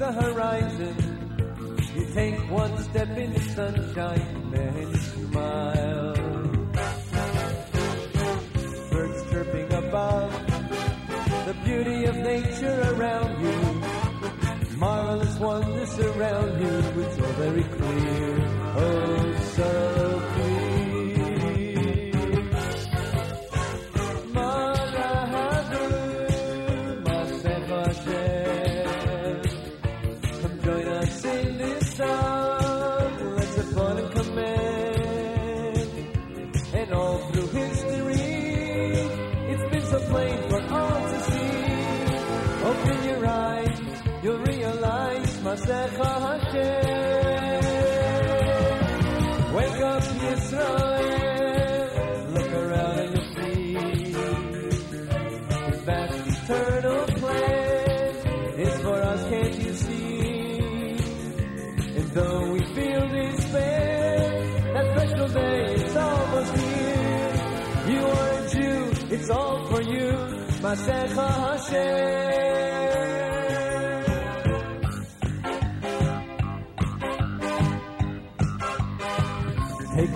The horizon. You take one step into sunshine, then smile. Birds chirping above, the beauty of nature around you. Marvelous wonders surround you, it's all very clear, oh so Wake up, Yisrael. Look around and you'll see. His vast eternal plan is for us, can't you see? And though we feel despair, that special day is almost here. You are a Jew, it's all for you, Masech Hashem.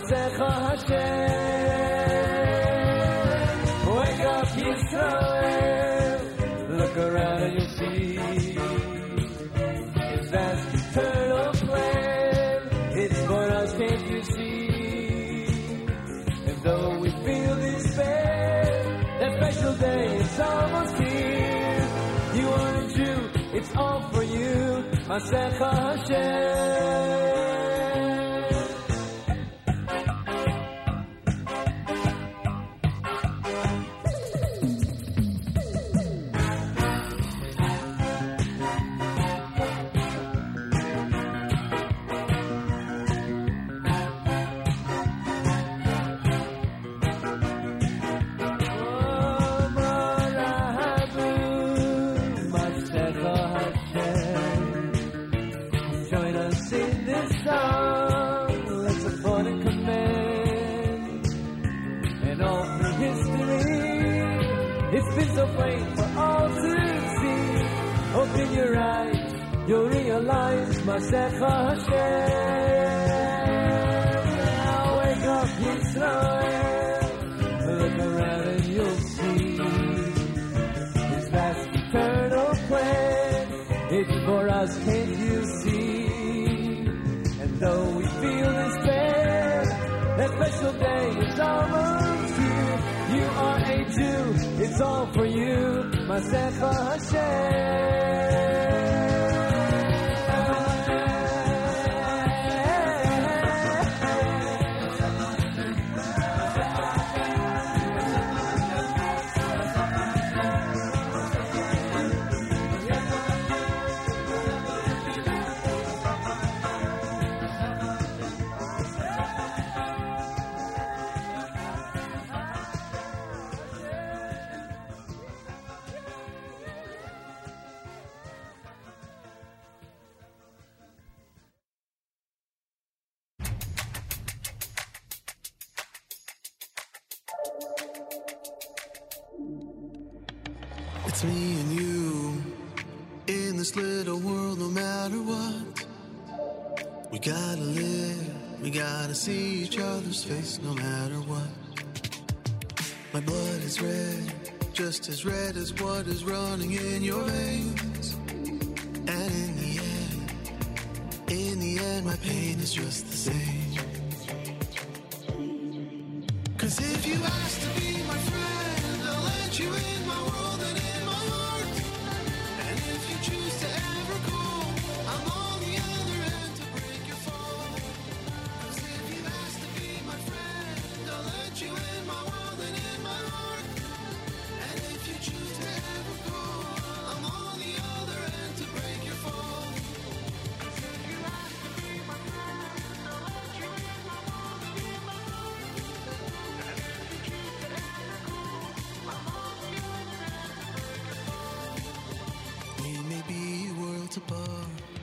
Masecha Hashem. Wake up, Yisrael. Look around and you'll see. Vast eternal plan. It's for us, can't you see? And though we feel despair, that special day is almost here. You are a Jew, it's all for you, Masecha Hashem.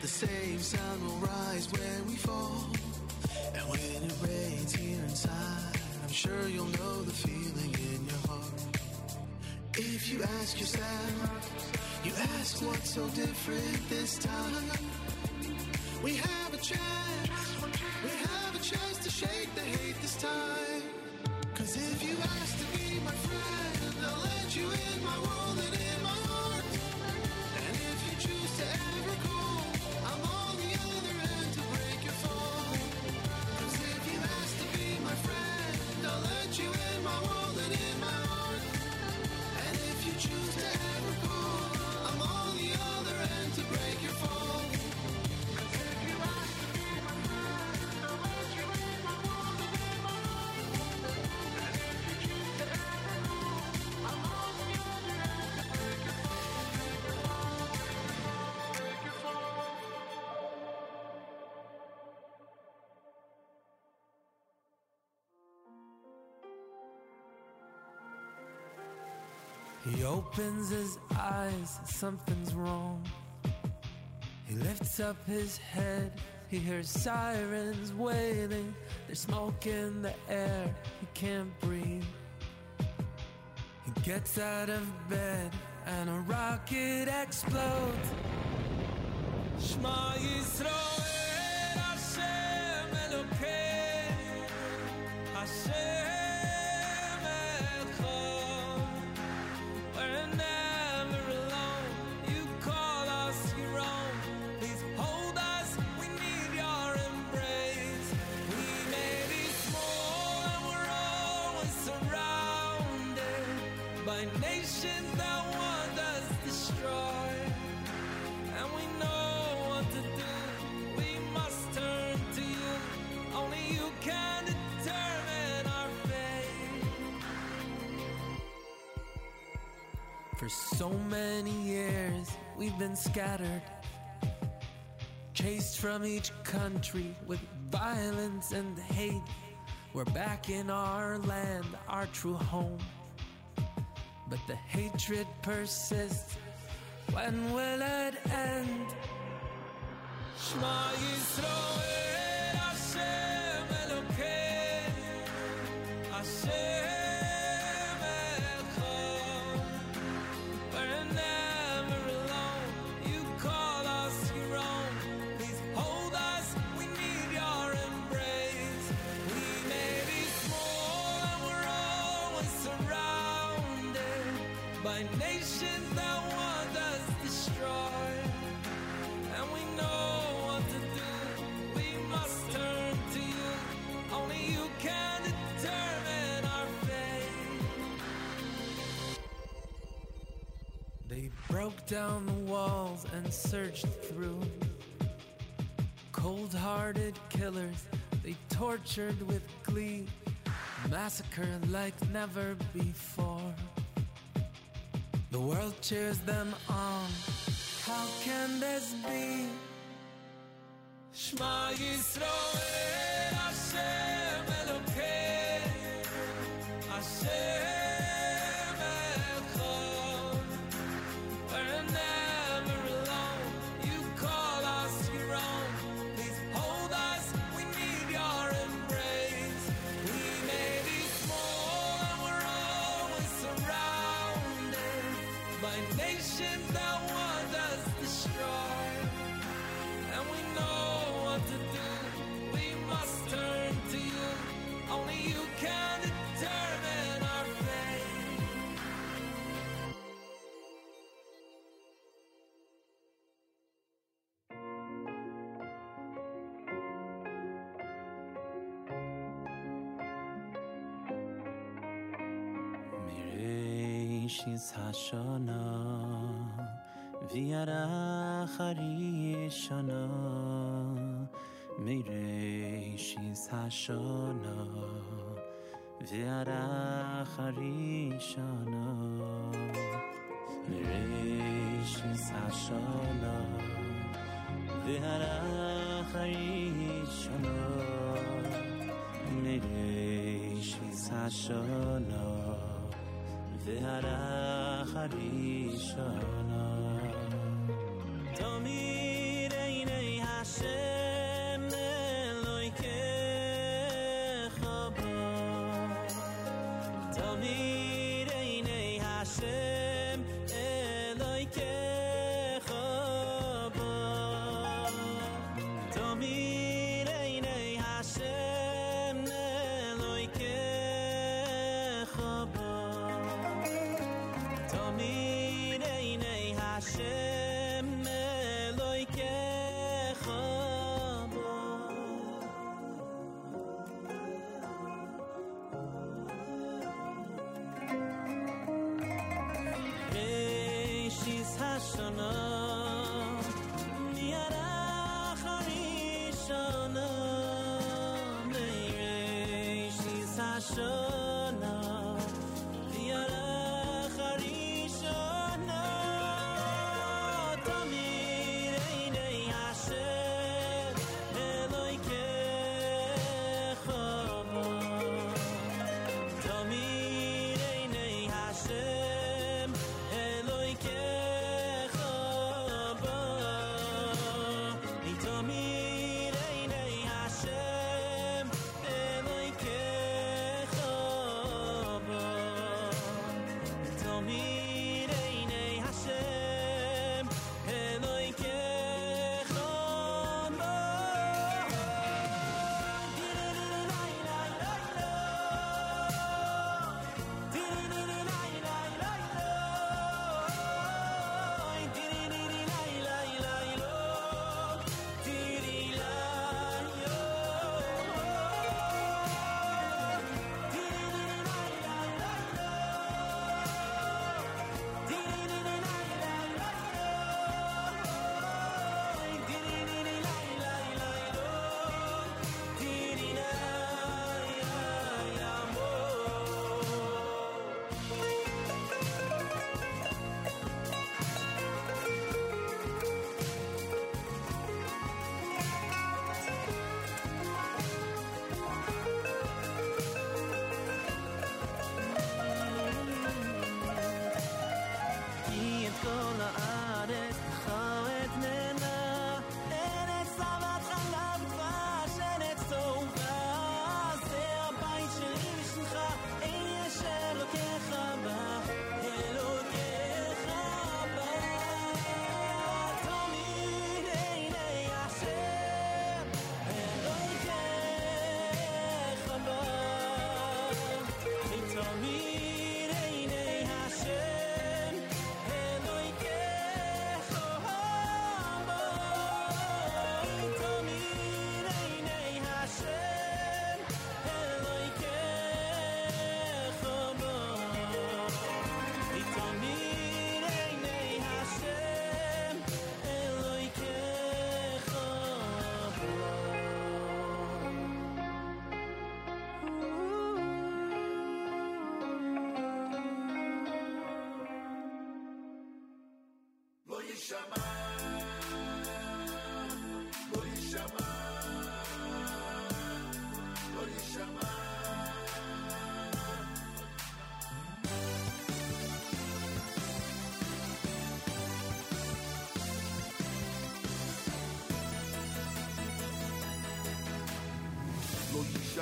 The same sun will rise when we fall. And when it rains here inside, I'm sure you'll know the feeling in your heart. If you ask yourself, you ask what's so different this time. We have a chance. opens his eyes, something's wrong. He lifts up his head, he hears sirens wailing. There's smoke in the air, he can't breathe. He gets out of bed and a rocket explodes. Shema Yisrael. So many years we've been scattered, chased from each country with violence and hate. We're back in our land, our true home. But the hatred persists. When will it end? Shema Yisroel, Hashem Elokeinu, Hashem. broke down the walls and searched through. Cold hearted killers, they tortured with glee, massacre like never before. The world cheers them on. How can this be? Shema Yisroel, Hashem Elokei, Hashem. shona viara khari Shana mege she shona viara khari shona mege she shona viara khari Shana mege she shona viara khari shona mege she והרח הראשונה. תמיד עיני השם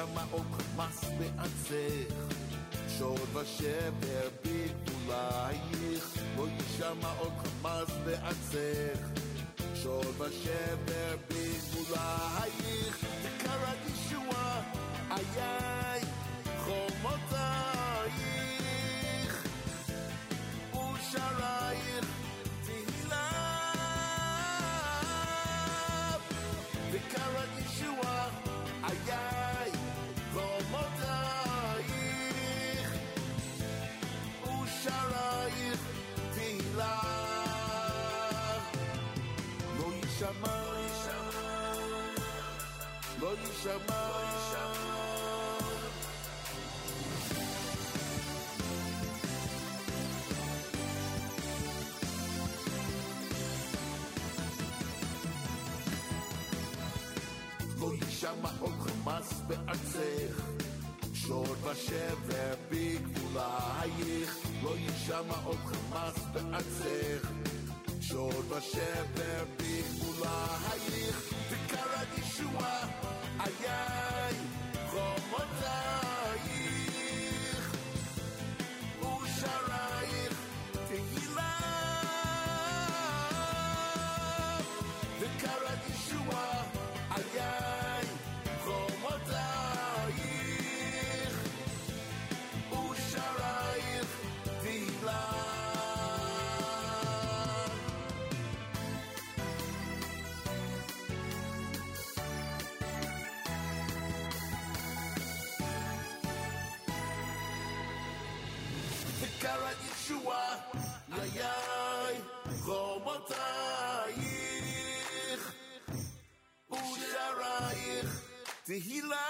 שמעות מס בעצך, שוד ושבר בגבולייך, לא יישמע עוד חמאס בעצך, שוד ושבר לא יישמע. לא יישמע עוד חמאס בארצך, שוד ושבר בגבולייך, לא יישמע עוד חמאס בארצך, שוד ושבר allá. וקרא ישועה, איי, חומותייך, ושרייך, תהילה.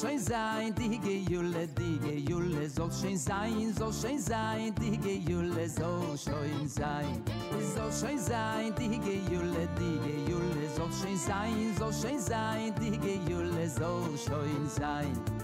schön sein, die Gejulle, die Gejulle soll schön sein, soll schön sein, die Gejulle soll schön sein. Soll schön sein, die Gejulle, die Gejulle soll schön sein, soll schön sein, die Gejulle soll schön sein.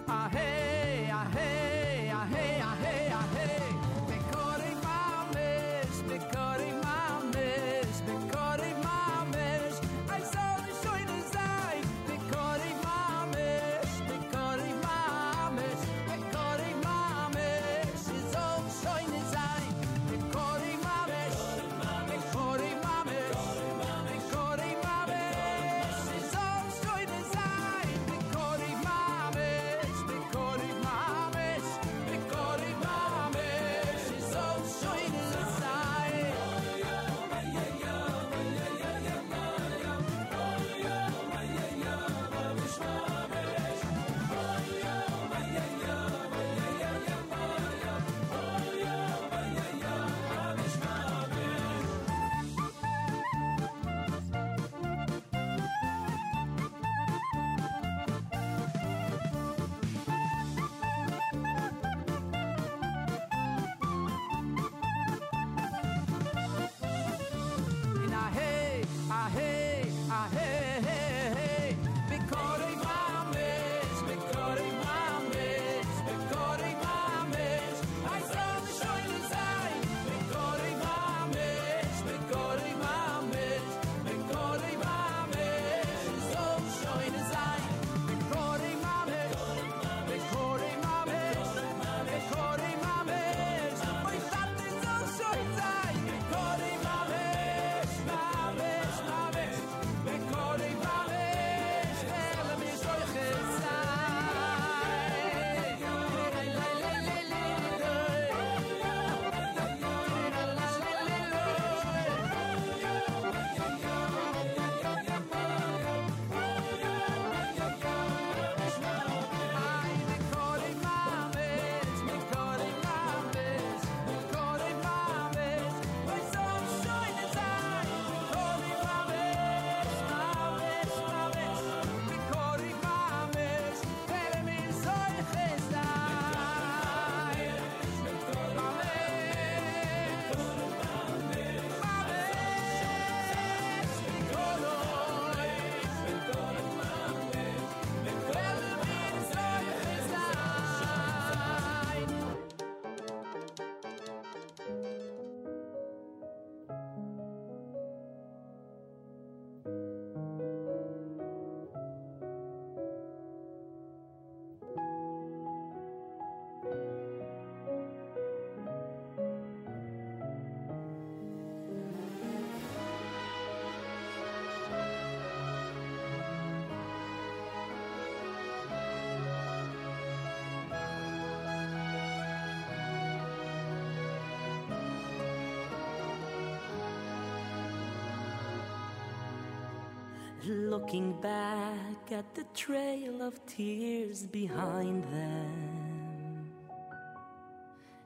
Looking back at the trail of tears behind them.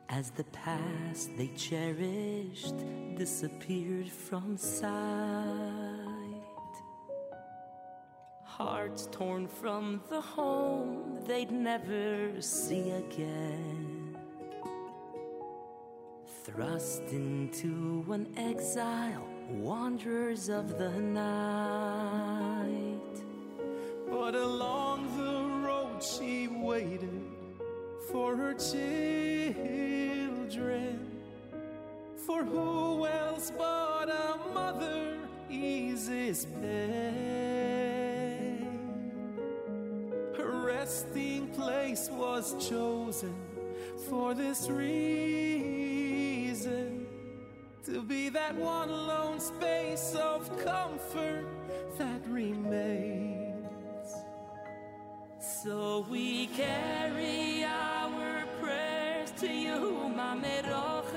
As the past they cherished disappeared from sight. Hearts torn from the home they'd never see again. Thrust into an exile, wanderers of the night. Her children. For who else but a mother eases pain? Her resting place was chosen for this reason to be that one lone space of comfort that remains. So we carry prayers to you, Mameroche,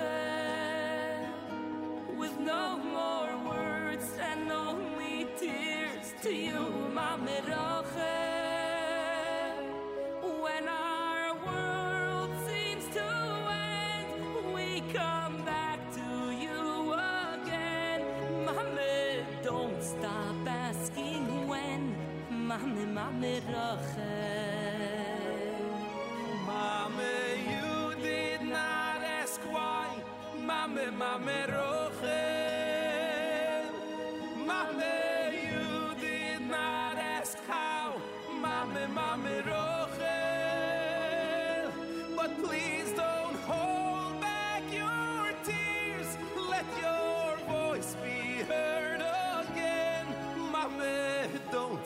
with no more words and only tears to you, Mameroche. When our world seems to end, we come back to you again. Mame, don't stop asking when. Mame, mame, Rachel.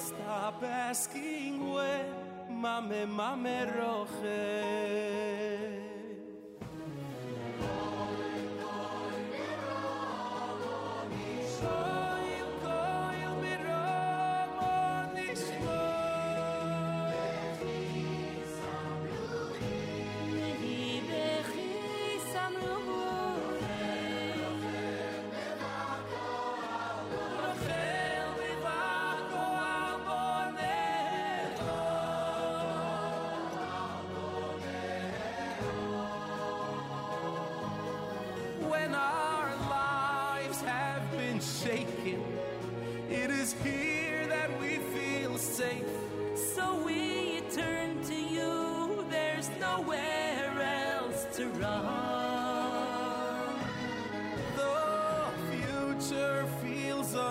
Stop asking when. Mame, mame, Rochel.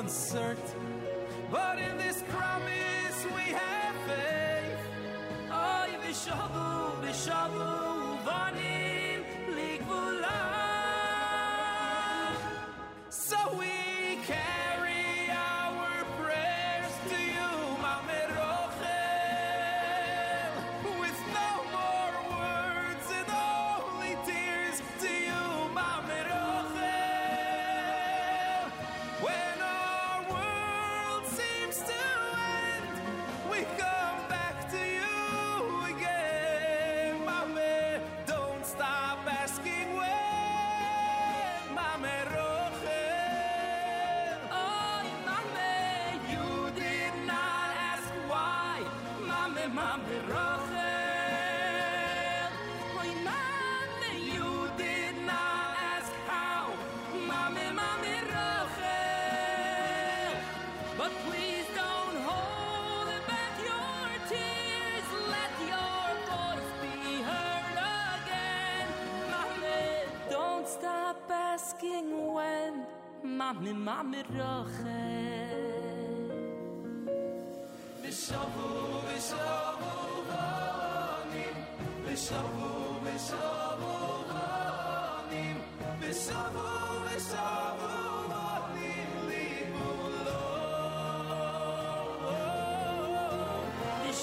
Feels asking when. Mame, mame, Rachel.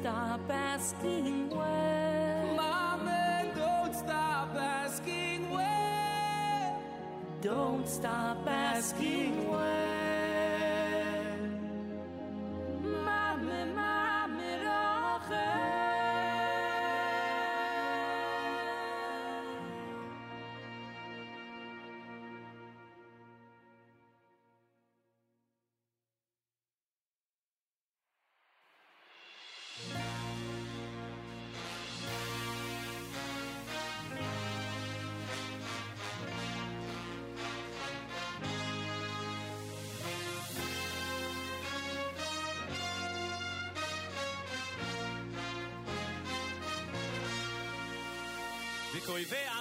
stop asking where. My man, don't stop asking where. Don't stop asking where. Oy ve a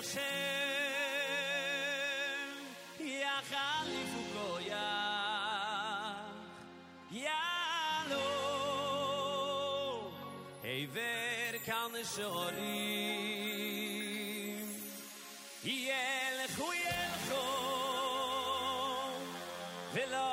Ya khalifu koya Ya lo Hey ver kan shori Yel khoyel kho Velo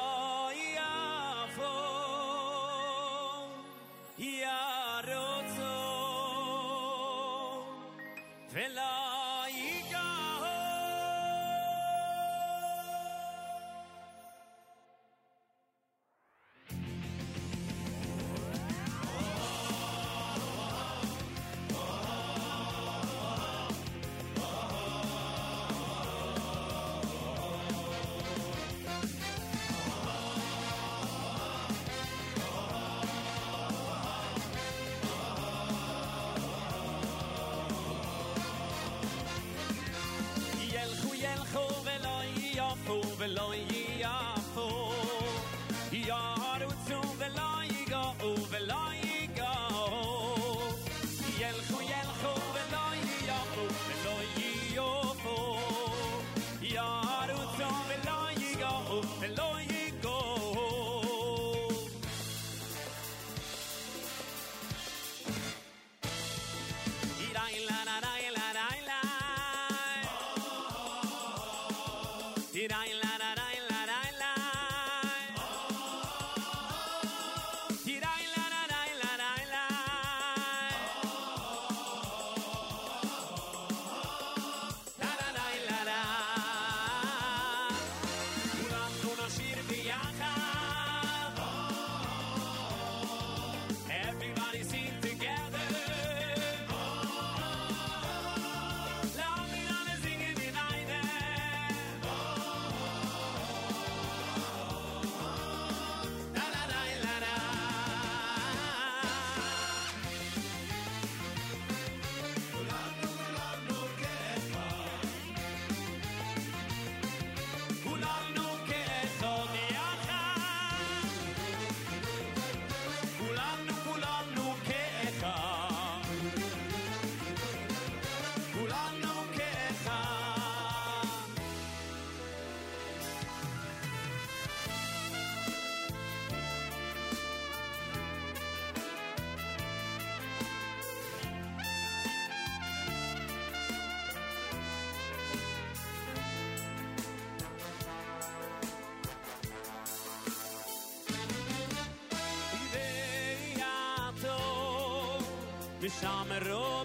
Med charmer och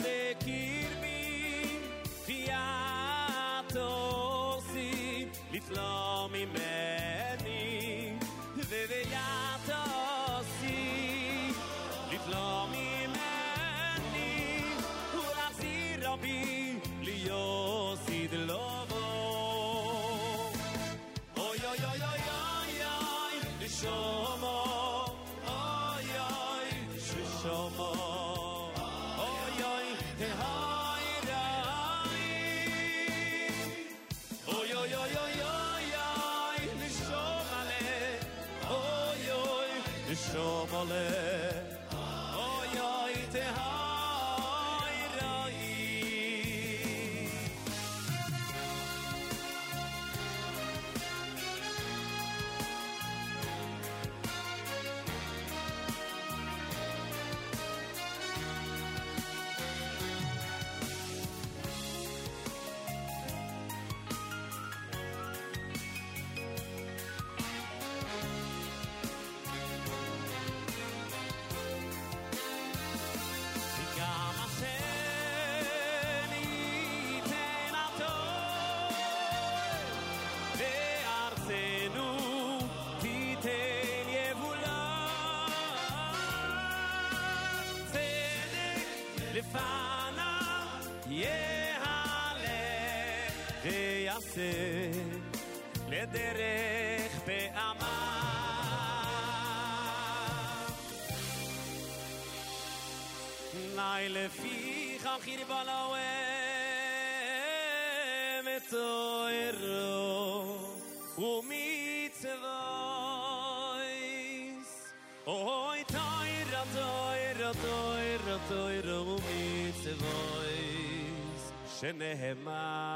יצא לדרך בעמה נאי לפי חכיר בלאוהם את אוהרו ומצוויס. אוי תוירה תוירה תוירה תוירה ומצוויס. שנהמה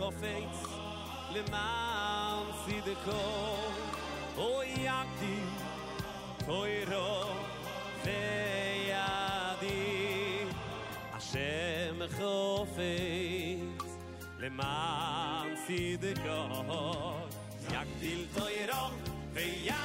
חופץ למען צדקו. אוי יקדי תוירו וידי השם חופץ למען צדקו. יקדיל תוירו וידי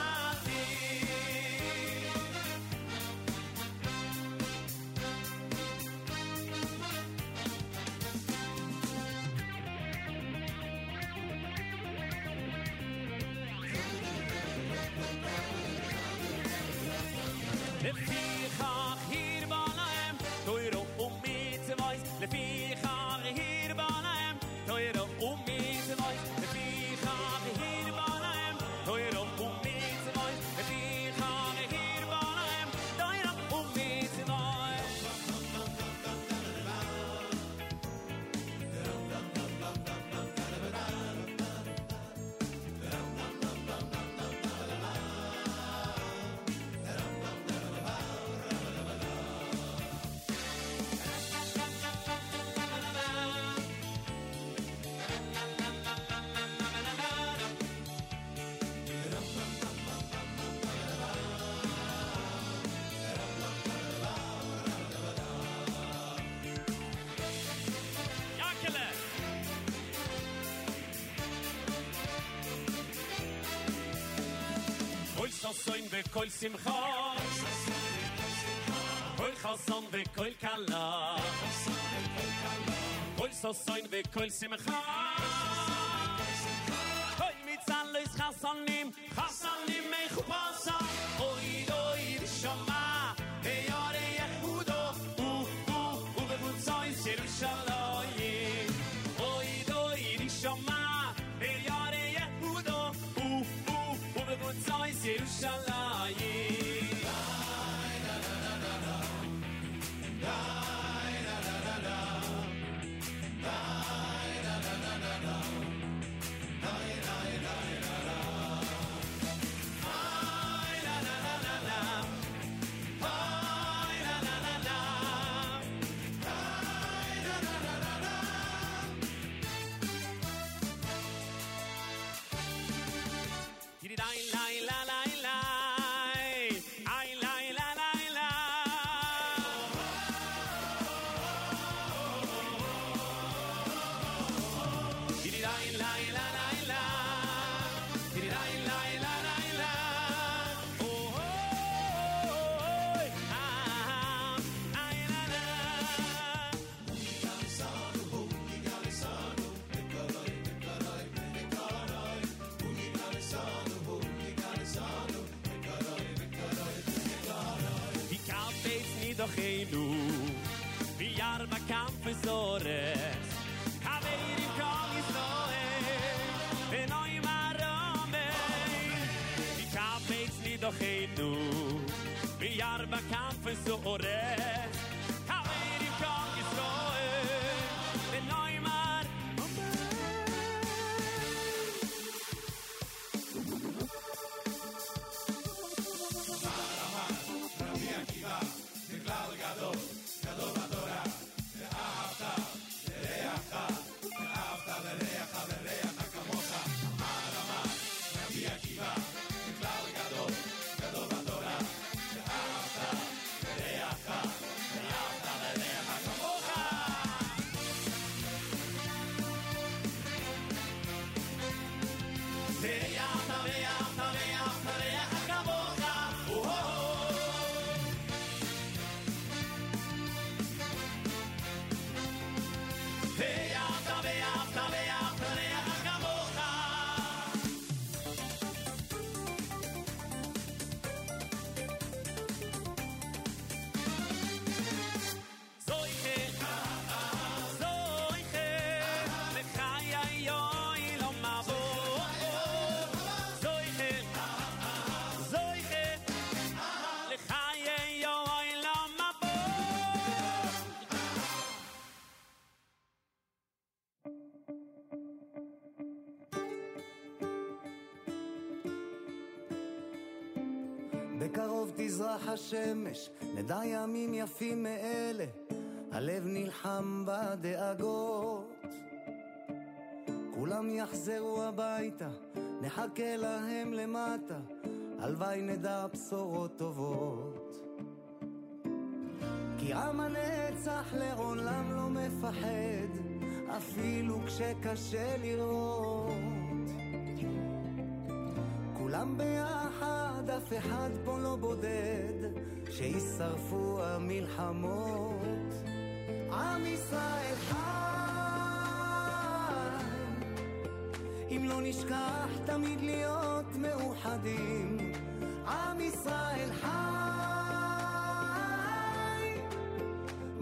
kol simcha Kol chason ve kol kala Kol sosoin ve kol simcha. Kol mitzan lois chasonim Chasonim me chupasa. Oy oy rishama Hey yore yehudo. U u u bebutzoy Yerushalayim. Oy oy rishama Hey yore yehudo. U u u bebutzoy Yerushalayim תזרח השמש, נדע ימים יפים מאלה, הלב נלחם בדאגות. כולם יחזרו הביתה, נחכה להם למטה, הלוואי נדע בשורות טובות. כי עם הנצח לעולם לא מפחד, אפילו כשקשה לראות. כולם ביחד, אף אחד פה לא בודד, שישרפו המלחמות. עם ישראל חי, אם לא נשכח תמיד להיות מאוחדים. עם ישראל חי,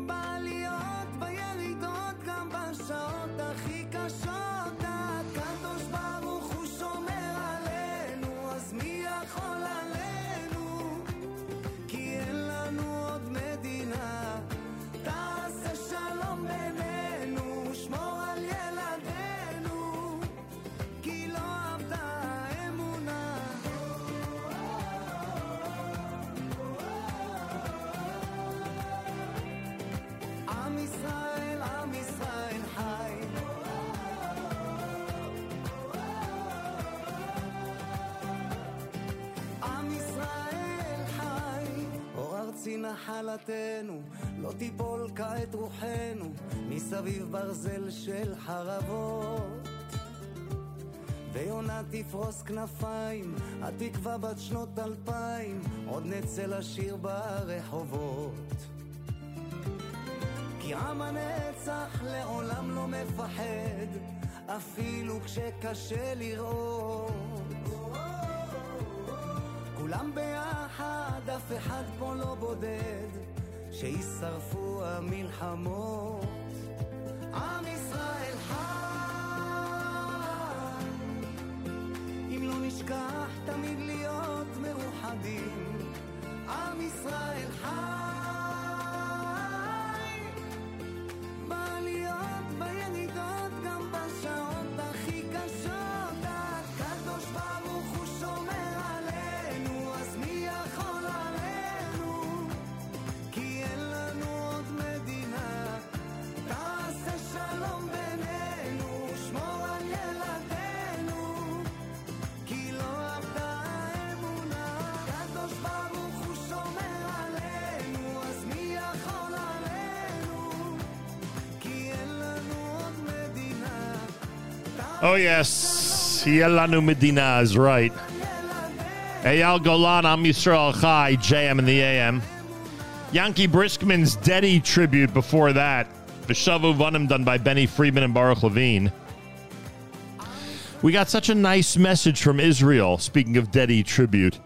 בעליות, בירידות, גם בשעות הכי קשות. נחלתנו, לא תיפול כעת רוחנו, מסביב ברזל של חרבות. ויונה תפרוס כנפיים, התקווה בת שנות אלפיים, עוד נצא לשיר ברחובות. כי עם הנצח לעולם לא מפחד, אפילו כשקשה לראות. כולם ביחד, אף אחד פה לא בודד, שישרפו המלחמות. עם ישראל חי, אם לא נשכח תמיד להיות מאוחדים. עם ישראל חי, בעליות, בירידות, גם בשעות Oh, yes. Yelanu Medina is right. Eyal Golan, Am Yisrael Chai, JM in the AM. Yankee Briskman's Dedi tribute before that. Vishavu Vanim done by Benny Friedman and Baruch Levine. We got such a nice message from Israel, speaking of Dedi tribute.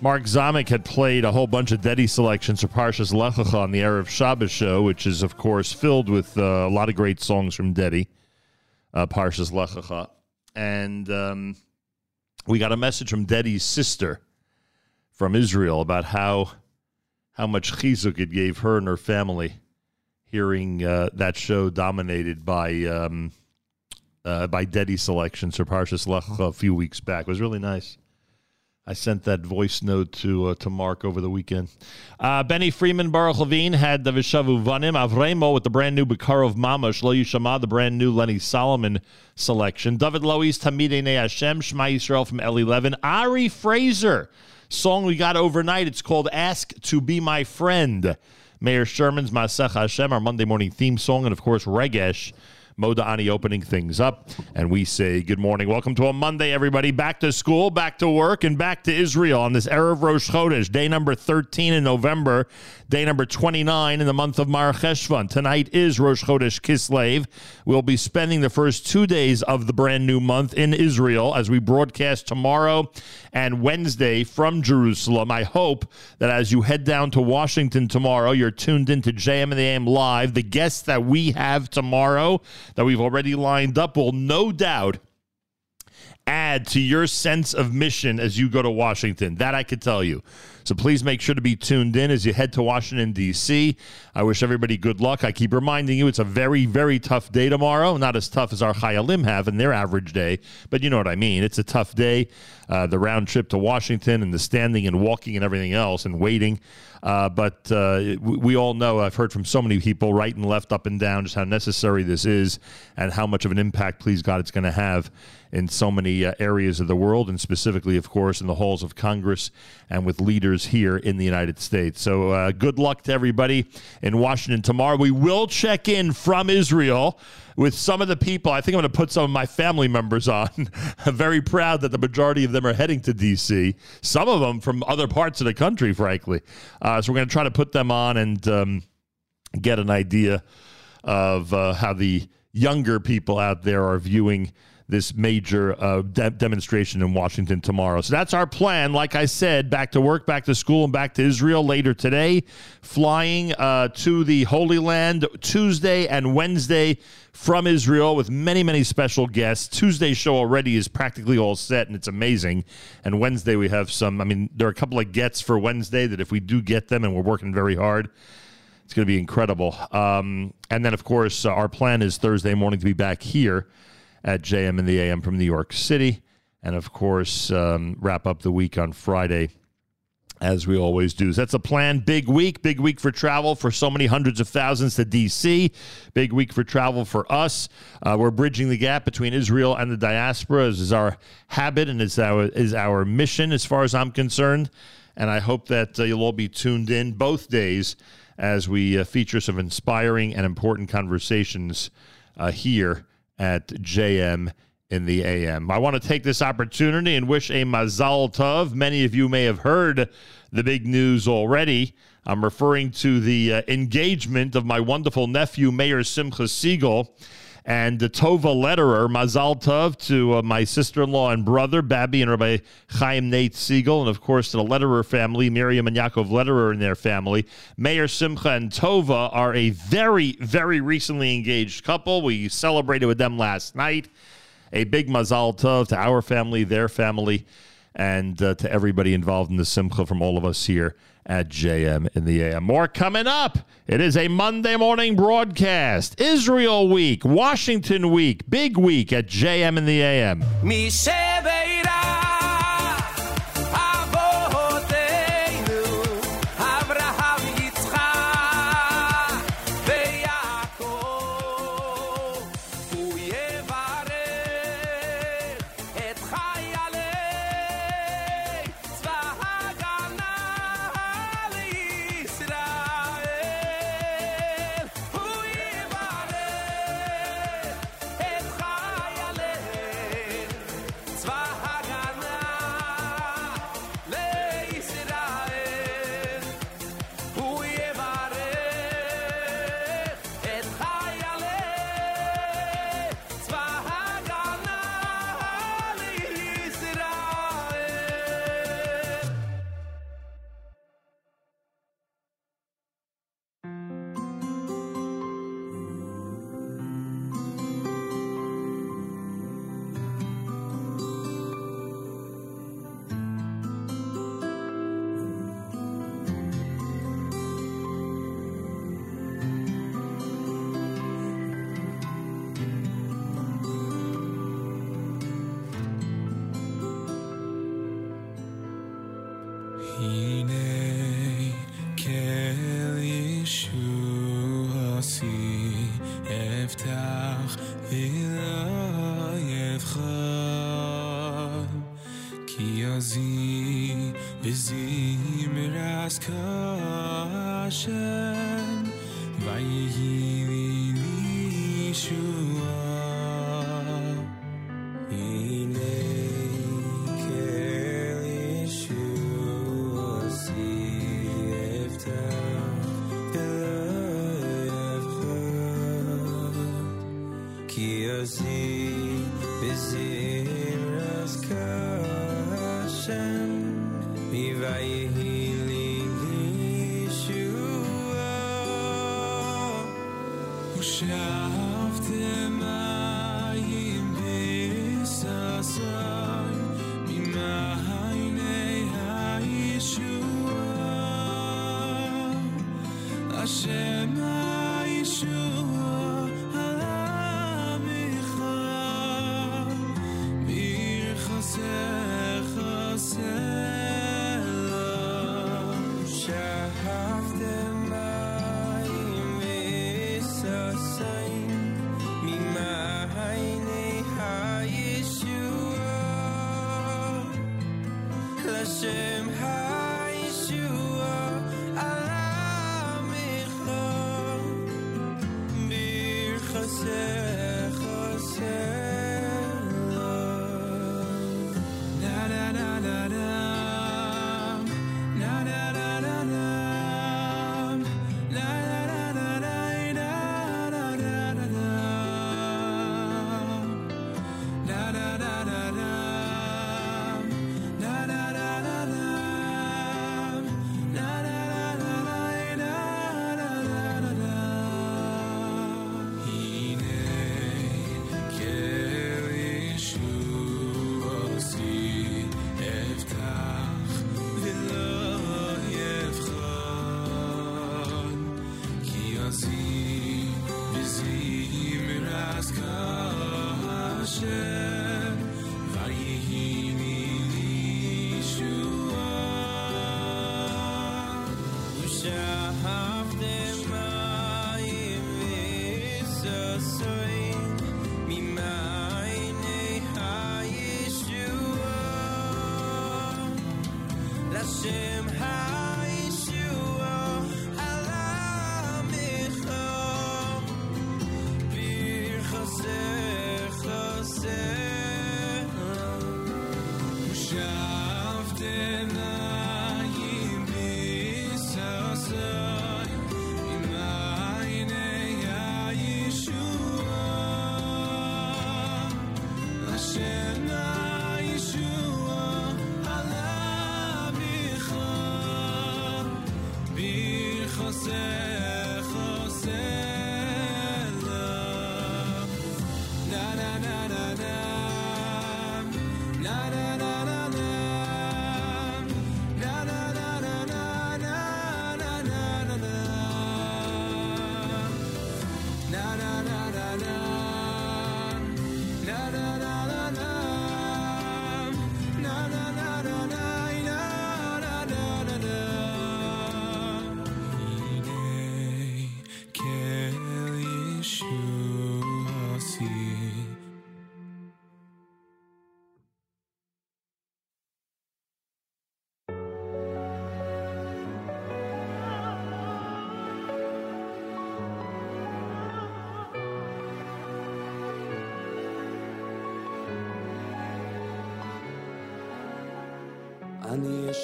Mark Zamek had played a whole bunch of Dedi selections for Parshas Lechacha on the Erev Shabbos show, which is, of course, filled with uh, a lot of great songs from Dedi uh, Parshas Lechacha. And um, we got a message from Dedi's sister from Israel about how how much chizuk it gave her and her family hearing uh, that show dominated by um, uh, by Dedi selections for Parshas Lechacha a few weeks back. It was really nice. I sent that voice note to uh, to Mark over the weekend. Uh, Benny Friedman, Baruch Levine had the Vishavu Vanim. Avremo with the brand new Bekarov Mamash, Lo Yishama, the brand new Lenny Solomon selection. David Lois, Tamide Ne Hashem, Shema Yisrael from Eli Levin. Ari Fraser, song we got overnight. It's called Ask to Be My Friend. Mayor Sherman's Masach Hashem, our Monday morning theme song. And of course, Regesh. Ani opening things up. And we say good morning. Welcome to a Monday, everybody. Back to school, back to work, and back to Israel on this Erev Rosh Chodesh, day number 13 in November, day number 29 in the month of Mar Cheshvan. Tonight is Rosh Chodesh Kislev. We'll be spending the first two days of the brand new month in Israel as we broadcast tomorrow and Wednesday from Jerusalem. I hope that as you head down to Washington tomorrow, you're tuned into JM and the AM Live. The guests that we have tomorrow that we've already lined up will no doubt add to your sense of mission as you go to Washington. That I could tell you. So please make sure to be tuned in as you head to Washington, D.C. I wish everybody good luck. I keep reminding you it's a very, very tough day tomorrow. Not as tough as our Chayalim have in their average day, but you know what I mean. It's a tough day. Uh, the round trip to Washington and the standing and walking and everything else and waiting. Uh, but uh, we, we all know, I've heard from so many people, right and left, up and down, just how necessary this is and how much of an impact, please God, it's going to have in so many uh, areas of the world, and specifically, of course, in the halls of Congress and with leaders here in the United States. So, uh, good luck to everybody in Washington tomorrow. We will check in from Israel with some of the people. I think I'm going to put some of my family members on. I'm very proud that the majority of them are heading to D.C., some of them from other parts of the country, frankly. Uh, so, we're going to try to put them on and um, get an idea of uh, how the younger people out there are viewing this major uh, de- demonstration in Washington tomorrow. So that's our plan. Like I said, back to work, back to school, and back to Israel later today. Flying uh, to the Holy Land Tuesday and Wednesday from Israel with many, many special guests. Tuesday's show already is practically all set, and it's amazing. And Wednesday, we have some, I mean, there are a couple of gets for Wednesday that if we do get them, and we're working very hard, it's going to be incredible. Um, and then, of course, uh, our plan is Thursday morning to be back here at JM in the AM from New York City. And, of course, um, wrap up the week on Friday as we always do. So that's a plan. Big week, big week for travel for so many hundreds of thousands to DC. Big week for travel for us. Uh, we're bridging the gap between Israel and the diaspora, as is our habit and is our is our mission, as far as I'm concerned. And I hope that uh, you'll all be tuned in both days as we uh, feature some inspiring and important conversations uh, here at JM in the AM. I want to take this opportunity and wish a Mazal Tov. Many of you may have heard the big news already. I'm referring to the uh, engagement of my wonderful nephew, Meir Simcha Segal, and the Tova letterer, Mazal Tov, to uh, my sister in law and brother, Babby and Rabbi Chaim Nate Segal, and of course to the letterer family, Miriam and Yaakov Letterer and their family. Meir Simcha and Tova are a very, very recently engaged couple. We celebrated with them last night. A big Mazal Tov to our family, their family, and uh, to everybody involved in the Simcha from all of us here at JM in the AM. More coming up. It is a Monday morning broadcast. Israel week, Washington week, big week at JM in the AM. see.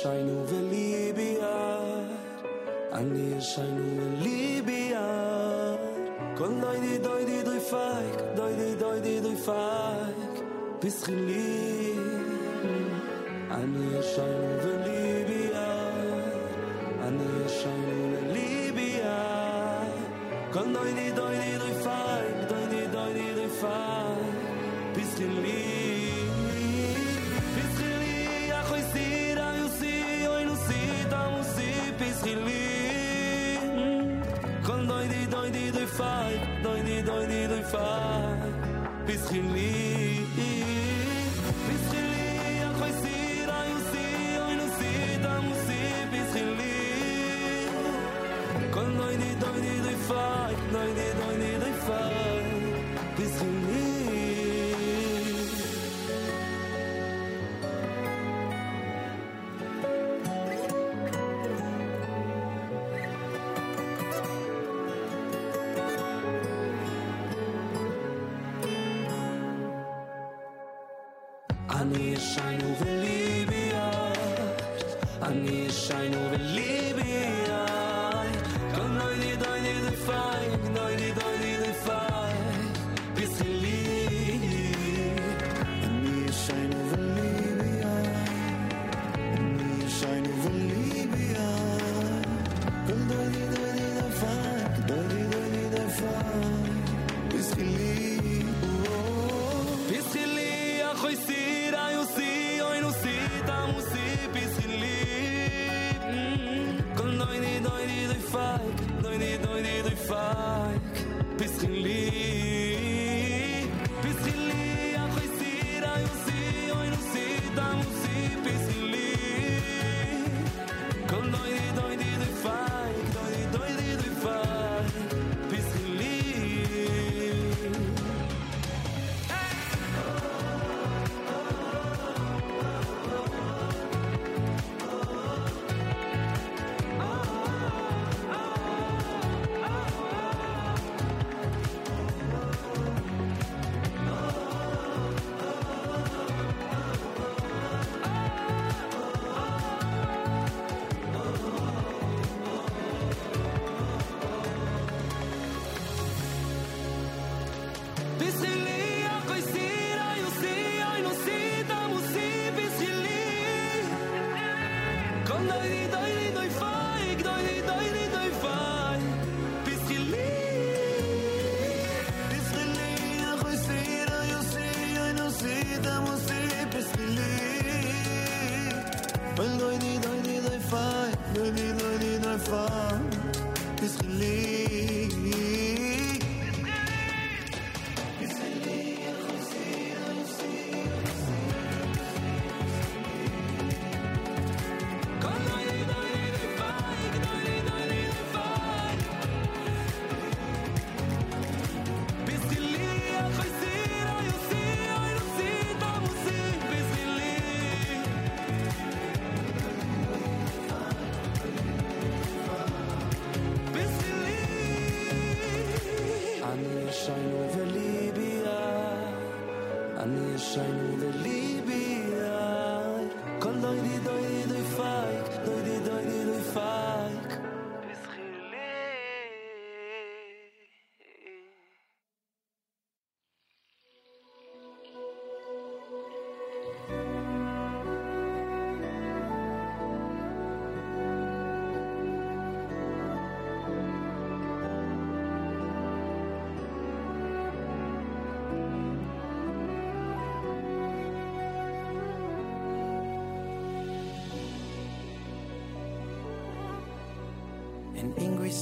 shaynu ve libia ani shaynu ve libia kon doy di doy di doy fayk doy di doy di doy fayk bis khil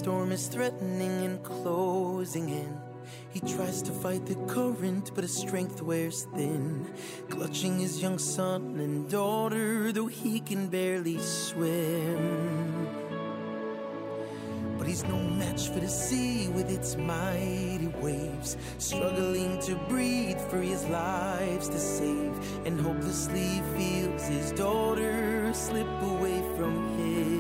storm is threatening and closing in. He tries to fight the current, but his strength wears thin. Clutching his young son and daughter, though he can barely swim. But he's no match for the sea with its mighty waves, struggling to breathe for his lives to save, and hopelessly feels his daughter slip away from him.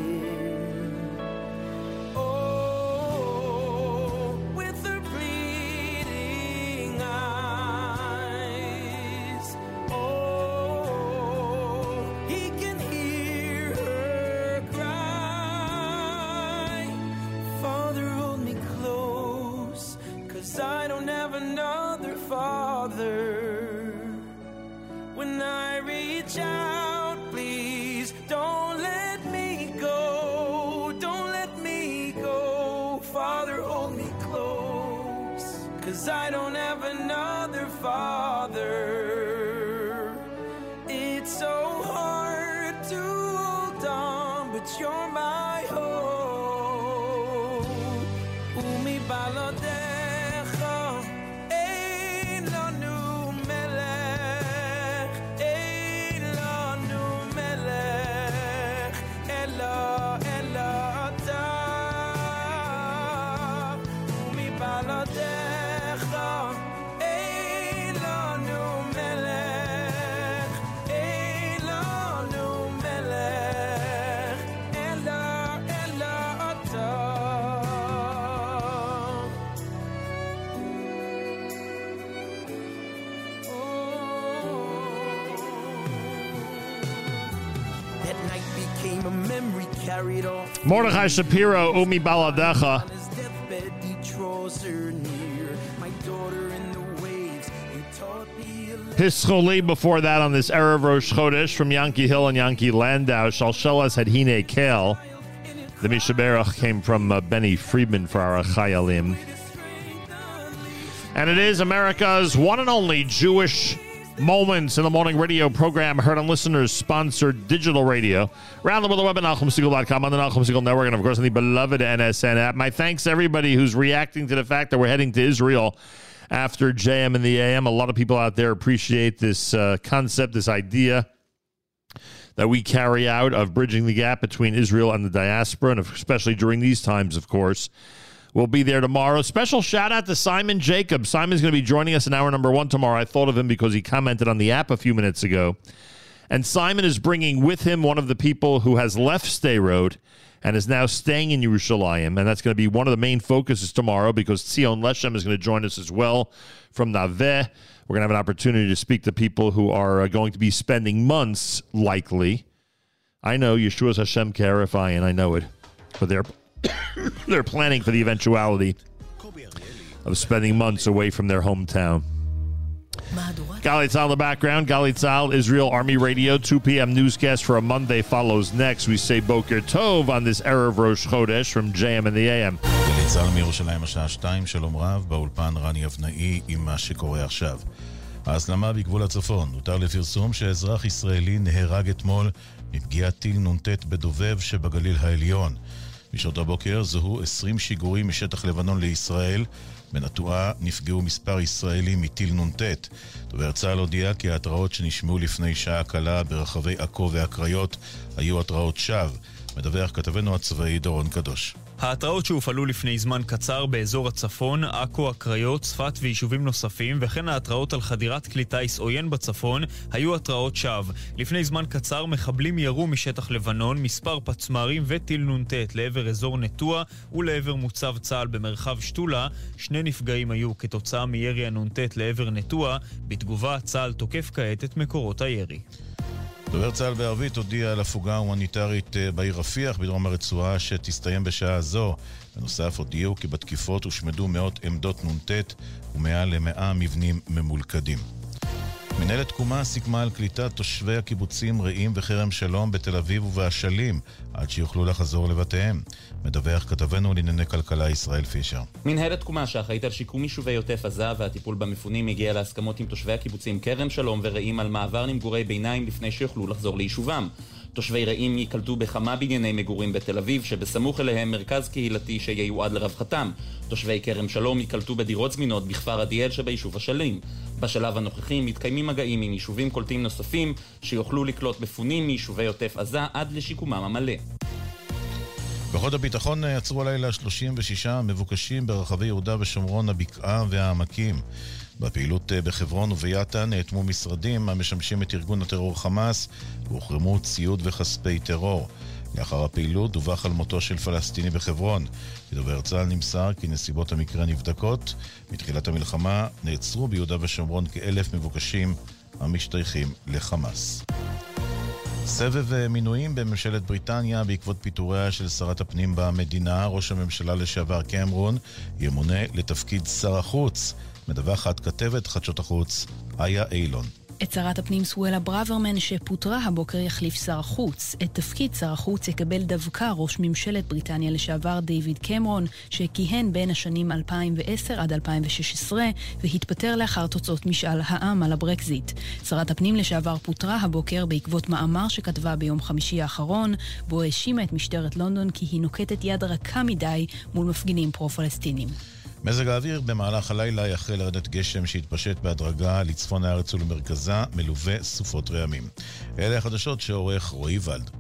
inside Mordechai Shapiro, Umi Baladecha. Hischoli before that on this era of Rosh Chodesh from Yankee Hill and Yankee Landau. Shalsheles had Hine Kel. The Mishaberach came from uh, Benny Friedman for our Chayalim. And it is America's one and only Jewish moments in the morning radio program heard on listeners sponsored digital radio. Around the world, the web at NachumSegal.com on the Nachum Segal Network, and of course on the beloved NSN app. My thanks to everybody who's reacting to the fact that we're heading to Israel after JM and the AM. A lot of people out there appreciate this uh, concept, this idea that we carry out of bridging the gap between Israel and the diaspora, and especially during these times, of course. We'll be there tomorrow. Special shout out to Simon Jacob. Simon's going to be joining us in hour number one tomorrow. I thought of him because he commented on the app a few minutes ago. And Simon is bringing with him one of the people who has left Sderot and is now staying in Yerushalayim. And that's going to be one of the main focuses tomorrow because Tzion Leshem is going to join us as well from Naveh. We're going to have an opportunity to speak to people who are uh, going to be spending months, likely. I know Yeshua's Hashem Karifai, and I know it, but they're They're planning for the eventuality of spending months away from their hometown. Galei Tzahal in the background. Galei Tzahal, Israel Army Radio, 2 p.m. newscast for a Monday follows next. We say Boker Tov on this Erev Rosh Chodesh from JM and the AM. גליצהל מירושלים השעה 2, שלום רב, באולפן רני אבנאי עם מה שקורה עכשיו. ההסלמה בגבול הצפון, הותר לפרסום שאזרח ישראלי נהרג אתמול מפגיעת טיל נ"ט בדובב שבגליל העליון. בשעות הבוקר זוהו 20 שיגורים משטח לבנון לישראל. בנטועה נפגעו מספר ישראלים מטיל נ"ט. דובר צה"ל הודיע כי ההתרעות שנשמעו לפני שעה קלה ברחבי עכו והקריות היו התרעות שווא. מדווח כתבנו הצבאי דורון קדוש. ההתראות שהופעלו לפני זמן קצר באזור הצפון, עכו, הקריות, צפת ויישובים נוספים, וכן ההתראות על חדירת כלי טיס עוין בצפון, היו התראות שווא. לפני זמן קצר מחבלים ירו משטח לבנון מספר פצמ"רים וטיל נ"ט לעבר אזור נטוע ולעבר מוצב צה"ל במרחב שתולה. שני נפגעים היו כתוצאה מירי הנ"ט לעבר נטוע. בתגובה, צה"ל תוקף כעת את מקורות הירי. דובר צה"ל בערבית הודיע על הפוגה הומניטרית אה, בעיר רפיח בדרום הרצועה שתסתיים בשעה זו. בנוסף הודיעו כי בתקיפות הושמדו מאות עמדות נ"ט ומעל למאה מבנים ממולכדים. מנהלת תקומה סיכמה על קליטת תושבי הקיבוצים רעים וכרם שלום בתל אביב ובאשלים עד שיוכלו לחזור לבתיהם. מדווח כתבנו לענייני כלכלה ישראל פישר. מנהלת תקומה שאחראית על שיקום יישובי עוטף עזה והטיפול במפונים הגיעה להסכמות עם תושבי הקיבוצים כרם שלום ורעים על מעבר למגורי ביניים לפני שיוכלו לחזור ליישובם. תושבי רעים ייקלטו בכמה בנייני מגורים בתל אביב, שבסמוך אליהם מרכז קהילתי שייועד לרווחתם. תושבי כרם שלום ייקלטו בדירות זמינות בכפר עדיאל שביישוב אשלים. בשלב הנוכחי מתקיימים מגעים עם יישובים קולטים נוספים, שיוכלו לקלוט מפונים מיישובי עוטף עזה עד לשיקומם המלא. כוחות הביטחון עצרו הלילה 36 מבוקשים ברחבי יהודה ושומרון, הבקעה והעמקים. בפעילות אה, בחברון וביאטה נאטמו משרדים המשמשים את ארגון הטרור חמאס והוחרמו ציוד וכספי טרור. לאחר הפעילות דווח על מותו של פלסטיני בחברון. בדובר צה"ל נמסר כי נסיבות המקרה נבדקות. מתחילת המלחמה נעצרו ביהודה ושומרון כאלף מבוקשים המשתייכים לחמאס. סבב אה, מינויים בממשלת בריטניה בעקבות פיטוריה של שרת הפנים במדינה, ראש הממשלה לשעבר קמרון ימונה לתפקיד שר החוץ. מדווחת כתבת חדשות החוץ, איה אילון. את שרת הפנים סואלה ברוורמן שפוטרה הבוקר יחליף שר החוץ. את תפקיד שר החוץ יקבל דווקא ראש ממשלת בריטניה לשעבר דיוויד קמרון, שכיהן בין השנים 2010 עד 2016 והתפטר לאחר תוצאות משאל העם על הברקזיט. שרת הפנים לשעבר פוטרה הבוקר בעקבות מאמר שכתבה ביום חמישי האחרון, בו האשימה את משטרת לונדון כי היא נוקטת יד רכה מדי מול מפגינים פרו-פלסטינים. מזג האוויר במהלך הלילה יחל לרדת גשם שיתפשט בהדרגה לצפון הארץ ולמרכזה, מלווה סופות רעמים. אלה החדשות שעורך רועי ולד.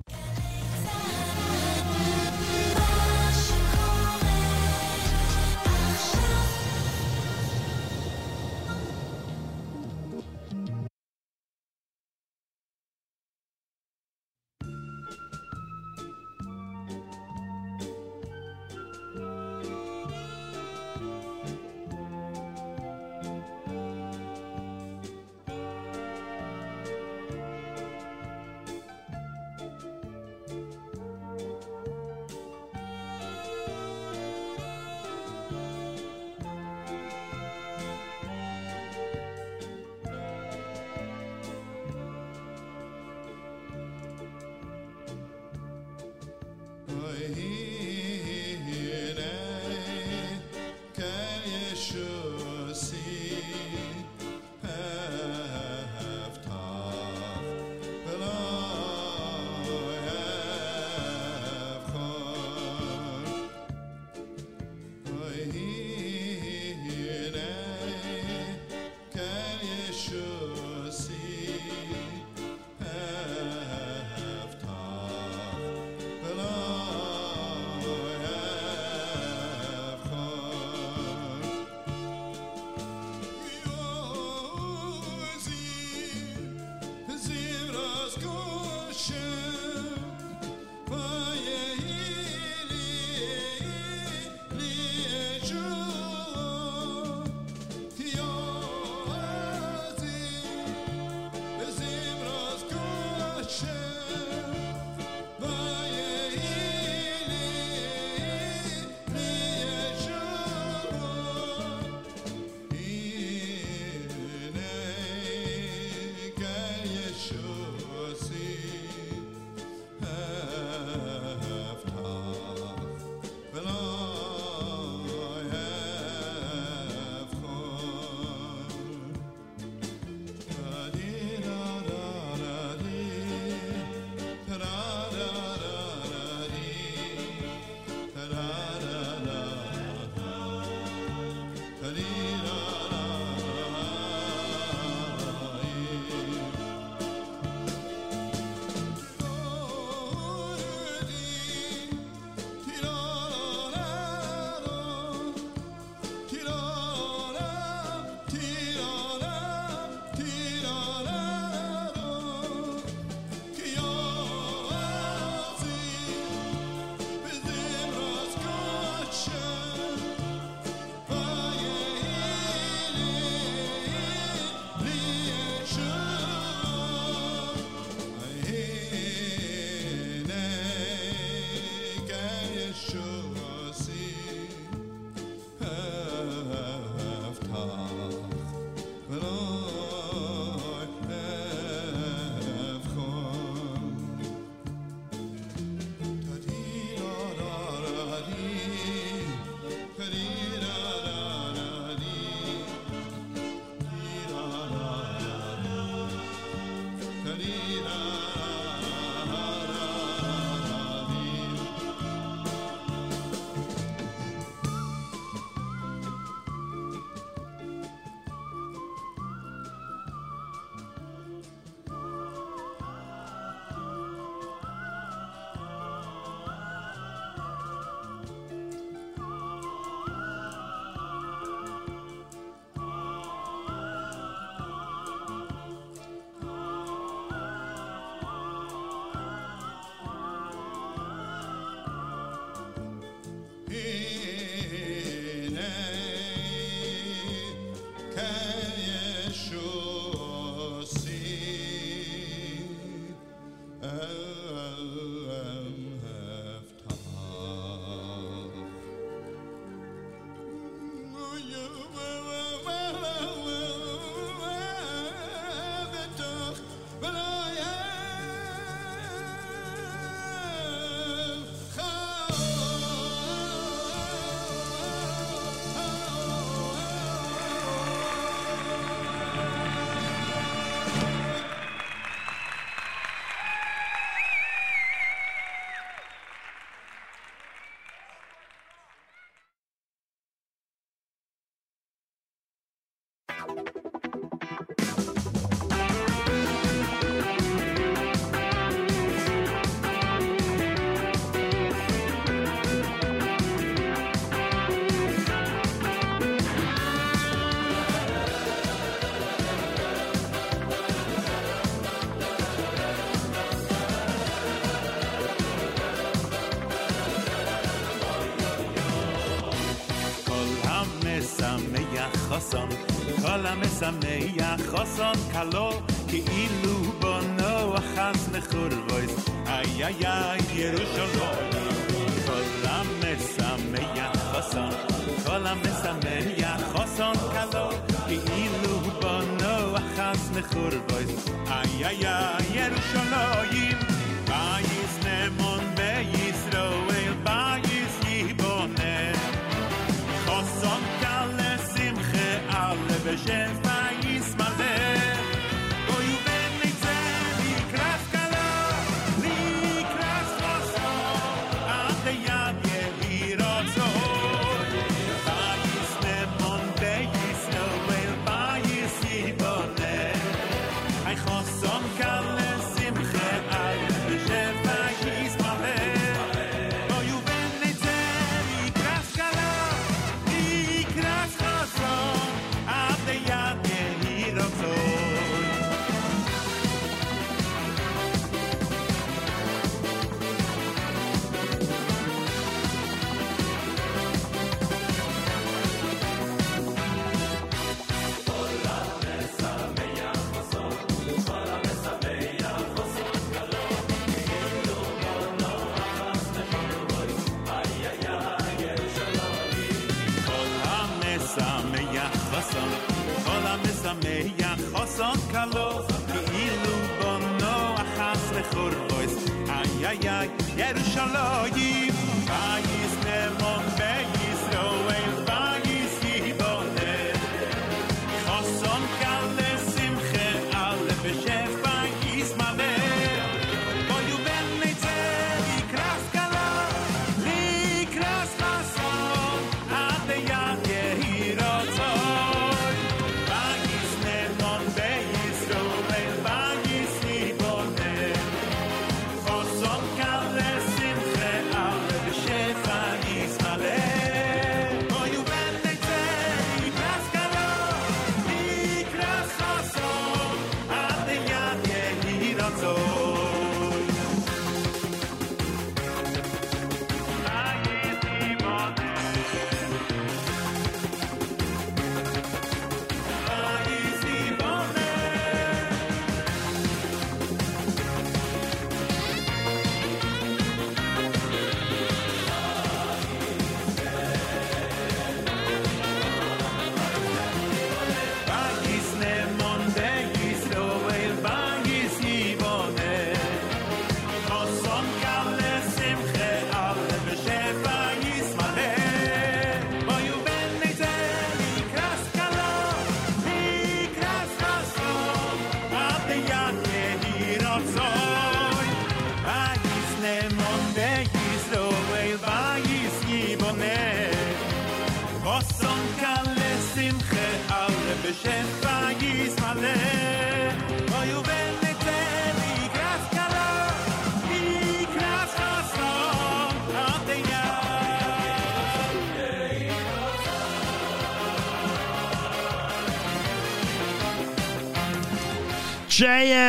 המשמח חוסון כלו, כאילו בונו אחז מחורבויס, איי איי איי ירושלים.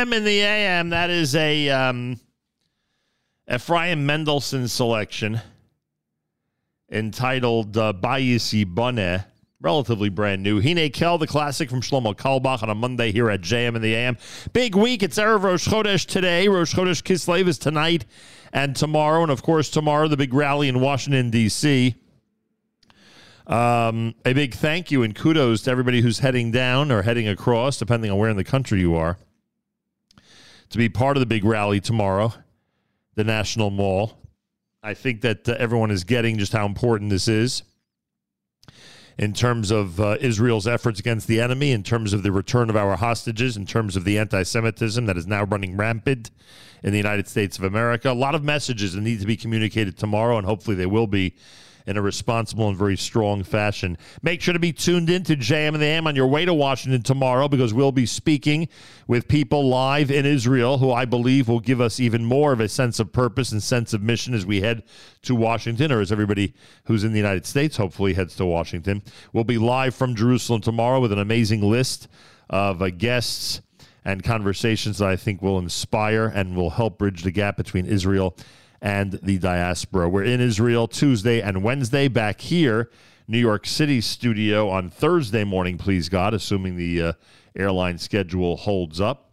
JM in the AM. That is a um, Ephraim Mendelssohn selection entitled uh, Bayisi Boneh. Relatively brand new. Hine Kel, the classic from Shlomo Carlebach on a Monday here at JM in the AM. Big week. It's Erev Rosh Chodesh today. Rosh Chodesh Kislev is tonight and tomorrow. And of course, tomorrow, the big rally in Washington, D.C. Um, a big thank you and kudos to everybody who's heading down or heading across, depending on where in the country you are, to be part of the big rally tomorrow, the National Mall. I think that uh, everyone is getting just how important this is in terms of uh, Israel's efforts against the enemy, in terms of the return of our hostages, in terms of the anti Semitism that is now running rampant in the United States of America. A lot of messages that need to be communicated tomorrow, and hopefully they will be in a responsible and very strong fashion. Make sure to be tuned in to JM and the AM on your way to Washington tomorrow because we'll be speaking with people live in Israel who I believe will give us even more of a sense of purpose and sense of mission as we head to Washington or as everybody who's in the United States hopefully heads to Washington. We'll be live from Jerusalem tomorrow with an amazing list of uh, guests and conversations that I think will inspire and will help bridge the gap between Israel and the diaspora. We're in Israel Tuesday and Wednesday back here New York City studio on Thursday morning, please God, assuming the uh, airline schedule holds up.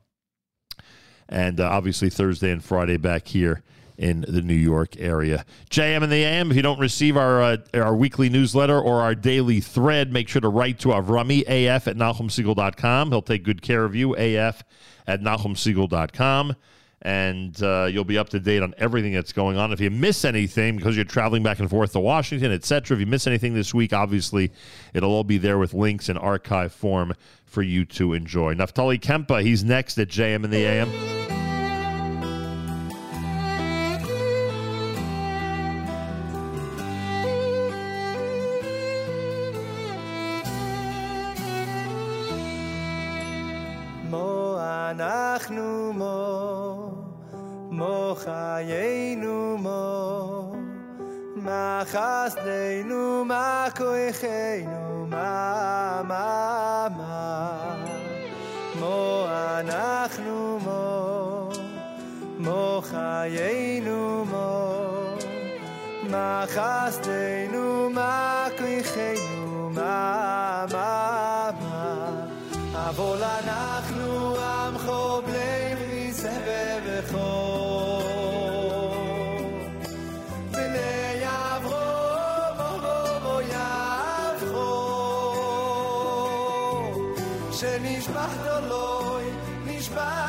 And uh, obviously Thursday and Friday back here in the New York area. JM and the AM, if you don't receive our uh, our weekly newsletter or our daily thread, make sure to write to Avrami, AF at NachumSegal.com. He'll take good care of you, AF at NachumSegal.com and uh, you'll be up to date on everything that's going on. If you miss anything because you're traveling back and forth to Washington, etc., if you miss anything this week, obviously it'll all be there with links in archive form for you to enjoy. Naftali Kempeh, he's next at JM in the AM. אנחנו מור mo chayenu mo ma chasdeinu ma koichenu ma ma ma mo anachnu mo mo chayenu mo ma chasdeinu ma koichenu ma ma ma אבל אנחנו עמך בני בני סבב שנישבחת לוי נישבח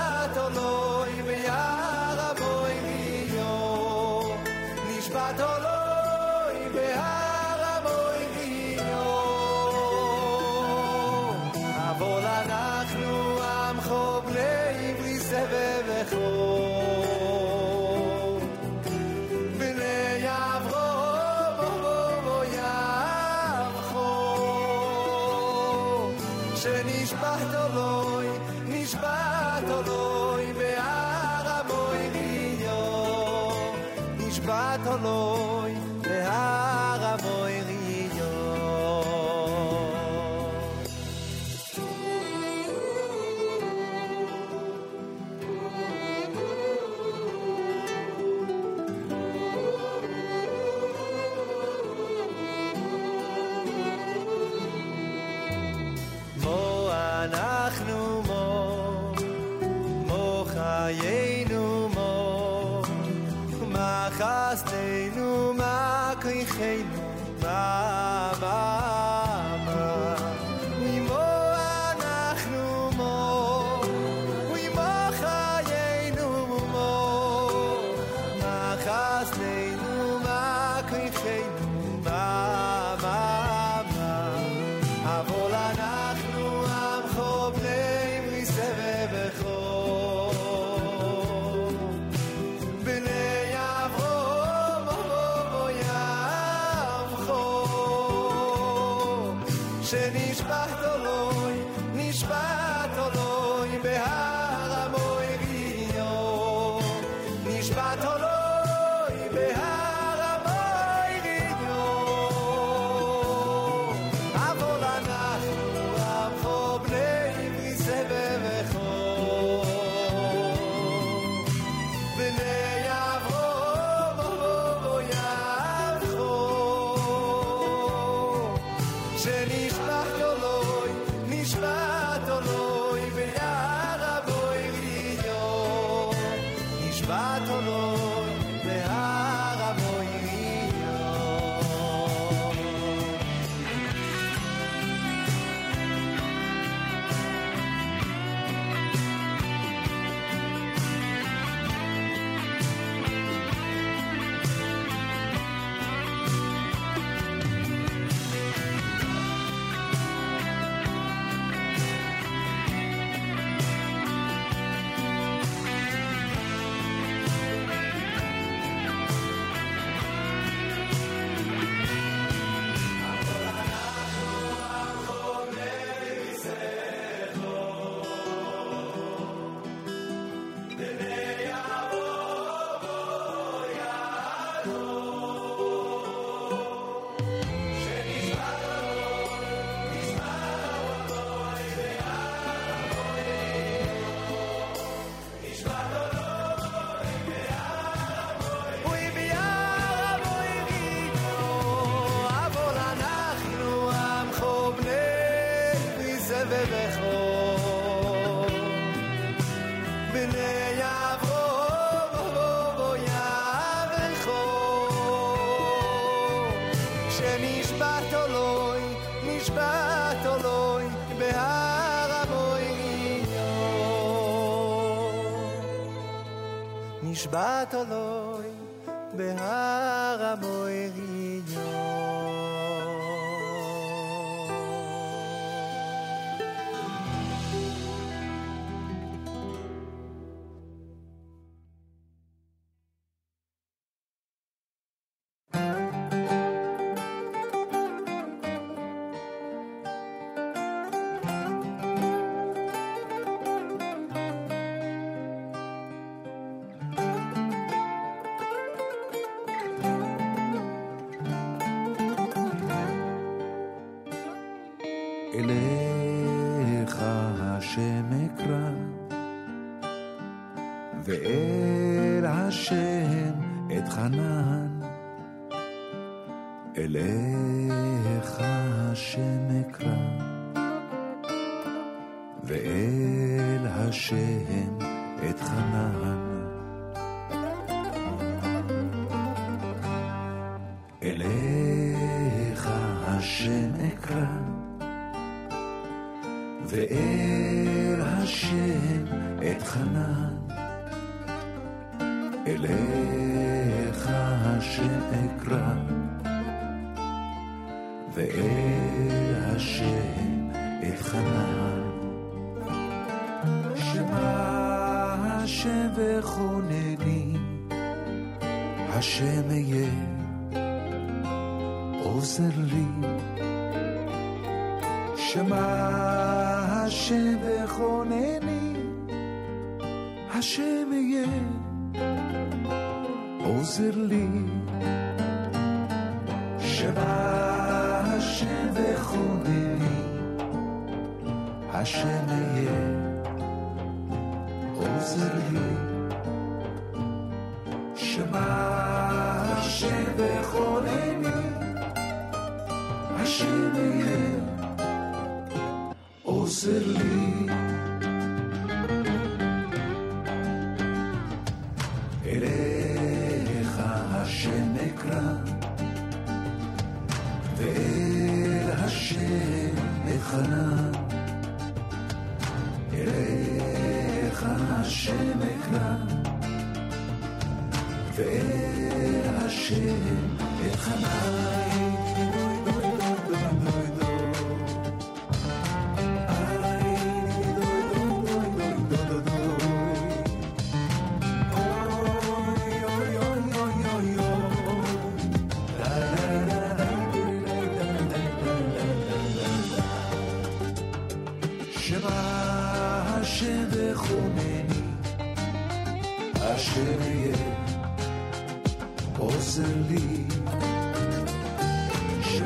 Bartolo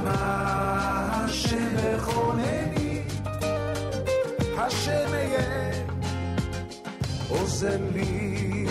מה השם בכונני, השם אהיה עוזר לי.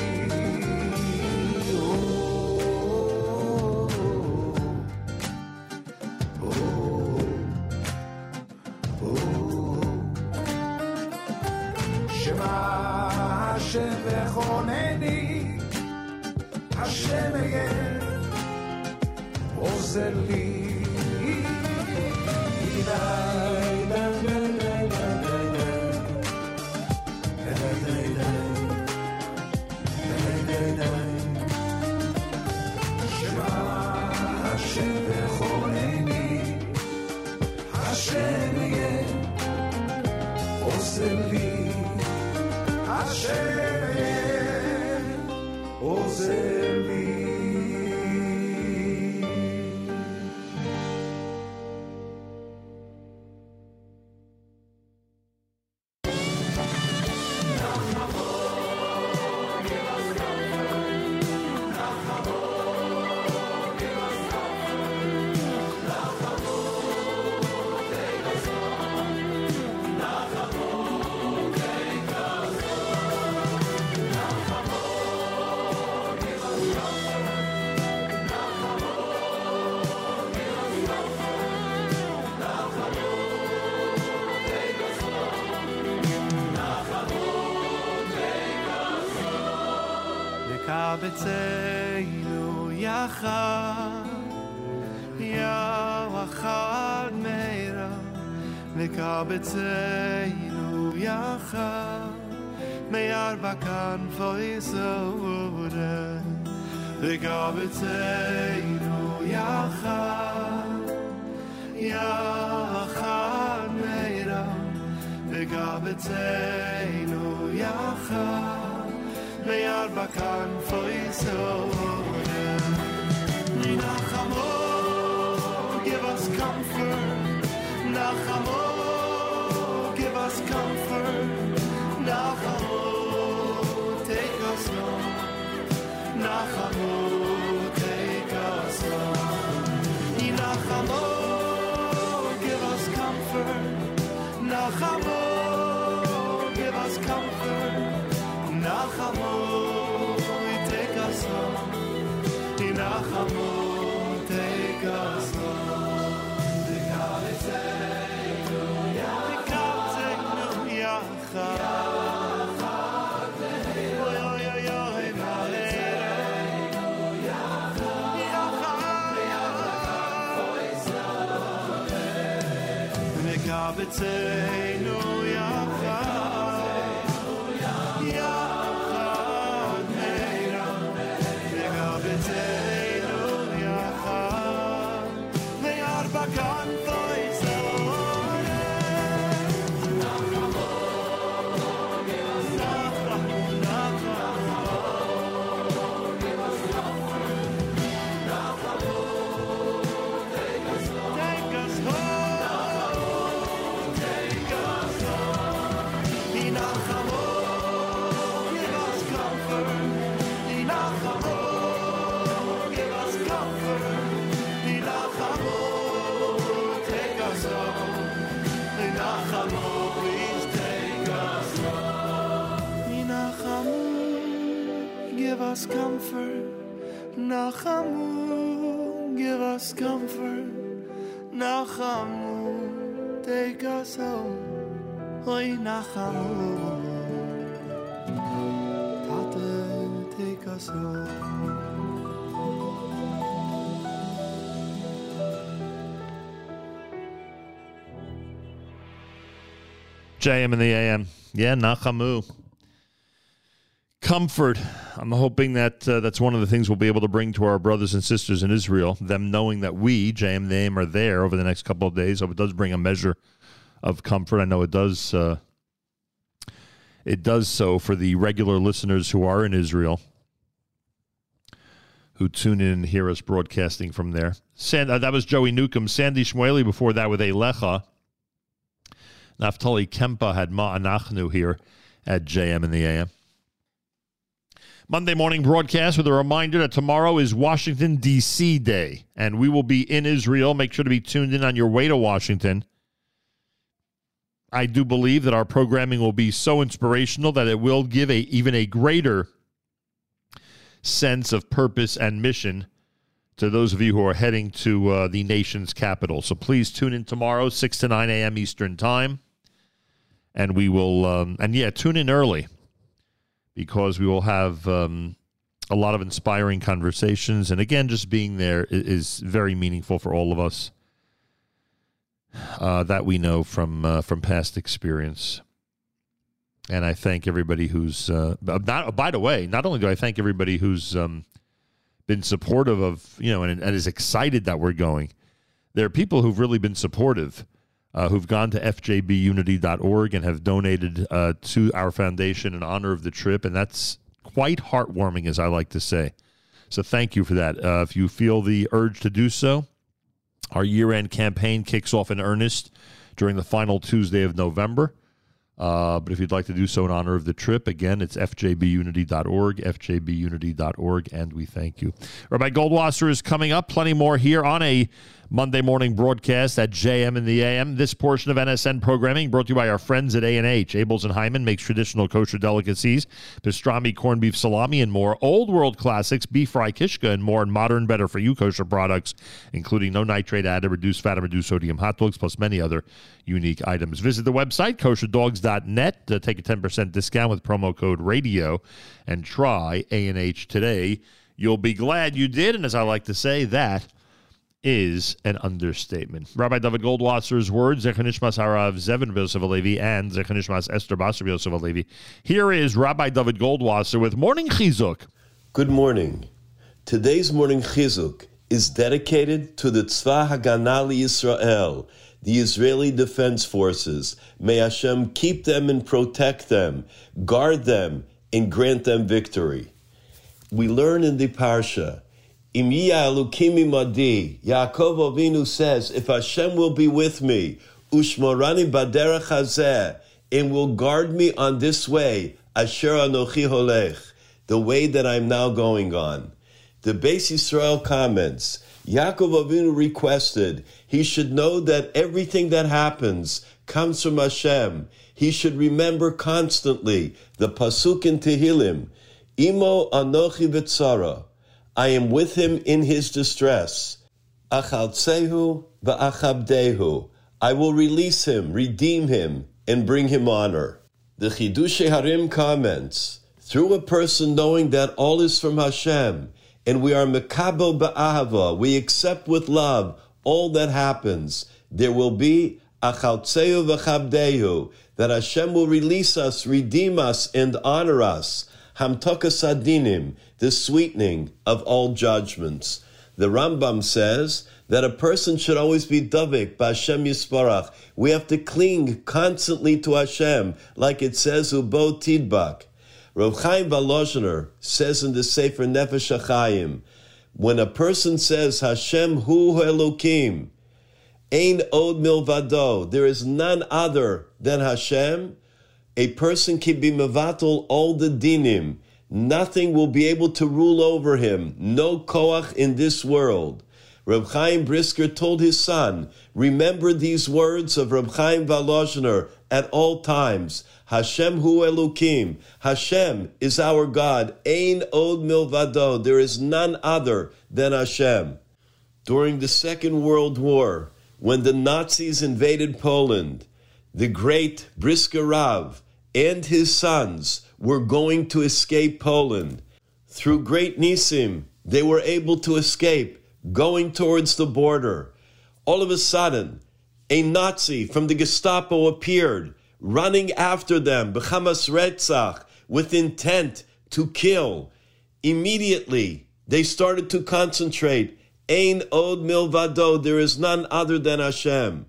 JM in the AM. Yeah, Nachamu. Comfort. I'm hoping that uh, that's one of the things we'll be able to bring to our brothers and sisters in Israel. Them knowing that we, JM and the AM, are there over the next couple of days. So it does bring a measure of comfort. I know it does. Uh, it does so for the regular listeners who are in Israel, who tune in and hear us broadcasting from there. Sand, uh, that was Joey Newcomb. Sandy Shmueli before that with Elecha. Naftali Kempeh had Ma'anachnu here at JM in the AM. Monday morning broadcast with a reminder that tomorrow is Washington, D.C. Day, and we will be in Israel. Make sure to be tuned in on your way to Washington. I do believe that our programming will be so inspirational that it will give a even a greater sense of purpose and mission to those of you who are heading to uh, the nation's capital. So please tune in tomorrow, 6 to 9 a.m. Eastern Time. And we will, um, and yeah, tune in early because we will have um, a lot of inspiring conversations. And again, just being there is, very meaningful for all of us. Uh, that we know from uh, from past experience, and I thank everybody who's uh, not. By the way, not only do I thank everybody who's um, been supportive of you know and, and is excited that we're going, there are people who've really been supportive, uh, who've gone to fjbunity.org and have donated uh, to our foundation in honor of the trip, and that's quite heartwarming, as I like to say. So thank you for that. Uh, if you feel the urge to do so, our year end campaign kicks off in earnest during the final Tuesday of November. Uh, but if you'd like to do so in honor of the trip, again, it's fjbunity.org, fjbunity.org, and we thank you. Rabbi Goldwasser is coming up. Plenty more here on a Monday morning broadcast at JM in the AM. This portion of NSN programming brought to you by our friends at A&H. Abeles and Heymann makes traditional kosher delicacies, pastrami, corned beef salami, and more. Old world classics, beef fry kishka, and more. And modern, better for you kosher products, including no nitrate added, reduced fat, and reduced sodium hot dogs, plus many other unique items. Visit the website, kosherdogs.net, to take a 10% discount with promo code radio and try ANH today. You'll be glad you did. And as I like to say, that is an understatement. Rabbi David Goldwasser's words, Zechanishmas Harav Zevin and Zechanishmas Esther Basar Yosef. Here is Rabbi David Goldwasser with Morning Chizuk. Good morning. Today's morning chizuk is dedicated to the Tzva Haganah Yisrael, the Israeli Defense Forces. May Hashem keep them and protect them, guard them, and grant them victory. We learn in the Parsha, Yaakov Avinu says, if Hashem will be with me, Ushmorani Baderech Hazeh, and will guard me on this way, Asher Anochi Holech, the way that I'm now going on. The Beis Yisrael comments, Yaakov Avinu requested he should know that everything that happens comes from Hashem. He should remember constantly the pasuk in Tehillim, Imo Anochi B'tzara, I am with him in his distress. Achaltsehu v'achabdehu, I will release him, redeem him, and bring him honor. The Chidushei Harim comments, through a person knowing that all is from Hashem, and we are mekabel ba'ahava, we accept with love all that happens, there will be achaltzeu v'chabdehu, that Hashem will release us, redeem us, and honor us. Hamtokas adinim, the sweetening of all judgments. The Rambam says that a person should always be davik b'Hashem Yisparach. We have to cling constantly to Hashem, like it says ubo tidbak. Rav Chaim says in the Sefer Nefesh HaChaim, when a person says Hashem Hu Elokim, Ein Od Milvado, there is none other than Hashem, a person can be mevatel all the dinim. Nothing will be able to rule over him. No koach in this world. Reb Chaim Brisker told his son, remember these words of Reb Chaim Volozhiner at all times. Hashem hu Elokim. Hashem is our God. Ein od milvado. There is none other than Hashem. During the Second World War, when the Nazis invaded Poland, the great Brisker Rav and his sons were going to escape Poland. Through great Nisim, they were able to escape, going towards the border. All of a sudden, a Nazi from the Gestapo appeared, running after them, Bechamas Retzach, with intent to kill. Immediately, they started to concentrate. Ein od milvado, there is none other than Hashem.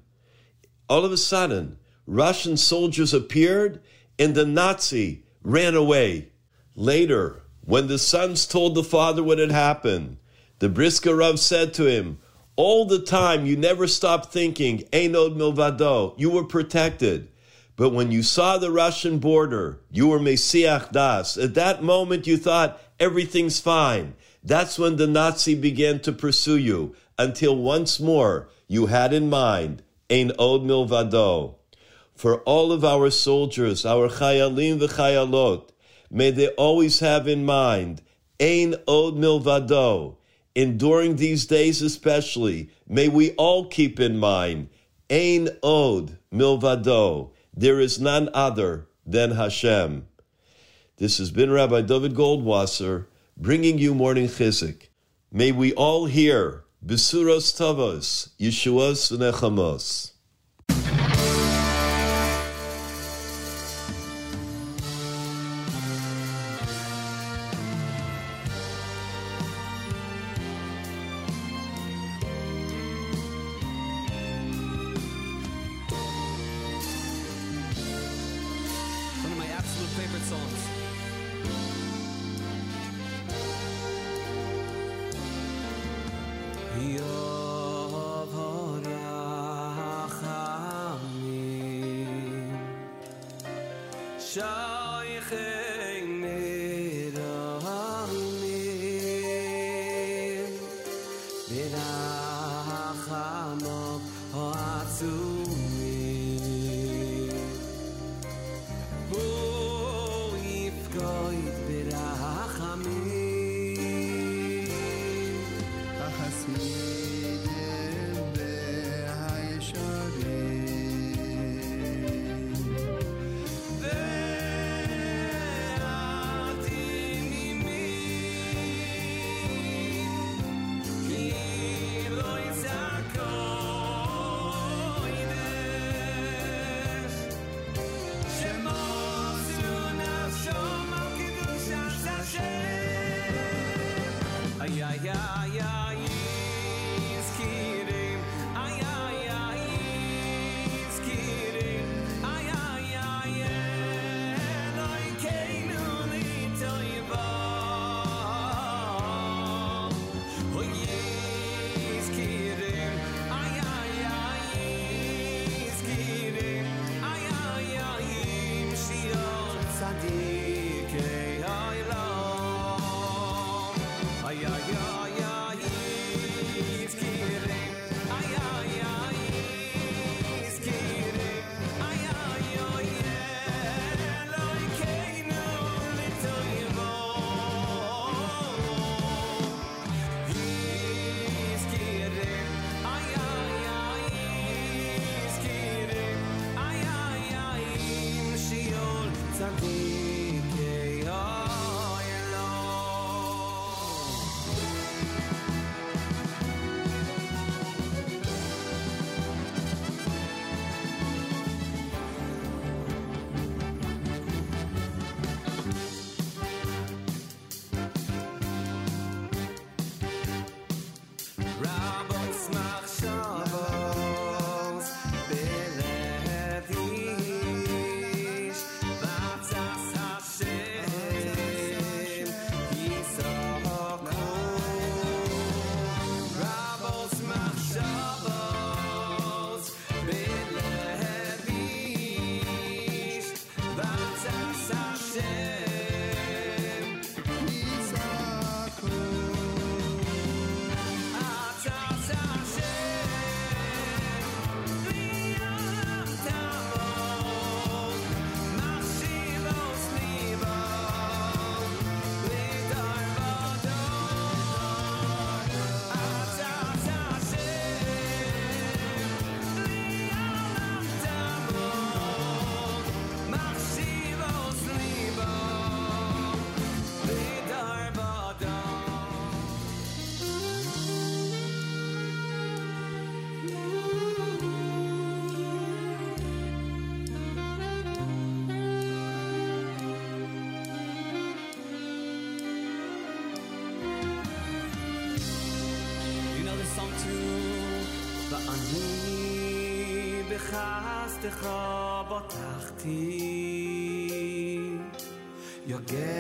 All of a sudden, Russian soldiers appeared and the Nazi ran away. Later, when the sons told the father what had happened, the Brisker Rav said to him, All the time you never stopped thinking, Einod Milvado, you were protected. But when you saw the Russian border, you were Mesiach Das. At that moment, you thought everything's fine. That's when the Nazi began to pursue you, until once more you had in mind, Od Milvado. For all of our soldiers, our Chayalim v'Chayalot, may they always have in mind, Ein Od Milvado. And during these days especially, may we all keep in mind, Ein Od Milvado. There is none other than Hashem. This has been Rabbi David Goldwasser bringing you morning chizuk. May we all hear Besuros Tavos, Yeshuas Nechamos. בחסדך בטחתי, יגל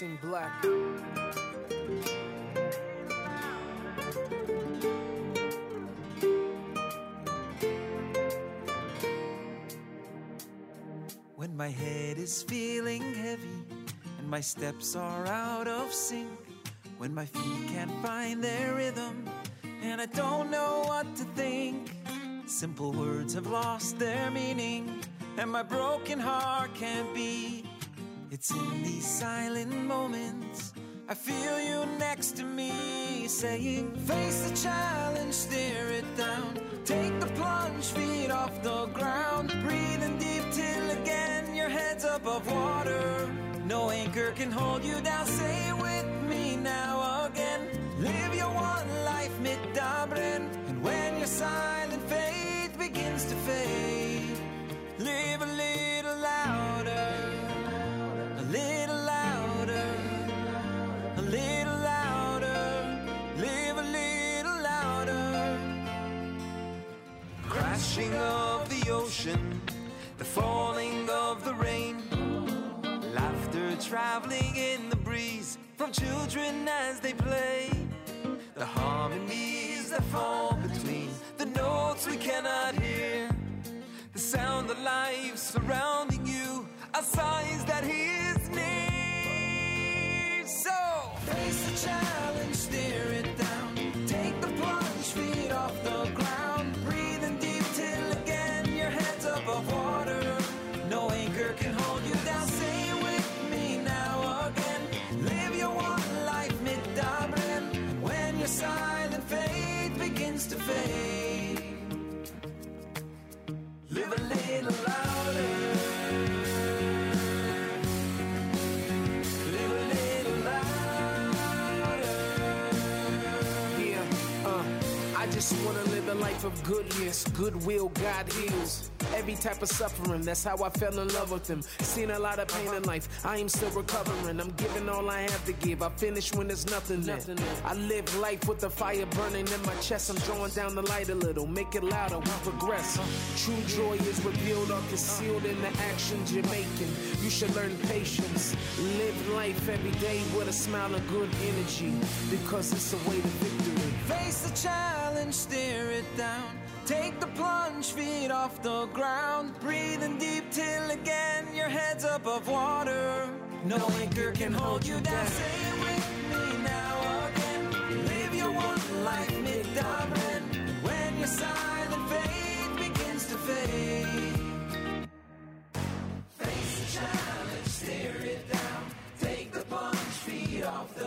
Nissan Black. When my head is feeling heavy and my steps are out of sync, when my feet can't find their rhythm and I don't know what to think, simple words have lost their meaning and my broken heart can't beat. It's in these silent moments I feel you next to me saying, Face the challenge, stare it down. Take the plunge, feet off the ground. Breathing deep till again your head's above water. No anchor can hold you down. Say it with me now the ocean, the falling of the rain, laughter traveling in the breeze from children as they play. The harmonies that fall between the notes we cannot hear. The sound of life surrounding you are signs that he is near. So face the challenge, stare it a life of goodness, goodwill, God heals. Every type of suffering, that's how I fell in love with him. Seen a lot of pain in life, I am still recovering. I'm giving all I have to give. I finish when there's nothing there. I live life with the fire burning in my chest. I'm drawing down the light a little, make it louder, we progress. True joy is revealed or concealed in the actions you're making. You should learn patience. Live life every day with a smile and good energy, because it's the way to victory. Face the challenge, stare it down. Take the plunge, feet off the ground. Breathing deep till again your head's above water. No anchor can hold you down. Say it with me now again. Live your one life mid When your silent faith begins to fade. Face the challenge, stare it down. Take the plunge, Dropped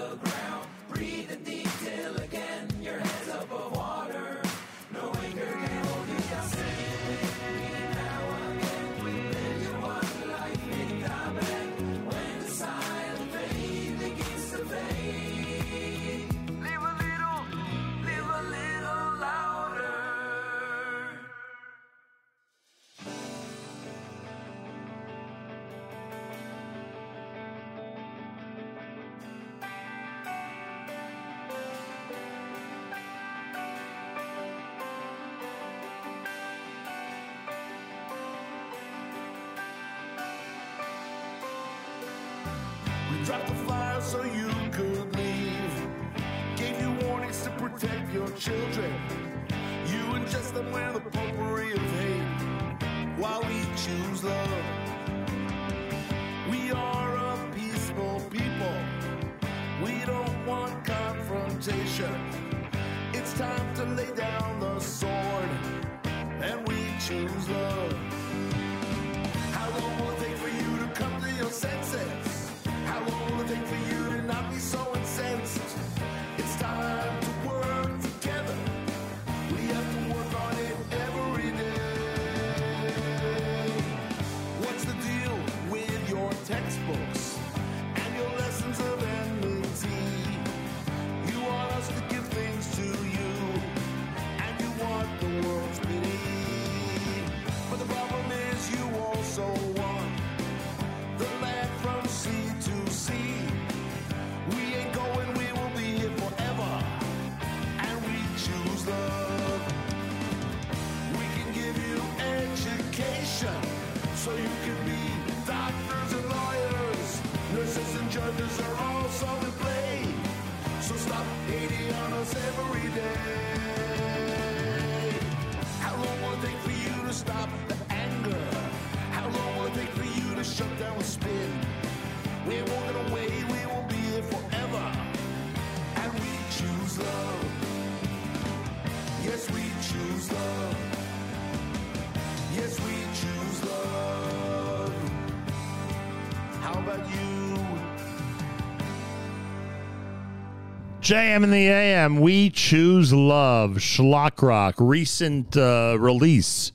JM in the AM, We Choose Love, Schlock Rock, recent uh, release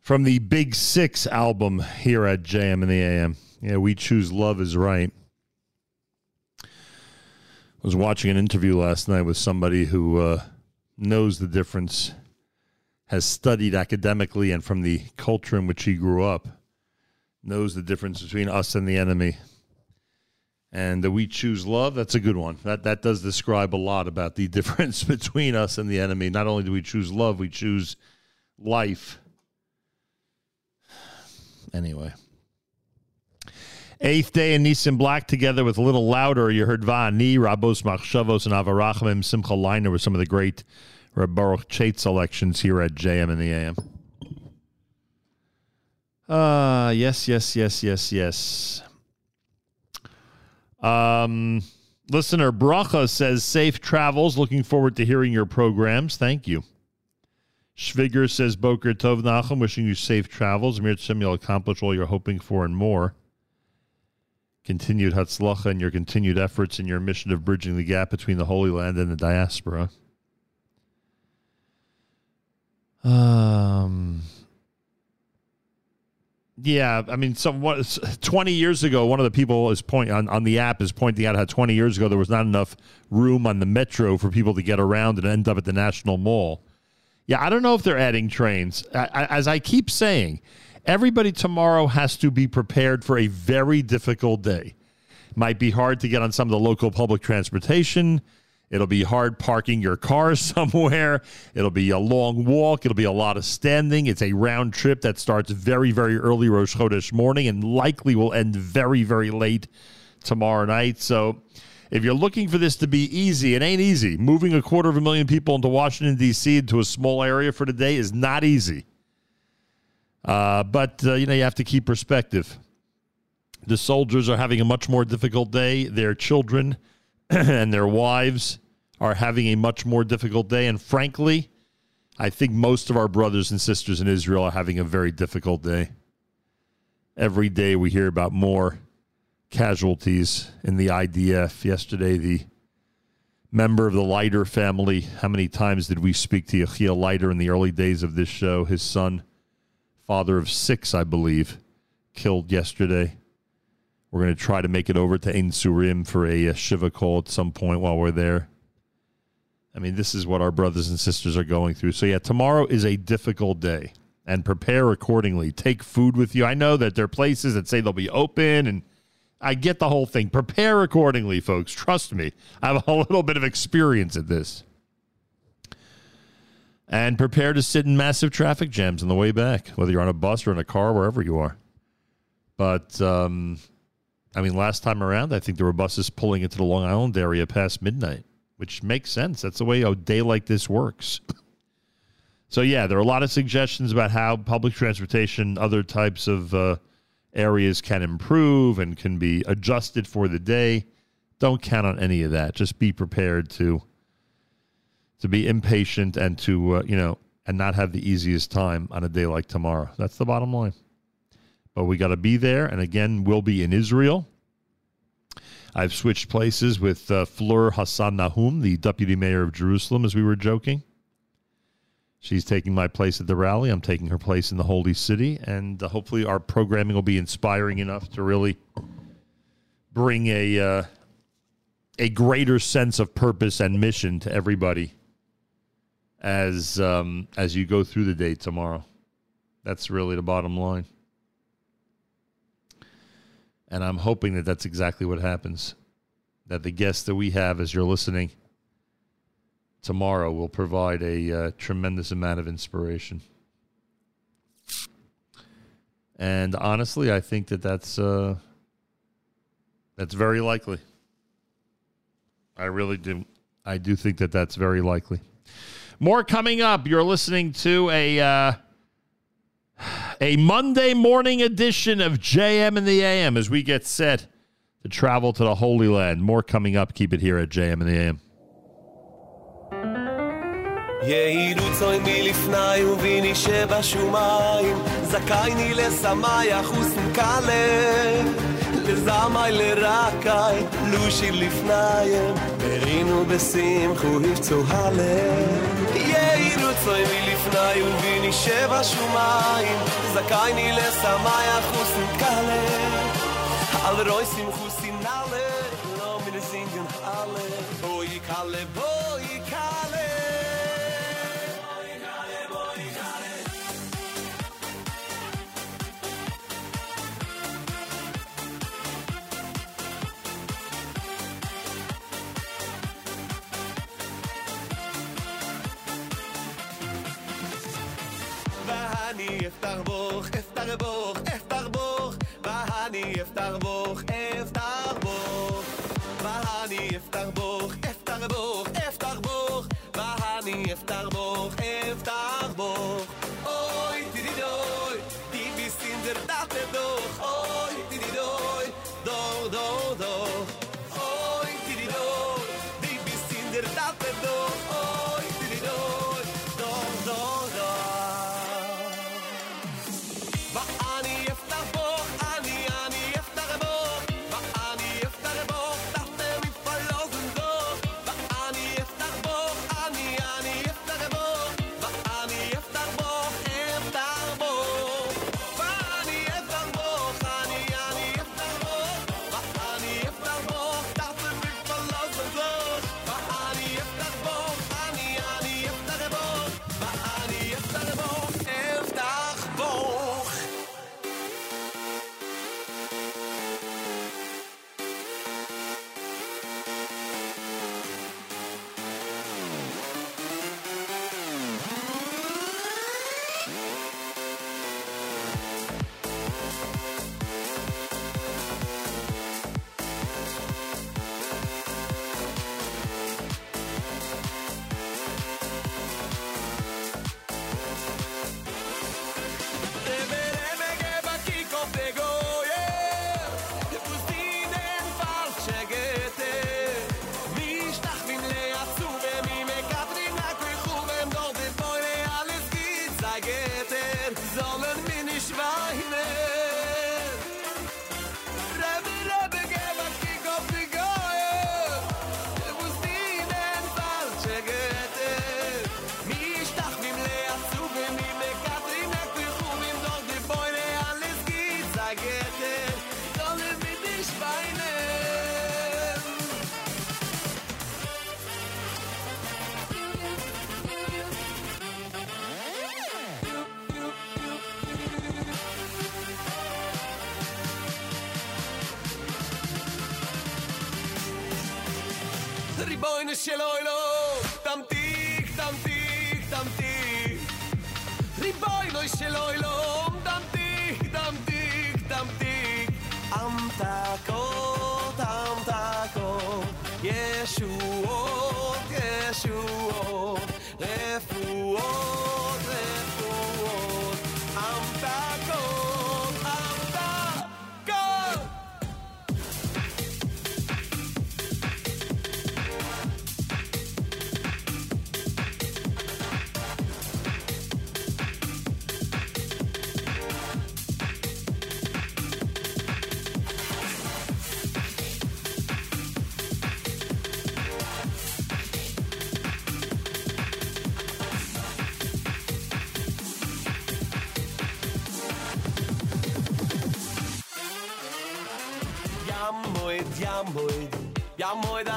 from the Big Six album here at JM in the AM. Yeah, We Choose Love is right. I was watching an interview last night with somebody who uh, knows the difference, has studied academically and from the culture in which he grew up, knows the difference between us and the enemy and the we choose love that's a good one that that does describe a lot about the difference between us and the enemy not only do we choose love we choose life anyway Eighth day in Nissan Black together with a little louder. You heard Va'ani, Rabos Machshavos, and Avarachim, Simcha Leiner were some of the great Baruch Chait selections here at JM in the AM. Uh, yes, yes, yes, yes, yes. Um, listener Bracha says safe travels. Looking forward to hearing your programs. Thank you. Schwiger says Boker Tov Nachum, wishing you safe travels. Amir Tzim, you'll accomplish all you're hoping for and more. Continued Hatzlacha and your continued efforts in your mission of bridging the gap between the Holy Land and the diaspora. Um, yeah, I mean, some what, twenty years ago, one of the people is point on, on the app is pointing out how twenty years ago there was not enough room on the metro for people to get around and end up at the National Mall. Yeah, I don't know if they're adding trains. I, I, as I keep saying, everybody tomorrow has to be prepared for a very difficult day. Might be hard to get on some of the local public transportation. It'll be hard parking your car somewhere. It'll be a long walk. It'll be a lot of standing. It's a round trip that starts very, very early Rosh Chodesh morning and likely will end very, very late tomorrow night. So if you're looking for this to be easy, it ain't easy. Moving a quarter of a million people into Washington, D.C., into a small area for today is not easy. Uh, but, uh, you know, you have to keep perspective. The soldiers are having a much more difficult day. Their children and their wives are having a much more difficult day. And frankly, I think most of our brothers and sisters in Israel are having a very difficult day. Every day we hear about more casualties in the IDF. Yesterday, the member of the Leiter family, how many times did we speak to Yechiel Leiter in the early days of this show? His son, father of six, I believe, killed yesterday. We're going to try to make it over to Ein Surim for a, a Shiva call at some point while we're there. I mean, this is what our brothers and sisters are going through. So, yeah, tomorrow is a difficult day and prepare accordingly. Take food with you. I know that there are places that say they'll be open, and I get the whole thing. Prepare accordingly, folks. Trust me. I have a little bit of experience at this. And prepare to sit in massive traffic jams on the way back, whether you're on a bus or in a car, wherever you are. But, um, I mean, last time around, I think there were buses pulling into the Long Island area past midnight, which makes sense. That's the way a day like this works. so, yeah, there are a lot of suggestions about how public transportation, other types of uh, areas can improve and can be adjusted for the day. Don't count on any of that. Just be prepared to to be impatient and to uh, you know and not have the easiest time on a day like tomorrow. That's the bottom line. But we got to be there, and again, we'll be in Israel. I've switched places with uh, Fleur Hassan Nahum, the deputy mayor of Jerusalem, as we were joking. She's taking my place at the rally. I'm taking her place in the Holy City, and uh, hopefully, our programming will be inspiring enough to really bring a uh, a greater sense of purpose and mission to everybody as um, as you go through the day tomorrow. That's really the bottom line. And I'm hoping that that's exactly what happens. That the guests that we have as you're listening tomorrow will provide a uh, tremendous amount of inspiration. And honestly, I think that that's uh, that's very likely. I really do. I do think that that's very likely. More coming up. You're listening to a uh, a Monday morning edition of JM and the AM as we get set to travel to the Holy Land. More coming up. Keep it here at JM and the AM. יהירו מלפני וביני שבשמיים זכייני לשמח ושמקלה לזמי לרקי לושי לפניהם ברינו בשמחו יפצו הלב אפילו מלפני ולביני שבע שומיים. זכאי לי לסמי אחוס נתקלה על רוי שמחוסי נעלה לא מנסינגן עלה. בואי קלה בואי ואני אפתח בוך, אפתח בוך, אפתח בוך. ואני אפתח בוך, אפתח בוך. ואני אפתח בוך, אפתח בוך, אפתח בוך. ואני אפתח בוך, אפתח בוך. אוי דידידוי, די ביסט אין der Tate doch אוי דידידוי, דור דור דור jamoid arabre,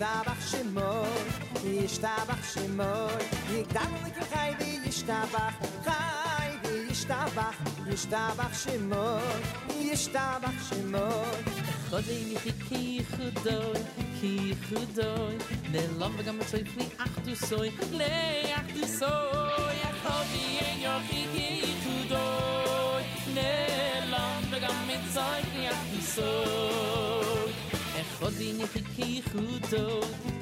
ישתבח שמו ישתבח שמו יגדל לקחי וישתבח חי וישתבח ישתבח שמו ישתבח שמו חודי מחיכי חודוי ki khudoy ne lom gam tsoy fli ach du soy le ach du soy a khobi en yo ki ki khudoy ne lom gam tsoy fli ach du soy Chod di ni fi ki chudo,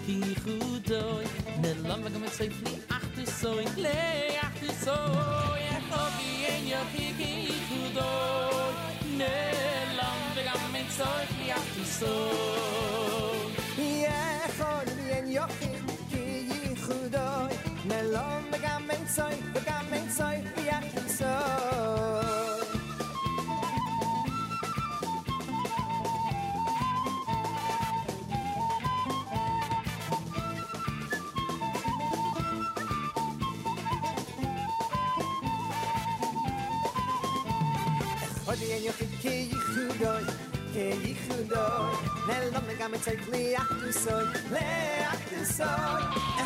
ki chudo Ne lam vaga me fli ach tu soi, le ach tu soi Chod en yo fi ki chudo, ne lam vaga tsay tsoi fli soi Ye en yo ki chudo, ne lam vaga me tsoi, vaga me tsoi soi ke ich do ne lo me gam tsay kli ach du so le ach du so e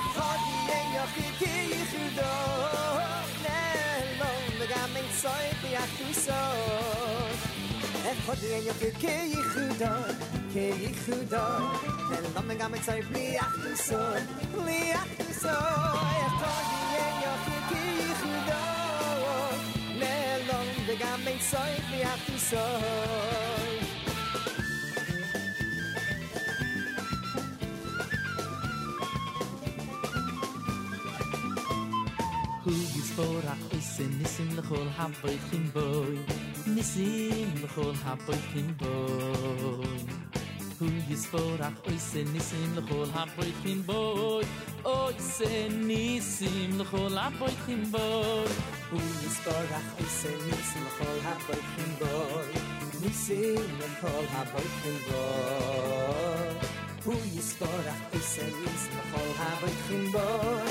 ye yo ke ke ich do lo me gam tsay kli ach du so e ye yo ke ke ich do ke ich do lo me gam tsay kli ach du so kli ach du so e ye yo ke ke ich do lo me gam tsay kli ach du so Torah Ose nisim lechol haboy chim boy. Nisim lechol haboy chim boy. Hu yisporach Ose nisim lechol haboy chim boy. Ose nisim lechol haboy chim boy. Hu yisporach Ose nisim lechol haboy chim boy. Nisim lechol haboy chim boy. Hu yisborach oise nisim lechol haboichim boy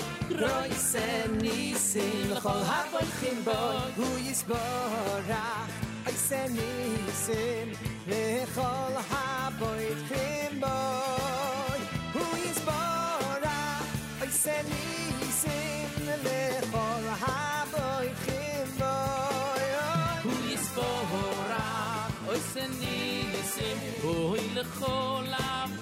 Hu yisborach oise nisim Oy lechol haboichim boy Hu yisborach oise nisim lechol haboichim boy Hagoy melech hayavim toivois Sheg molani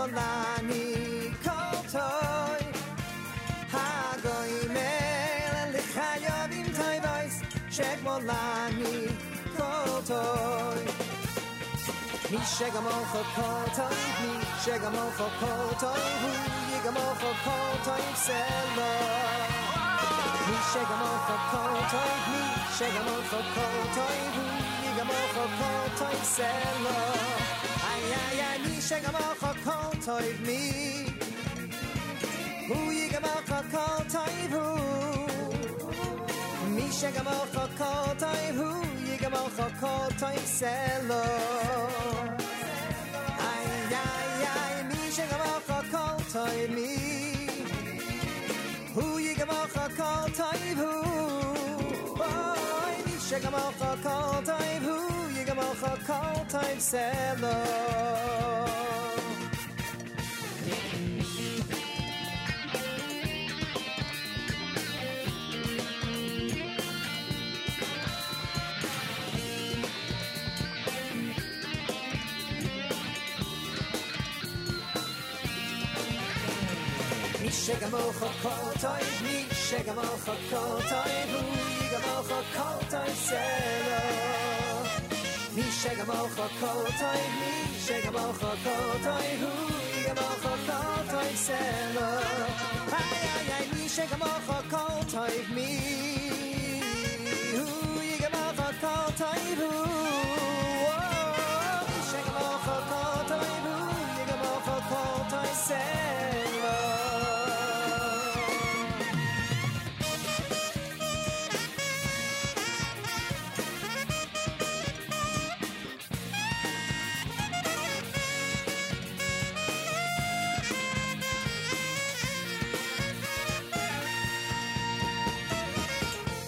Sheg molani kol toy Hagoy melech hayavim toivois Sheg molani kol toy Mi shegamol for kol toy Mi for Hu yigamol for Selo Mi shegamol for kol toy Mi shegamol for kol toy Hu yigamol for kol ay Mi Hu yigamol for kol toy Hu shegamol for kol toy Hu yigamol for kol toy Selo Ay ay ay shegamol for kol toy Mi Hu yigamol for kol toy Hu shegamol for kol toy Hu yigamol for kol toy Selo. Mi shegamol for kol toy Mi shegamol for kol toy Hu Mi shegamol for kol toy Mi shegamol for kol toy Hu yigamol for kol toy Selo. Ay ay ay Mi shegamol for kol toy Mi Hu yigamol for kol toy Hu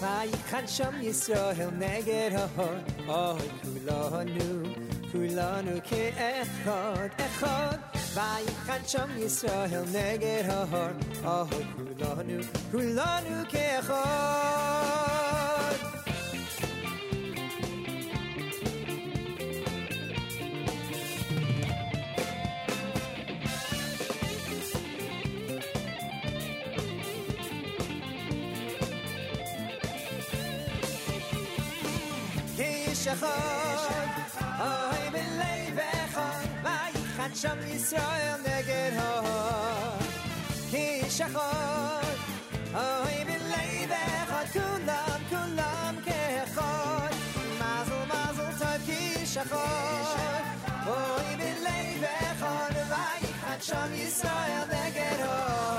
ויקחן שם ישראל נגד ההור, אוי כולנו, כולנו כאחד, אחד. ויקחן שם ישראל נגד ההור, אוי כולנו, כולנו כאחד. שם ישראל נגד האור כאיש אחד אוי בלב אחד כולם כולם כאחד מזל מזל טוב כאיש אחד אוי בלב אחד ואיחד שם ישראל נגד האור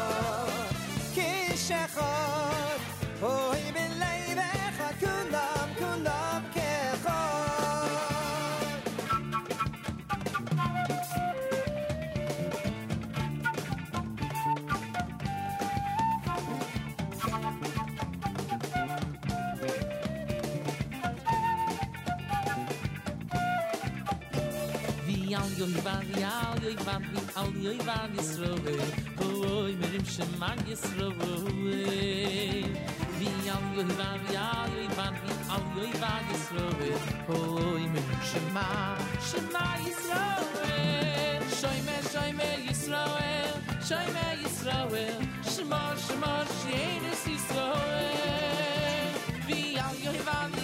yoy vav yal yoy vav al yoy vav yisrove oy merim shem mag yisrove vi yam yoy vav yal yoy vav al yoy vav yisrove oy merim shem mag shem mag yisrove shoy me shoy me yisrove shoy me yisrove shmor shmor shein es yisrove vi yal yoy vav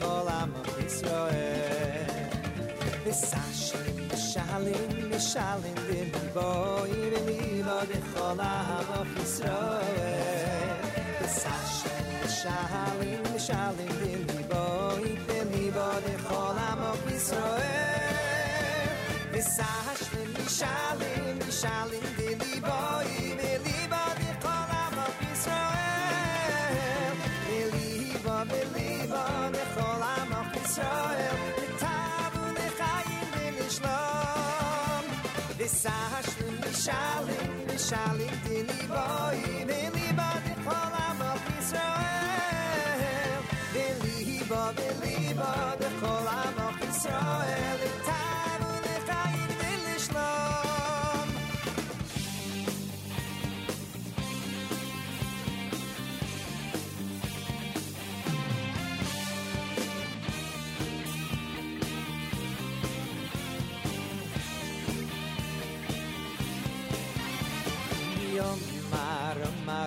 kol am Israel. Es sach shalim shalim bim boy ir mi vad kol am Israel. Es sach shalim shalim bim boy ir mi vad kol am shalim shalim bim boy der tayp mit khayn inem schlom dis a shrim di sharly di sharly di liba inem ibad di kholava mi shael liba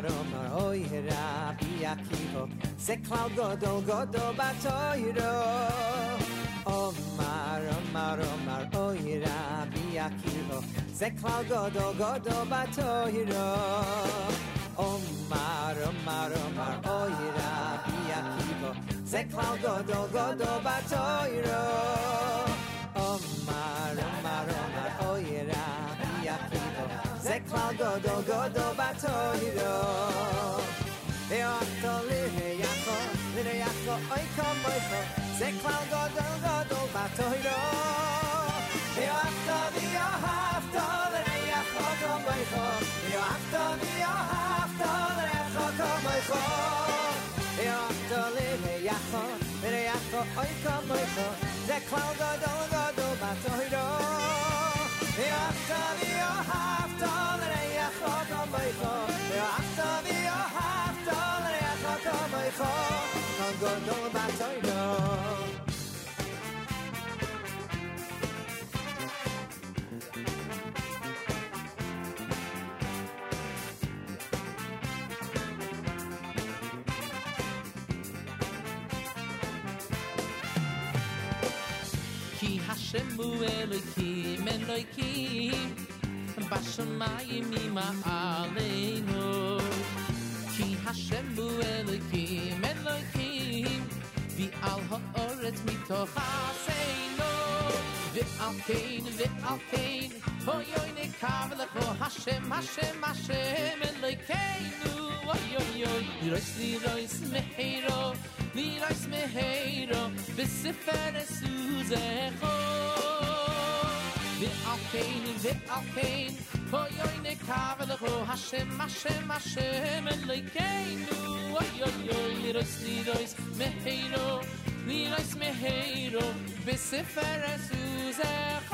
mar oy rabbi akivo ze klal godol godol batoyro Omar Omar Omar oy rabbi akivo ze klal godol Omar Omar Omar Omar ze klal godol godol batoyro Eo achto lire yacho, lire yacho, oi kom oicho, ze klal godol godol batoyro. Eo achto vi o hafto, lire yacho kom oicho, eo achto vi o hafto, lire yacho kom yacho, oi kom oicho, ze klal godol godol batoyro. Elokim Elokim Bashamayim ima aleinu. Ki Hashem hu Elokim Elokim Vi al ha'oretz mitoch aseinu Vi al kein, vi al kein. Oy oy ne kavlecho Hashem, Hashem, Hashem Elokeinu. Oy oy lirois meheiro Lirois meheiro B'sefer esuzecho Vi al kein, vi al kein Oy oy ne kavlecho Hashem, Hashem, Hashem Elokeinu. Oy oy oy Lirois, lirois meheiro Lirois meheiro B'sefer esuzecho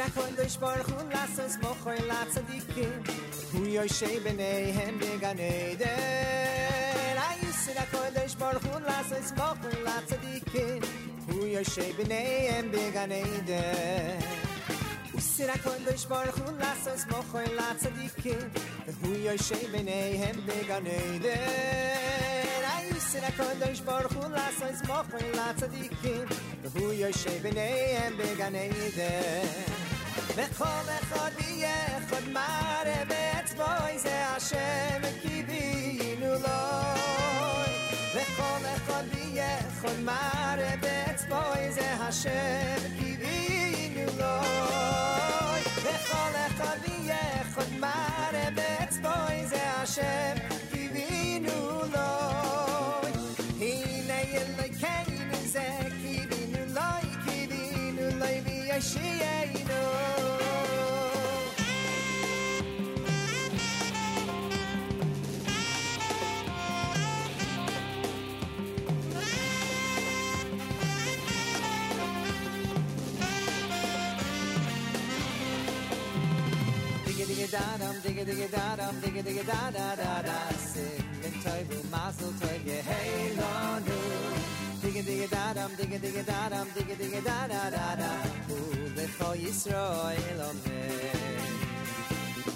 mir khoyn doy shpor khun las uns mo khoyn lats dikke hu yoy shey benay hem de ganede la da khoyn doy shpor khun las uns mo khoyn lats dikke benay hem de ganede us da shpor khun las uns mo khoyn lats dikke hu yoy shey benay hem de ganede la yus da khoyn doy shpor khun las uns mo khoyn lats dikke hu shey benay hem de ganede khun hu benay hem de וכל אחד ויחד מראה באצבעוי זה השם קיווינו לו וכל אחד ויחד מראה באצבעוי זה השם קיווינו לו וכל אחד ויחד מראה באצבעוי זה השם קיווינו לו הנה אלוהינו זה קיווינו לו קיווינו לו וישיינו digga digga da dum, digga digga da da da da. Sing in toivu, mazel tov, ye hey lo nu. Digga digga da dum, digga digga da dum, digga digga da da da da. Hu lecho Yisrael amen.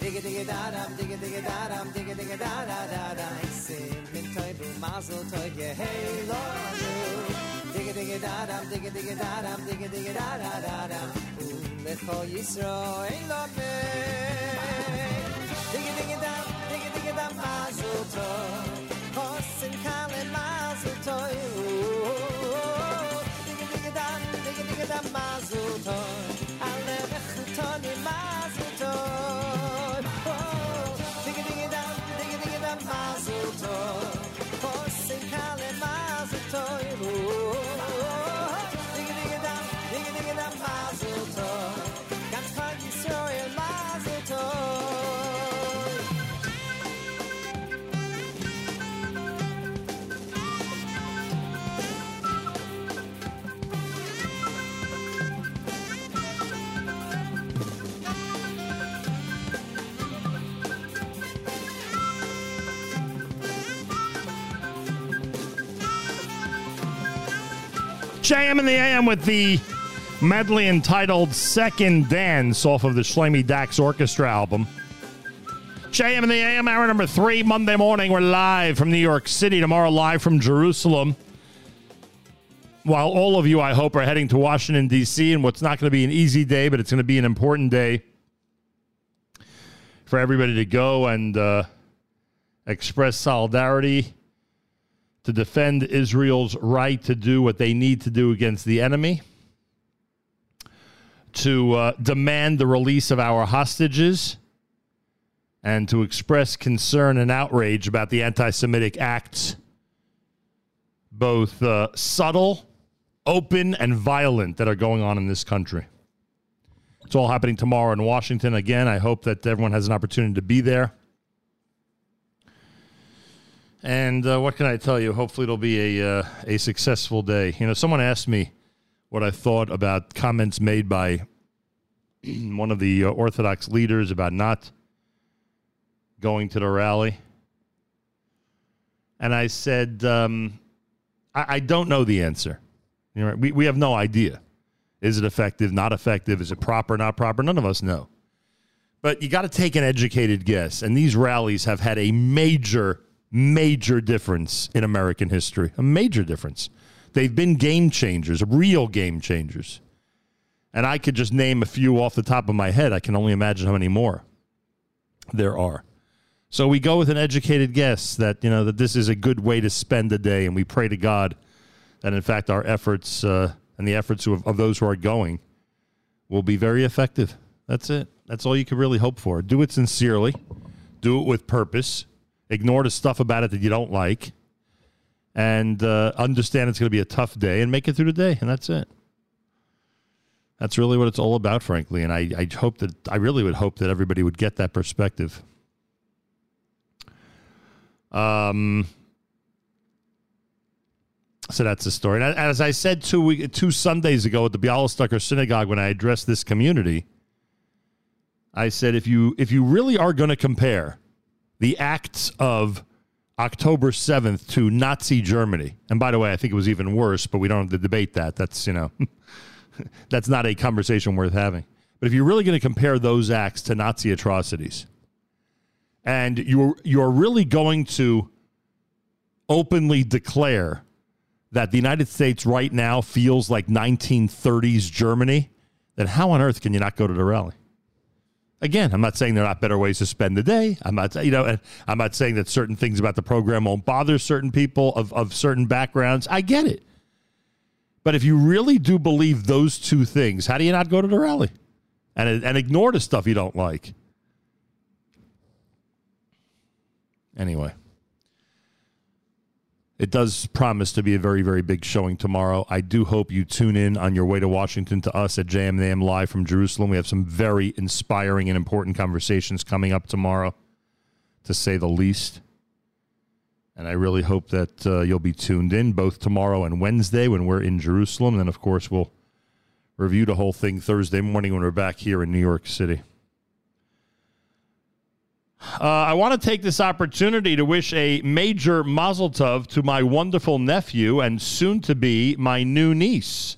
Digga digga da dum, digga digga da dum, digga digga da da da da. Sing in toivu, mazel tov, ye hey lo nu. Digga digga da dum, digga digga da dum, digga digga da da da da. Hu lecho Yisrael amen. Digga digga da, digga digga da, mazel tov. Kosten kale mazel tov. Digga digga da, digga digga da, mazel tov. Alle rechtoni mazel JM in the AM with the medley entitled Second Dance off of the Shloime Dachs Orchestra album. JM in the AM, hour number three, Monday morning. We're live from New York City. Tomorrow, live from Jerusalem. While all of you, I hope, are heading to Washington, D.C., and what's not going to be an easy day, but it's going to be an important day for everybody to go and uh, express solidarity to defend Israel's right to do what they need to do against the enemy, to uh, demand the release of our hostages, and to express concern and outrage about the anti Semitic acts, both uh, subtle, open, and violent, that are going on in this country. It's all happening tomorrow in Washington. Again, I hope that everyone has an opportunity to be there. And uh, what can I tell you? Hopefully, it'll be a uh, a successful day. You know, someone asked me what I thought about comments made by one of the uh, Orthodox leaders about not going to the rally, and I said um, I, I don't know the answer. You know, we we have no idea. Is it effective? Not effective? Is it proper? Not proper? None of us know. But you got to take an educated guess. And these rallies have had a major major difference in American history. A major difference. They've been game changers, real game changers. And I could just name a few off the top of my head. I can only imagine how many more there are. So we go with an educated guess that you know that this is a good way to spend a day, and we pray to God that in fact our efforts uh, and the efforts of, of those who are going will be very effective. That's it. That's all you can really hope for. Do it sincerely. Do it with purpose ignore the stuff about it that you don't like, and uh, understand it's going to be a tough day and make it through the day, and that's it. That's really what it's all about, frankly. And I, I hope that I really would hope that everybody would get that perspective. Um, So that's the story. And as I said two week, two Sundays ago at the Bialystoker Synagogue when I addressed this community, I said if you if you really are going to compare the acts of October seventh to Nazi Germany, and by the way, I think it was even worse, but we don't have to debate that. That's you know, that's not a conversation worth having. But if you're really going to compare those acts to Nazi atrocities, and you're you're really going to openly declare that the United States right now feels like 1930s Germany, then how on earth can you not go to the rally? Again, I'm not saying there are not better ways to spend the day. I'm not, you know, I'm not saying that certain things about the program won't bother certain people of, of certain backgrounds. I get it. But if you really do believe those two things, how do you not go to the rally and, and ignore the stuff you don't like? Anyway. It does promise to be a very, very big showing tomorrow. I do hope you tune in on your way to Washington to us at JMAM Live from Jerusalem. We have some very inspiring and important conversations coming up tomorrow, to say the least. And I really hope that uh, you'll be tuned in both tomorrow and Wednesday when we're in Jerusalem. And then, of course, we'll review the whole thing Thursday morning when we're back here in New York City. Uh, I want to take this opportunity to wish a major mazel tov to my wonderful nephew and soon to be my new niece.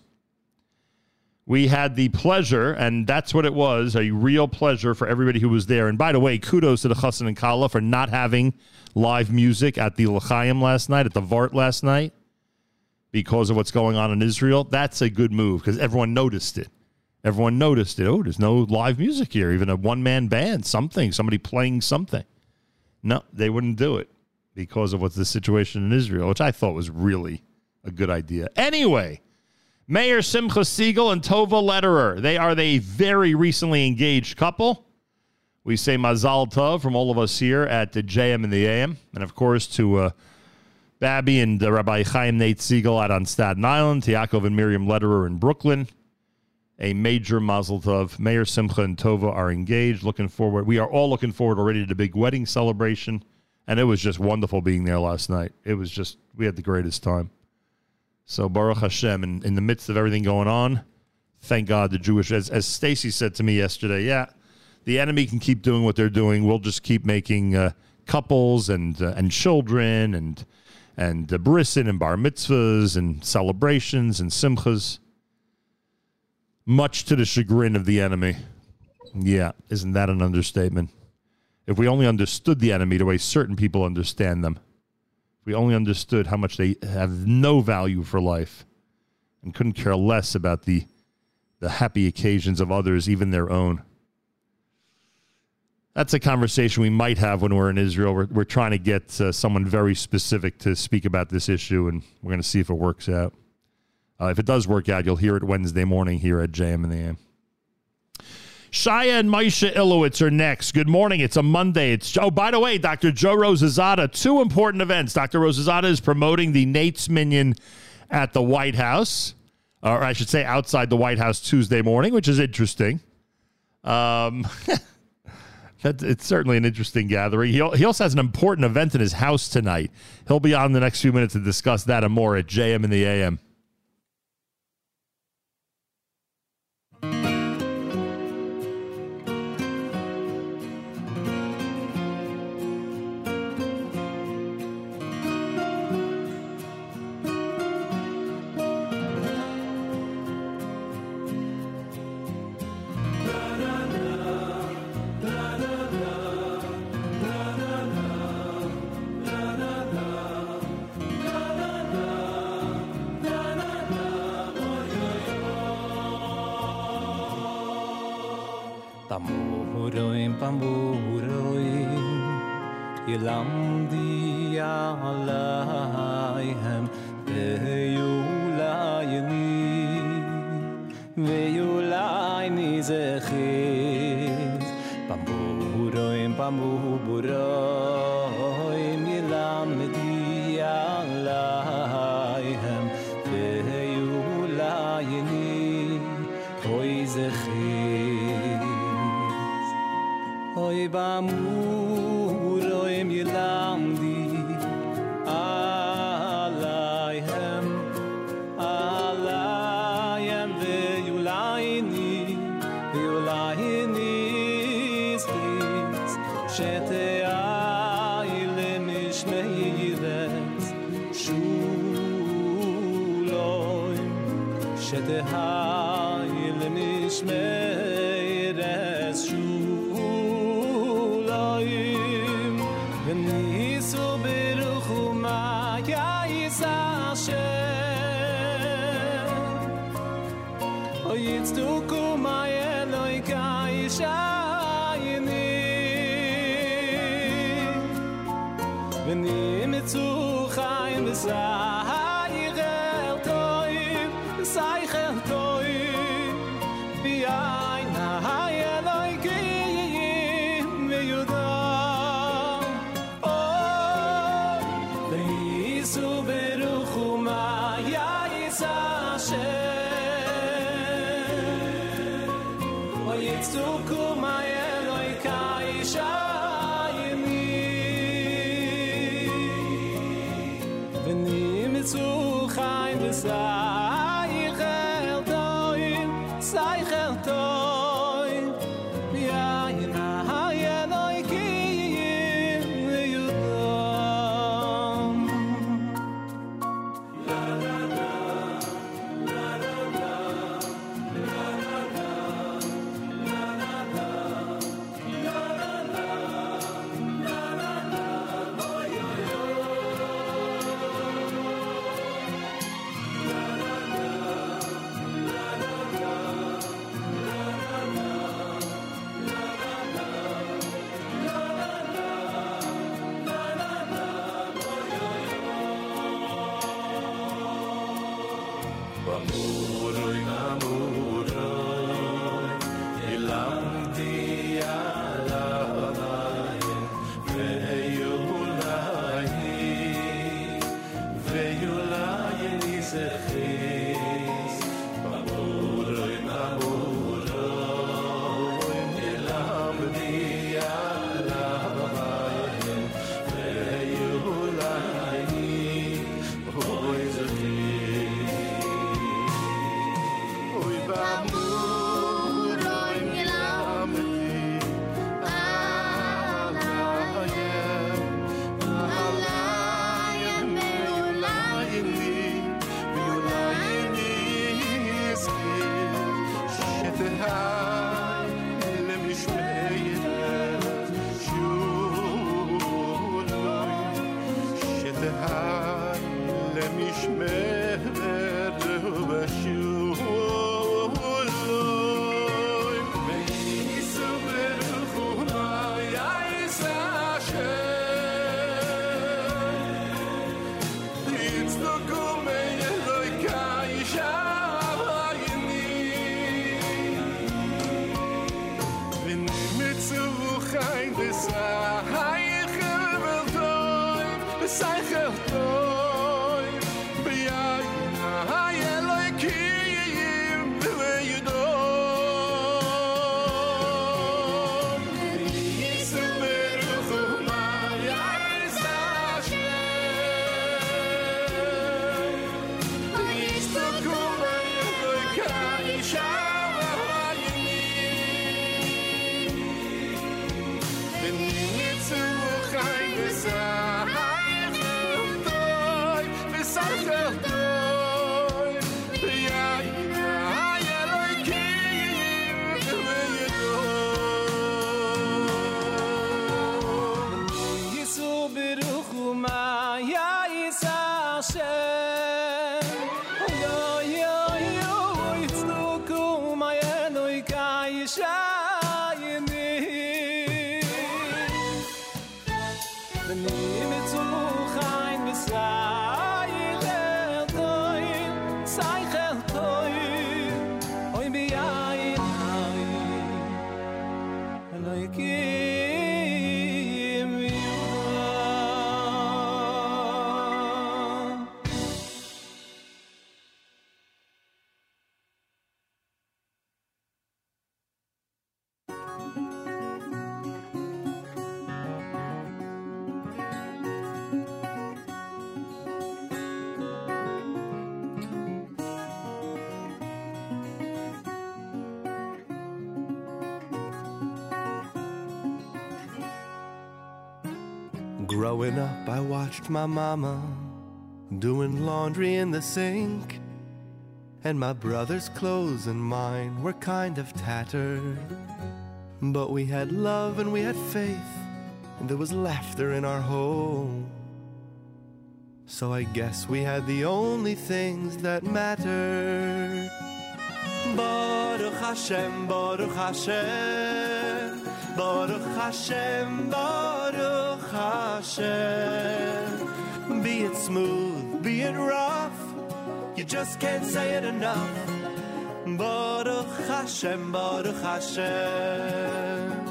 We had the pleasure, and that's what it was a real pleasure for everybody who was there. And by the way, kudos to the Chassan and Kala for not having live music at the L'chaim last night, at the Vart last night, because of what's going on in Israel. That's a good move because everyone noticed it. Everyone noticed it. Oh, there's no live music here, even a one man band, something, somebody playing something. No, they wouldn't do it because of what's the situation in Israel, which I thought was really a good idea. Anyway, Meir Simcha Segal and Tova Lederer, they are the very recently engaged couple. We say Mazal Tov from all of us here at the JM and the AM. And of course, to uh, Babby and uh, Rabbi Chaim Nate Segal out on Staten Island, to Yaakov and Miriam Lederer in Brooklyn a major mazel tov. Meir Simcha and Tova are engaged. Looking forward. We are all looking forward already to the big wedding celebration. And it was just wonderful being there last night. It was just, we had the greatest time. So Baruch Hashem, in, in the midst of everything going on, thank God the Jewish, as, as Stacy said to me yesterday, yeah, the enemy can keep doing what they're doing. We'll just keep making uh, couples and uh, and children and and uh, brisson and bar mitzvahs and celebrations and simchas much to the chagrin of the enemy. Yeah, isn't that an understatement? If we only understood the enemy the way certain people understand them, if we only understood how much they have no value for life and couldn't care less about the the happy occasions of others, even their own. That's a conversation we might have when we're in Israel. We're, we're trying to get uh, someone very specific to speak about this issue, and we're going to see if it works out. Uh, if it does work out, you'll hear it Wednesday morning here at JM and the AM. Shaya and Maisha Ilowitz are next. Good morning. It's a Monday. It's oh, by the way, Dr. Joe Rozezadeh. Two important events. Dr. Rozezadeh is promoting the Nate's Minion at the White House, or I should say, outside the White House Tuesday morning, which is interesting. Um, that, it's certainly an interesting gathering. He, he also has an important event in his house tonight. He'll be on the next few minutes to discuss that and more at JM and the AM. Ha'ay Growing up, I watched my mama doing laundry in the sink. And my brother's clothes and mine were kind of tattered. But we had love and we had faith, and there was laughter in our home. So I guess we had the only things that mattered. Baruch Hashem, Baruch Hashem, Baruch Hashem, Baruch Hashem. Be it smooth, be it rough, you just can't say it enough. Baruch Hashem, Baruch Hashem.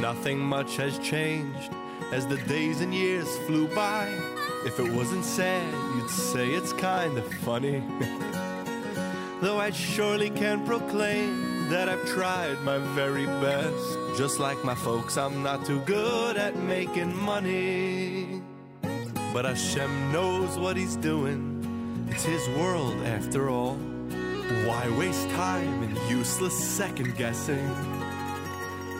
Nothing much has changed as the days and years flew by. If it wasn't sad, you'd say it's kind of funny. Though I surely can proclaim that I've tried my very best. Just like my folks, I'm not too good at making money. But Hashem knows what He's doing. It's His world after all. Why waste time in useless second guessing?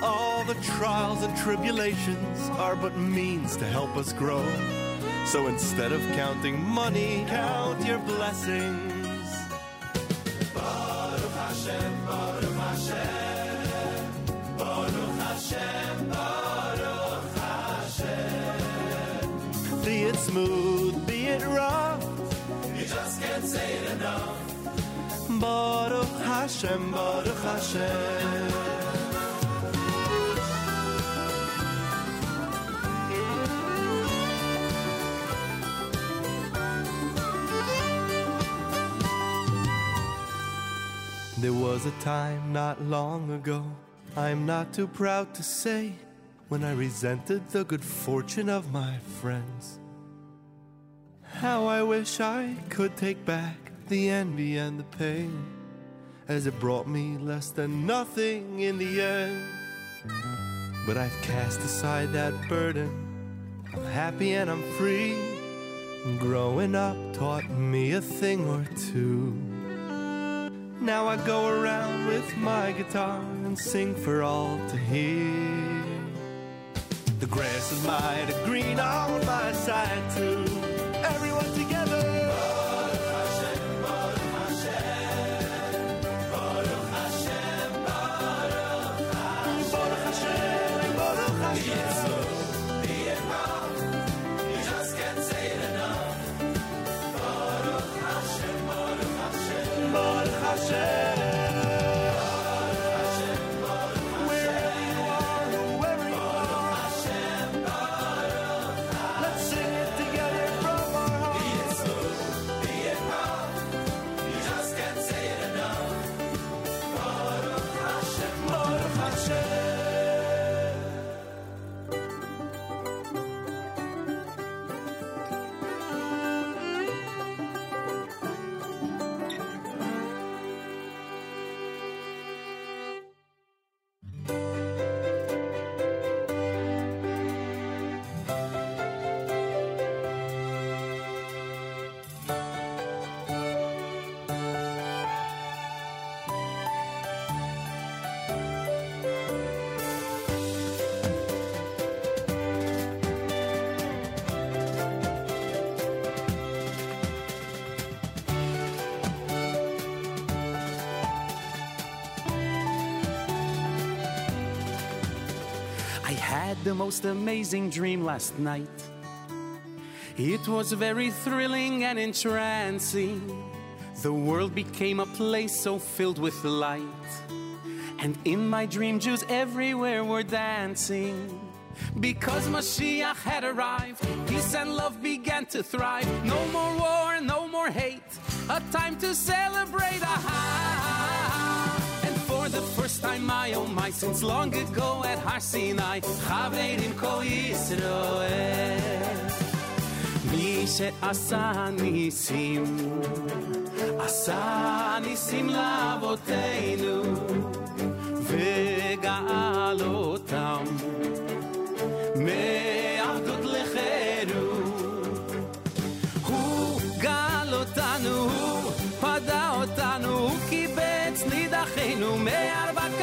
All the trials and tribulations are but means to help us grow. So instead of counting money, count your blessings. Baruch Hashem, Baruch Hashem, Baruch Hashem, Baruch Hashem. Be it smooth, be it rough, you just can't say it enough. Baruch Hashem, Baruch Hashem. There was a time not long ago, I'm not too proud to say, when I resented the good fortune of my friends. How I wish I could take back the envy and the pain, as it brought me less than nothing in the end. But I've cast aside that burden, I'm happy and I'm free. Growing up taught me a thing or two. Now I go around with my guitar and sing for all to hear. The grass is mighty green on my side too. Let's most amazing dream last night. It was very thrilling and entrancing. The world became a place so filled with light. And in my dream, Jews everywhere were dancing. Because Mashiach had arrived, peace and love began to thrive. No more war, no more hate. A time to celebrate. And for the first time, my oh my, since long ago at Har Sinai, Chaverim Kol Yisroel. מי שעשה ניסים, עשה ניסים לאבותינו, וגאל אותם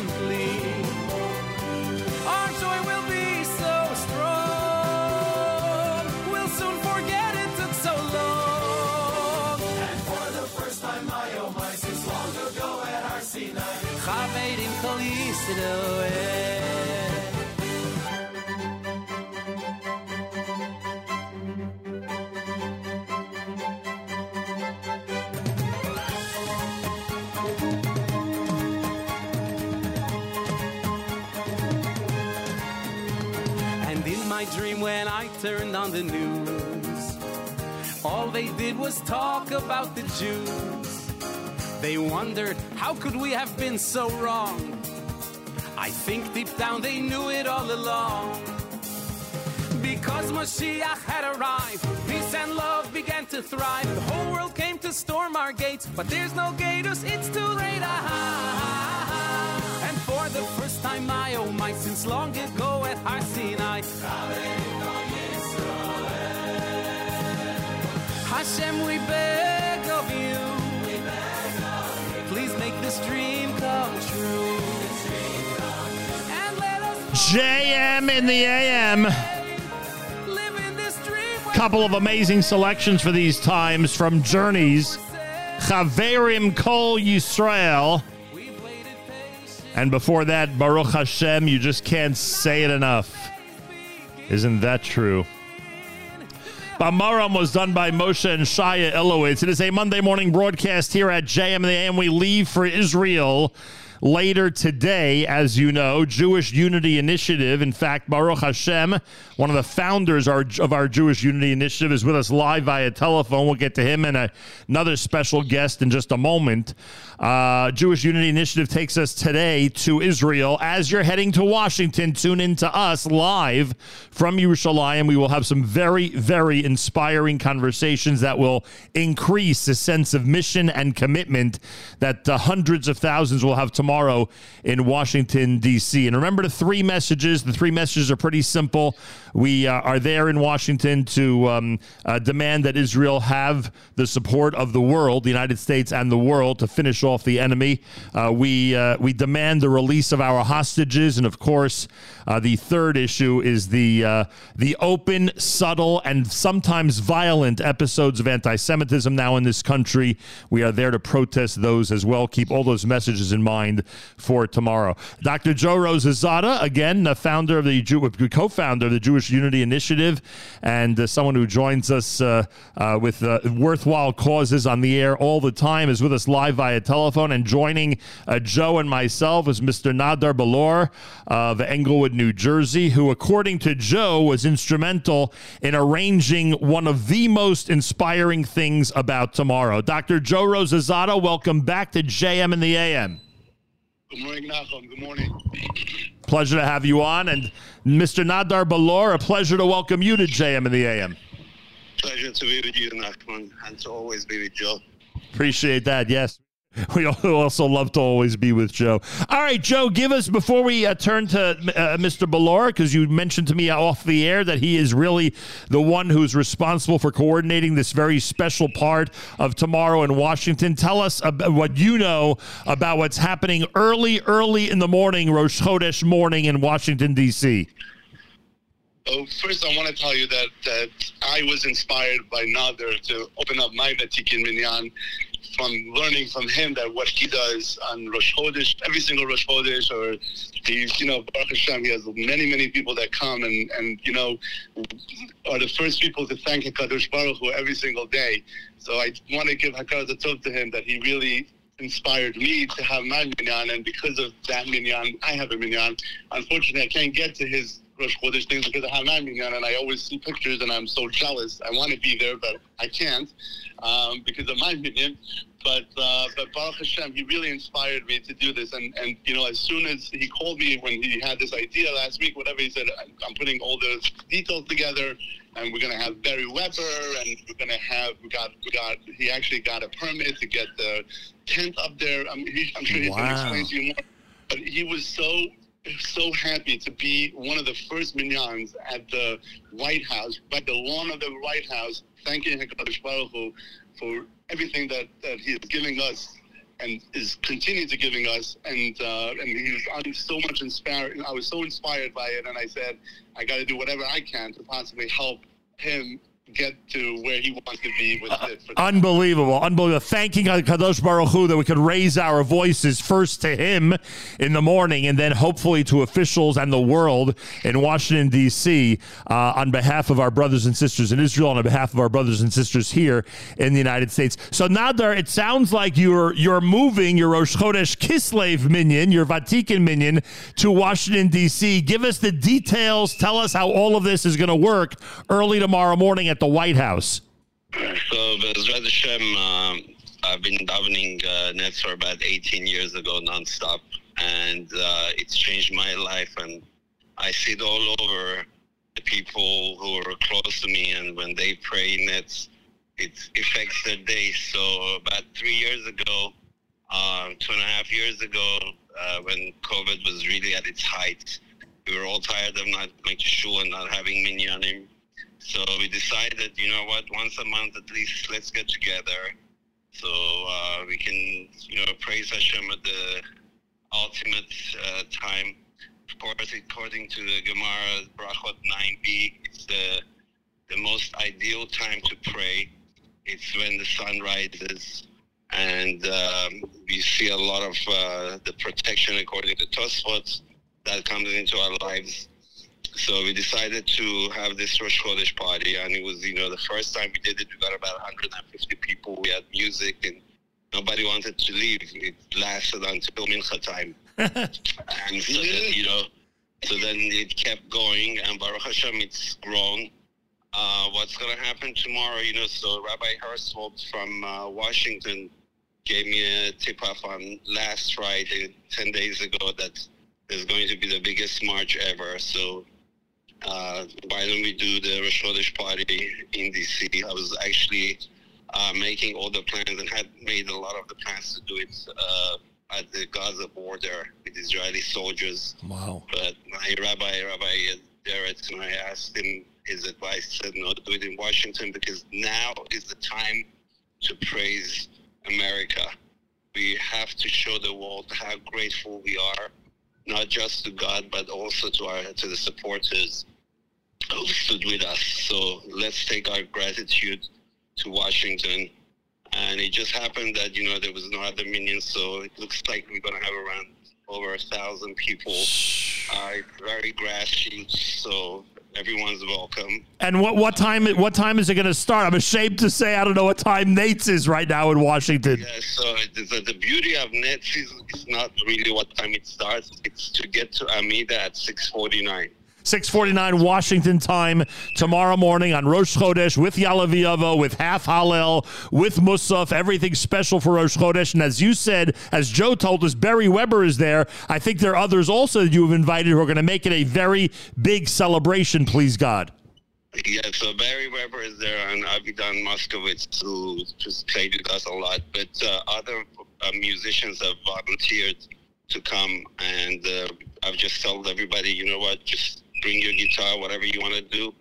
patiently, our joy will be so strong. We'll soon forget it took so long. And for the first time, my oh my, since long ago at turned on the news, all they did was talk about the Jews. They wondered, how could we have been so wrong? I think deep down they knew it all along. Because Mashiach had arrived, peace and love began to thrive. The whole world came to storm our gates, but there's no gators, it's too late. Ah, and for the first time, my oh my, since long ago at Har Sinai, Hashem, we beg of you, please make this dream come true. And let us JM in the AM. Couple of amazing selections for these times from Journeys. Chaverim Kol Yisrael. And before that, Baruch Hashem, you just can't say it enough. Isn't that true? Bamaram was done by Moshe and Shaya Ilowitz. It is a Monday morning broadcast here at JM and the AM. We leave for Israel later today, as you know, Jewish Unity Initiative. In fact, Baruch Hashem, one of the founders of our Jewish Unity Initiative, is with us live via telephone. We'll get to him and another special guest in just a moment. Uh, Jewish Unity Initiative takes us today to Israel. As you're heading to Washington, tune in to us live from Yerushalayim. We will have some very, very inspiring conversations that will increase the sense of mission and commitment that uh, hundreds of thousands will have tomorrow in Washington, D.C. And remember the three messages. The three messages are pretty simple. We uh, are there in Washington to um, uh, demand that Israel have the support of the world, the United States and the world, to finish off the enemy. Uh, we uh, we demand the release of our hostages, and of course, uh, the third issue is the uh, the open, subtle, and sometimes violent episodes of anti-Semitism now in this country. We are there to protest those as well. Keep all those messages in mind for tomorrow. Dr. Joe Rozezadeh, again, the founder of the Jew, co-founder of the Jewish Unity Initiative, and uh, someone who joins us with worthwhile causes on the air all the time, is with us live via telephone. And joining uh, Joe and myself is Mr. Nader Bolour of Englewood, New Jersey, who, according to Joe, was instrumental in arranging one of the most inspiring things about tomorrow. Dr. Joe Rozezadeh, welcome back to JM in the AM. Good morning, Nachum. Good morning. Pleasure to have you on. And Mr. Nader Bolour, a pleasure to welcome you to JM in the AM. Pleasure to be with you, Nachman, and to always be with Joe. Appreciate that. Yes. We also love to always be with Joe. All right, Joe, give us before we uh, turn to uh, Mr. Bolour, because you mentioned to me off the air that he is really the one who's responsible for coordinating this very special part of tomorrow in Washington. Tell us about what you know about what's happening early, early in the morning, Rosh Chodesh morning in Washington, D.C. Oh, first, I want to tell you that, that I was inspired by Nader to open up my Vatikin Minyan from learning from him that what he does on Rosh Chodesh, every single Rosh Chodesh, or he's, you know, Baruch Hashem, he has many, many people that come and, and you know, are the first people to thank HaKadosh Baruch Hu every single day. So I want to give HaKadosh Tov to him that he really inspired me to have my minyan, and because of that minyan, I have a minyan. Unfortunately, I can't get to his Rosh Chodesh things because I have my minyan, and I always see pictures, and I'm so jealous. I want to be there, but I can't um, because of my minyan. but uh, but Baruch Hashem, he really inspired me to do this. And and you know, as soon as he called me when he had this idea last week, whatever he said, "I'm- putting all the details together, and we're gonna have Barry Weber, and we're gonna have we got we got he actually got a permit to get the tent up there. I'm, he, I'm sure he's gonna explain to you more. But he was so so happy to be one of the first minyans at the White House, by the lawn of the White House, thanking Hakadosh Baruch Hu for everything that, that he is giving us and is continuing to giving us. And uh, and he was I'm so much inspired. I was so inspired by it, and I said I got to do whatever I can to possibly help him get to where he wants to be with it. For Unbelievable, unbelievable. Thanking Kadosh Baruch Hu that we could raise our voices first to him in the morning and then hopefully to officials and the world in Washington, D.C. Uh, on behalf of our brothers and sisters in Israel and on behalf of our brothers and sisters here in the United States. So, Nader, it sounds like you're you're moving your Rosh Chodesh Kislev minyan, your Vatikin minyan, to Washington, D.C. Give us the details. Tell us how all of this is going to work early tomorrow morning at the White House. So, Bezrat Hashem, um, I've been davening uh, Netz for about 18 years ago, nonstop, and uh, it's changed my life. And I see it all over the people who are close to me, and when they pray Netz, it affects their day. So, about three years ago, um, two and a half years ago, uh, when COVID was really at its height, we were all tired of not going to shul and not having minyanim. So we decided, you know what, once a month at least, let's get together so uh, we can, you know, praise Hashem at the ultimate uh, time. Of course, according to the Gemara, Brachot 9b, it's the the most ideal time to pray. It's when the sun rises, and um, we see a lot of uh, the protection according to Tosfot that comes into our lives. So we decided to have this Rosh Chodesh party, and it was, you know, the first time we did it, we got about 150 people. We had music, and nobody wanted to leave. It lasted until Mincha time, and so then, you know, so then it kept going, and Baruch Hashem, it's grown. Uh, what's going to happen tomorrow? You know, so Rabbi Herzfeld from uh, Washington gave me a tip off on last Friday, 10 days ago, that there's going to be the biggest march ever. So uh, why don't we do the Rosh Chodesh party in DC? I was actually uh, making all the plans and had made a lot of the plans to do it uh, at the Gaza border with Israeli soldiers. Wow. But my rabbi, Rabbi Derek, and I asked him his advice, said no, do it in Washington because now is the time to praise America. We have to show the world how grateful we are, not just to God, but also to our to the supporters stood with us. So let's take our gratitude to Washington. And it just happened that you know there was no other minyans, so it looks like we're gonna have around over a thousand people. Uh, very grassroots, so everyone's welcome. And what what time what time is it going to start? I'm ashamed to say I don't know what time Netz is right now in Washington. Yeah, so the, the beauty of Netz is, is not really what time it starts. It's to get to Amida at 6:49. 649 Washington time tomorrow morning on Rosh Chodesh with Ya'aleh V'yavo, with Half Hallel, with Musaf, everything special for Rosh Chodesh. And as you said, as Joe told us, Barry Weber is there. I think there are others also that you have invited who are going to make it a very big celebration, please God. Yeah, so Barry Weber is there and Avidan Moskowitz, who just played with us a lot. But uh, other uh, musicians have volunteered to come, and uh, I've just told everybody, you know what, just bring your guitar, whatever you want to do.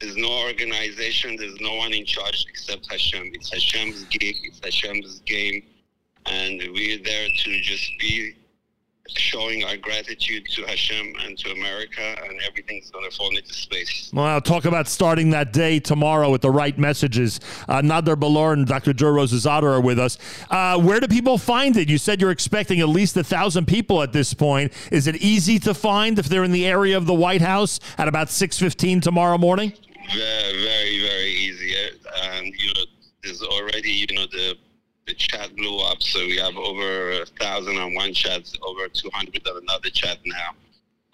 There's no organization, there's no one in charge except Hashem. It's Hashem's gig, it's Hashem's game, and we're there to just be showing our gratitude to Hashem and to America, and everything's going to fall into space. Well, I'll talk about starting that day tomorrow with the right messages. Uh, Nader Bolour and Dr. Joe Rozezadeh are with us. Uh, where do people find it? You said you're expecting at least a thousand people at this point. Is it easy to find if they're in the area of the White House at about six fifteen tomorrow morning? Very, very, very easy. And you know, there's already you know the the chat blew up, so we have over a thousand on one chat, over two hundred on another chat now.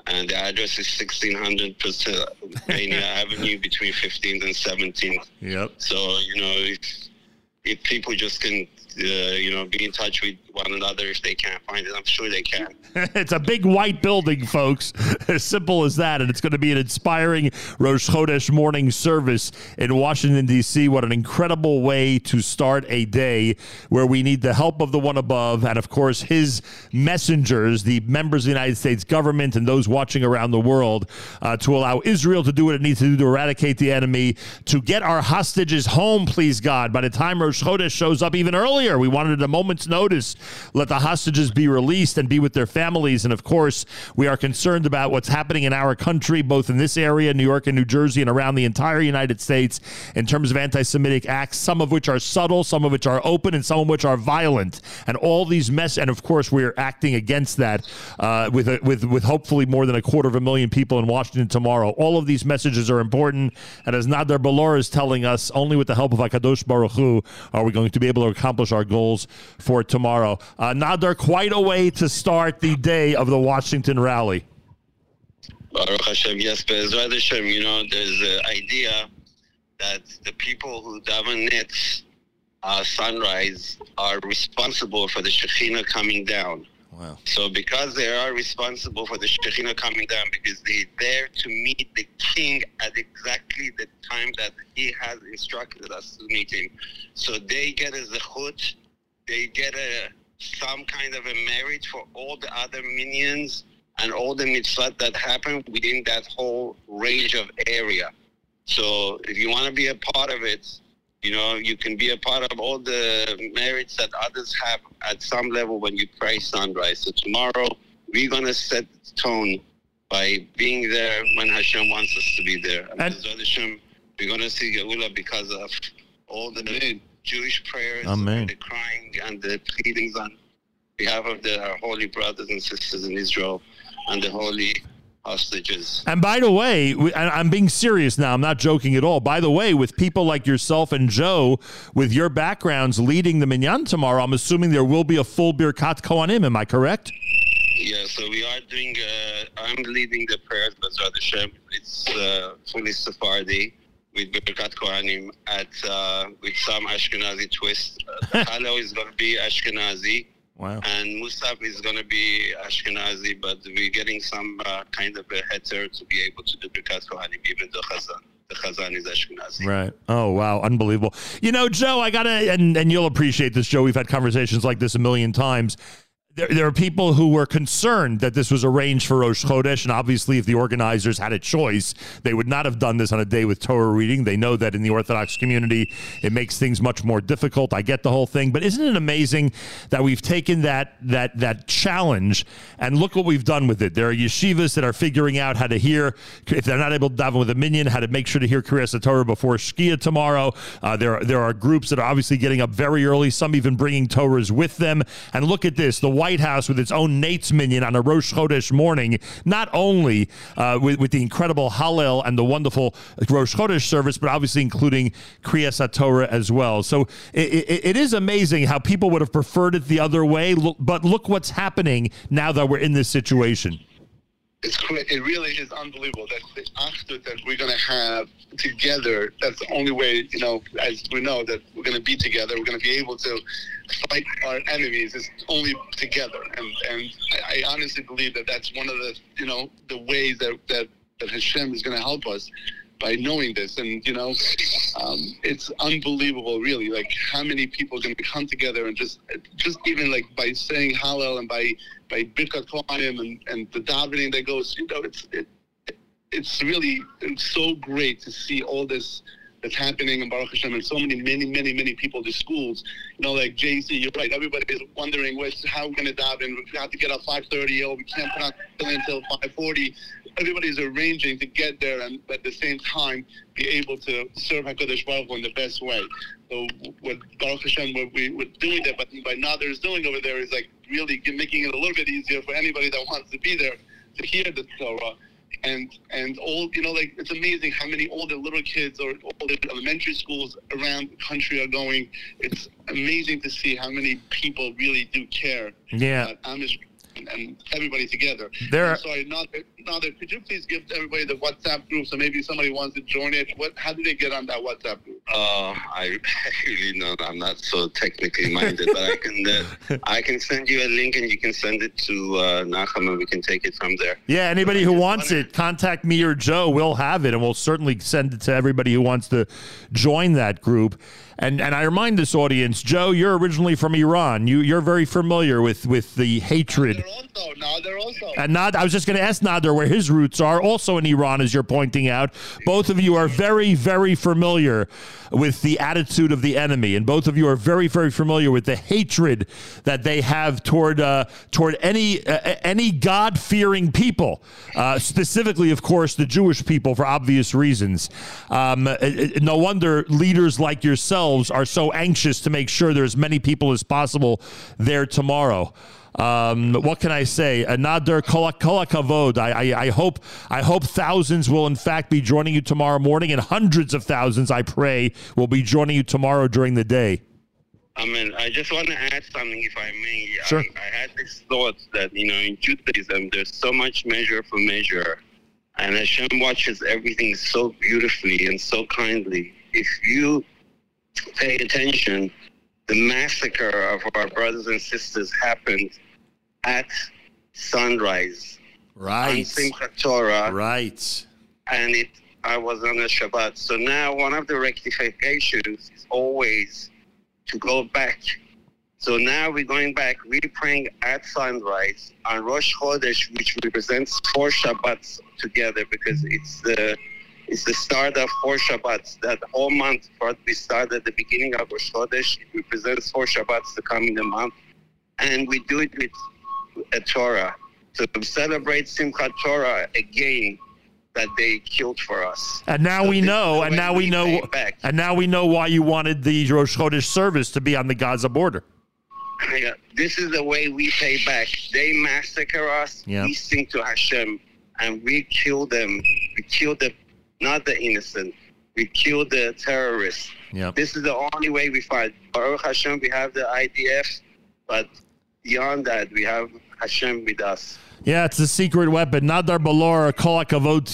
And the address is sixteen hundred Pennsylvania Avenue between 15th and 17th. Yep. So you know, if if people just can uh, you know, be in touch with one another if they can't find it. I'm sure they can. it's a big white building, folks. As simple as that. And it's going to be an inspiring Rosh Chodesh morning service in Washington, D.C. What an incredible way to start a day where we need the help of the one above and, of course, his messengers, the members of the United States government and those watching around the world, uh, to allow Israel to do what it needs to do to eradicate the enemy, to get our hostages home, please God. By the time Rosh Chodesh shows up even earlier, we wanted a moment's notice let the hostages be released and be with their families. And of course, we are concerned about what's happening in our country, both in this area, New York and New Jersey, and around the entire United States, in terms of anti Semitic acts, some of which are subtle, some of which are open, and some of which are violent. And all these mess, and of course, we're acting against that uh, with, a, with, with hopefully more than a quarter of a million people in Washington tomorrow. All of these messages are important. And as Nader Bolour is telling us, only with the help of HaKadosh Baruch Hu are we going to be able to accomplish our goals for tomorrow. Uh, Nader, quite a way to start the day of the Washington rally. Baruch Hashem, yes, Be'ezrat Hashem, you know, there's the idea that the people who daven uh, sunrise are responsible for the Shekhinah coming down. Wow. So because they are responsible for the Shekhinah coming down, because they're there to meet the king at exactly the time that he has instructed us to meet him. So they get a zechut, they get a some kind of a merit for all the other minyans and all the mitzvot that happen within that whole range of area. So if you want to be a part of it, you know, you can be a part of all the merits that others have at some level when you pray sunrise. So tomorrow we're gonna set the tone by being there when Hashem wants us to be there. And, Bezrat Hashem, we're gonna see Geula because of all the Jewish prayers, Amen. the crying and the pleadings on behalf of the, our holy brothers and sisters in Israel and the holy hostages. And by the way, we- and I'm being serious now. I'm not joking at all. By the way, with people like yourself and Joe, with your backgrounds leading the minyan tomorrow, I'm assuming there will be a full Birkat Kohanim. Am I correct? Yeah, so we are doing. Uh, I'm leading the prayers, Bezrat Hashem. It's uh, fully Sephardi with Birkat Kohanim at uh, with some Ashkenazi twist. Uh, Hallel is going to be Ashkenazi. Wow. And Musaf is going to be Ashkenazi, but we're getting some uh, kind of a heter to be able to do Birkat Kohanim, even though Chazan, the Chazan is Ashkenazi. Right. Oh wow, unbelievable. You know, Joe, I gotta, and and you'll appreciate this, Joe. We've had conversations like this a million times. There, there are people who were concerned that this was arranged for Rosh Chodesh, and obviously, if the organizers had a choice, they would not have done this on a day with Torah reading. They know that in the Orthodox community, it makes things much more difficult. I get the whole thing, but isn't it amazing that we've taken that that that challenge and look what we've done with it? There are yeshivas that are figuring out how to hear if they're not able to daven with a minyan, how to make sure to hear Kriyas Torah before Shkia tomorrow. Uh, there there are groups that are obviously getting up very early. Some even bringing Torahs with them. And look at this: the White House with its own Netz minyan on a Rosh Chodesh morning. Not only uh, with, with the incredible Hallel and the wonderful Rosh Chodesh service, but obviously including Kriyas Torah as well. So it, it, it is amazing how people would have preferred it the other way. But look what's happening now that we're in this situation. It's it really is unbelievable that the achdut that we're going to have together that's the only way you know as we know that we're going to be together we're going to be able to fight our enemies is only together. And and I, I honestly believe that that's one of the you know the ways that that that Hashem is going to help us by knowing this. And you know um, it's unbelievable really like how many people are going to come together and just just even like by saying Hallel and by by Birkat Kohanim and, and the davening that goes you know it's it, it's really it's so great to see all this that's happening in Baruch Hashem and so many many many many people to schools you know like JC you're right everybody is wondering what's how we're going to daven we have to get up 5:30 oh we can't put on until 5:40 everybody's arranging to get there and at the same time be able to serve HaKadosh Baruch Hu in the best way. So what Baruch Hashem, what we, we're doing that, but by Nader is doing over there is like really making it a little bit easier for anybody that wants to be there to hear the Torah. And and all you know, like it's amazing how many all the little kids or all the elementary schools around the country are going. It's amazing to see how many people really do care. Yeah. about Am Yisrael and, and everybody together. There- I'm sorry, Nader, Nader, could you please give everybody the WhatsApp group so maybe somebody wants to join it? What? How do they get on that WhatsApp group? Uh, I really know I'm not so technically minded, but I can uh, I can send you a link and you can send it to uh, Nachum and we can take it from there. Yeah, anybody who wants it, contact me or Joe. We'll have it, and we'll certainly send it to everybody who wants to join that group. And and I remind this audience, Joe, you're originally from Iran. You you're very familiar with with the hatred. Also, Nader also. And Nad, I was just going to ask Nader where his roots are, also in Iran, as you're pointing out. Both of you are very, very familiar with the attitude of the enemy, and both of you are very, very familiar with the hatred that they have toward uh, toward any uh, any God fearing people, uh, specifically, of course, the Jewish people for obvious reasons. Um, it- it- no wonder leaders like yourselves are so anxious to make sure there's many people as possible there tomorrow. Um, what can I say? Another kola kola. I, I, I hope I hope thousands will in fact be joining you tomorrow morning, and hundreds of thousands, I pray, will be joining you tomorrow during the day. I mean, I just want to add something, if I may. Sure. I, I had this thought that, you know, in Judaism, there's so much measure for measure, and Hashem watches everything so beautifully and so kindly. If you pay attention, the massacre of our brothers and sisters happened at sunrise. Right. On Simchat Torah. Right. And it, I was on a Shabbat. So now one of the rectifications is always to go back. So now we're going back, we're praying at sunrise on Rosh Chodesh, which represents four Shabbats together because it's the it's the start of four Shabbats. That whole month, for we start at the beginning of Rosh Chodesh, it represents four Shabbats to come in the month. And we do it with a Torah. To celebrate Simchat Torah again that they killed for us. And now we know, and now we know, and now we know why you wanted the Rosh Chodesh service to be on the Gaza border. Yeah, this is the way we pay back. They massacre us. Yeah. We sing to Hashem, and we kill them. We kill the not the innocent. We kill the terrorists. Yeah. This is the only way we fight. Baruch Hashem, we have the IDF, but beyond that, we have Hashem with us. Yeah, it's a secret weapon. Nader Bolour,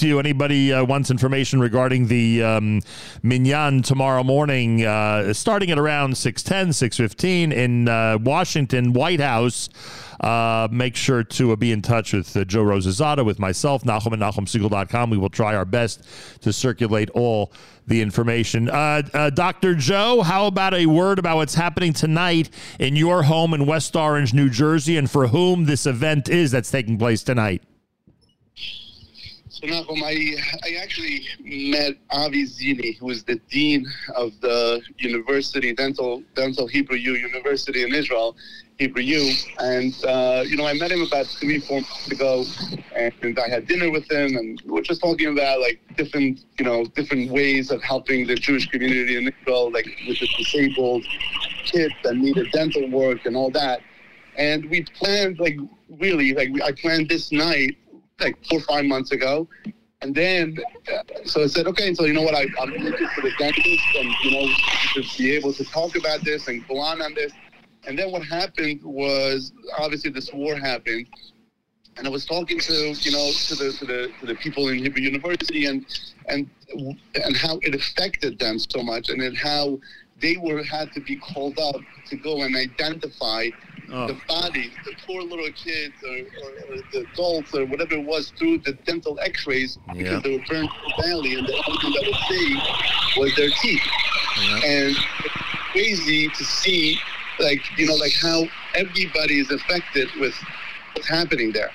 you. Anybody uh, wants information regarding the um, Minyan tomorrow morning, uh, starting at around 6.10, 6.15 in uh, Washington, White House. Uh, make sure to uh, be in touch with uh, Joe Rozezadeh, with myself, Nachum, and NachumSegal.com. We will try our best to circulate all the information. Uh, uh, Dr. Joe, how about a word about what's happening tonight in your home in West Orange, New Jersey, and for whom this event is that's taking place tonight? I, I actually met Avi Zini, who is the dean of the university, Dental Dental Hebrew U University in Israel, Hebrew U, and uh, you know I met him about three, four months ago, and I had dinner with him, and we were just talking about like different, you know, different ways of helping the Jewish community in Israel, like with the disabled kids that needed dental work and all that. And we planned like really like I planned this night like four or five months ago. And then, uh, so I said, okay, so you know what, I, I'm looking for the dentist and, you know, to be able to talk about this and go on on this. And then what happened was, obviously this war happened. And I was talking to, you know, to the, to the, to the people in Hebrew University and, and, and how it affected them so much and then how they were, had to be called up to go and identify Oh. the bodies, the poor little kids or, or, or the adults or whatever it was through the dental x-rays Yeah. because they were burned badly and the only thing that was saved was their teeth. And it's crazy to see like, you know, like how everybody is affected with what's happening there.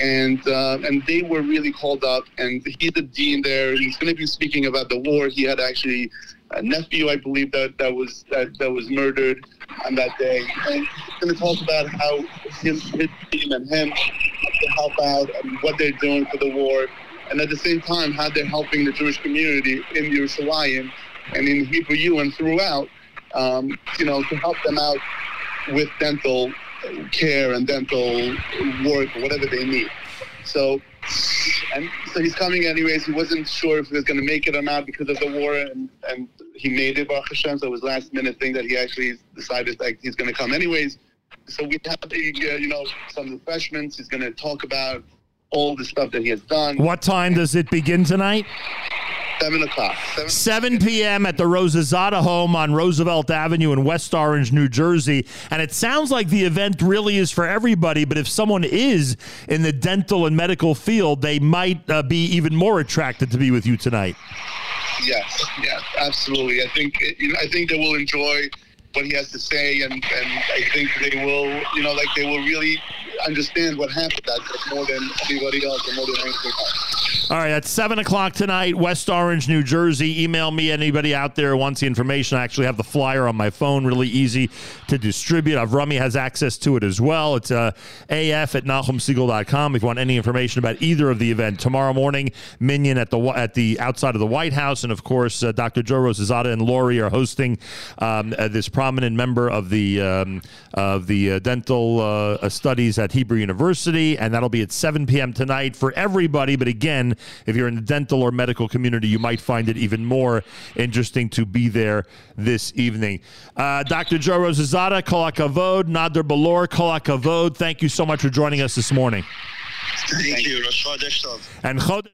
And uh, and they were really called up, and he's the dean there. He's going to be speaking about the war. He had actually a nephew, I believe, that, that was that, that was murdered on that day. And he's going to talk about how his, his team and him to help out and what they're doing for the war, and at the same time how they're helping the Jewish community in Yerushalayim and in Hebrew and throughout, um, you know, to help them out with dental care and dental work whatever they need. So, and so he's coming anyways. He wasn't sure if he was going to make it or not because of the war, and, and he made it, Baruch Hashem. So it was last minute thing that he actually decided like he's going to come anyways. so we have uh, you know some refreshments. He's going to talk about all the stuff that he has done. What time does it begin tonight? Seven o'clock. Seven 7 p.m. at the Rozezadeh home on Roosevelt Avenue in West Orange, New Jersey. And it sounds like the event really is for everybody, but if someone is in the dental and medical field, they might uh, be even more attracted to be with you tonight. Yes, yes, absolutely. I think you know, I think they will enjoy what he has to say, and, and I think they will, you know, like they will really understand what happened. That's more than anybody else, and more than anything else. All right, at 7 o'clock tonight, West Orange, New Jersey. Email me, anybody out there wants the information. I actually have the flyer on my phone, really easy to distribute. Avrami has access to it as well. It's uh, af at nachumsegal.com if you want any information about either of the event. Tomorrow morning, Minyan at the at the outside of the White House. And of course, uh, Dr. Joe Rozezadeh and Lori are hosting um, uh, this prominent member of the, um, of the uh, dental uh, studies at Hebrew University. And that'll be at 7 p.m. tonight for everybody. But again, if you're in the dental or medical community, you might find it even more interesting to be there this evening. Uh, Dr. Joe Rozezadeh, Kol Hakavod, Nader Bolour, Kol Hakavod, thank you so much for joining us this morning. Thank you. Rosh Chodesh And Chodesh.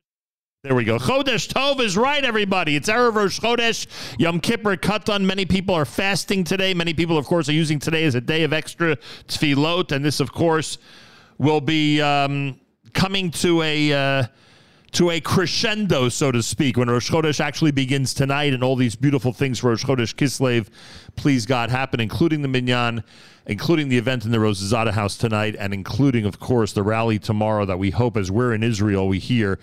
There we go. Chodesh Tov is right, everybody. It's Erev Rosh Chodesh, Yom Kippur Katan. Many people are fasting today. Many people, of course, are using today as a day of extra tefillot. And this, of course, will be um, coming to a. Uh, to a crescendo, so to speak, when Rosh Chodesh actually begins tonight, and all these beautiful things for Rosh Chodesh Kislev, please God, happen, including the Minyan, including the event in the Rozezadeh House tonight, and including, of course, the rally tomorrow that we hope, as we're in Israel, we hear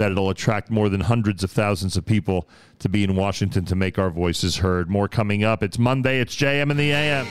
that it'll attract more than hundreds of thousands of people to be in Washington to make our voices heard. More coming up. It's Monday. It's JM in the AM.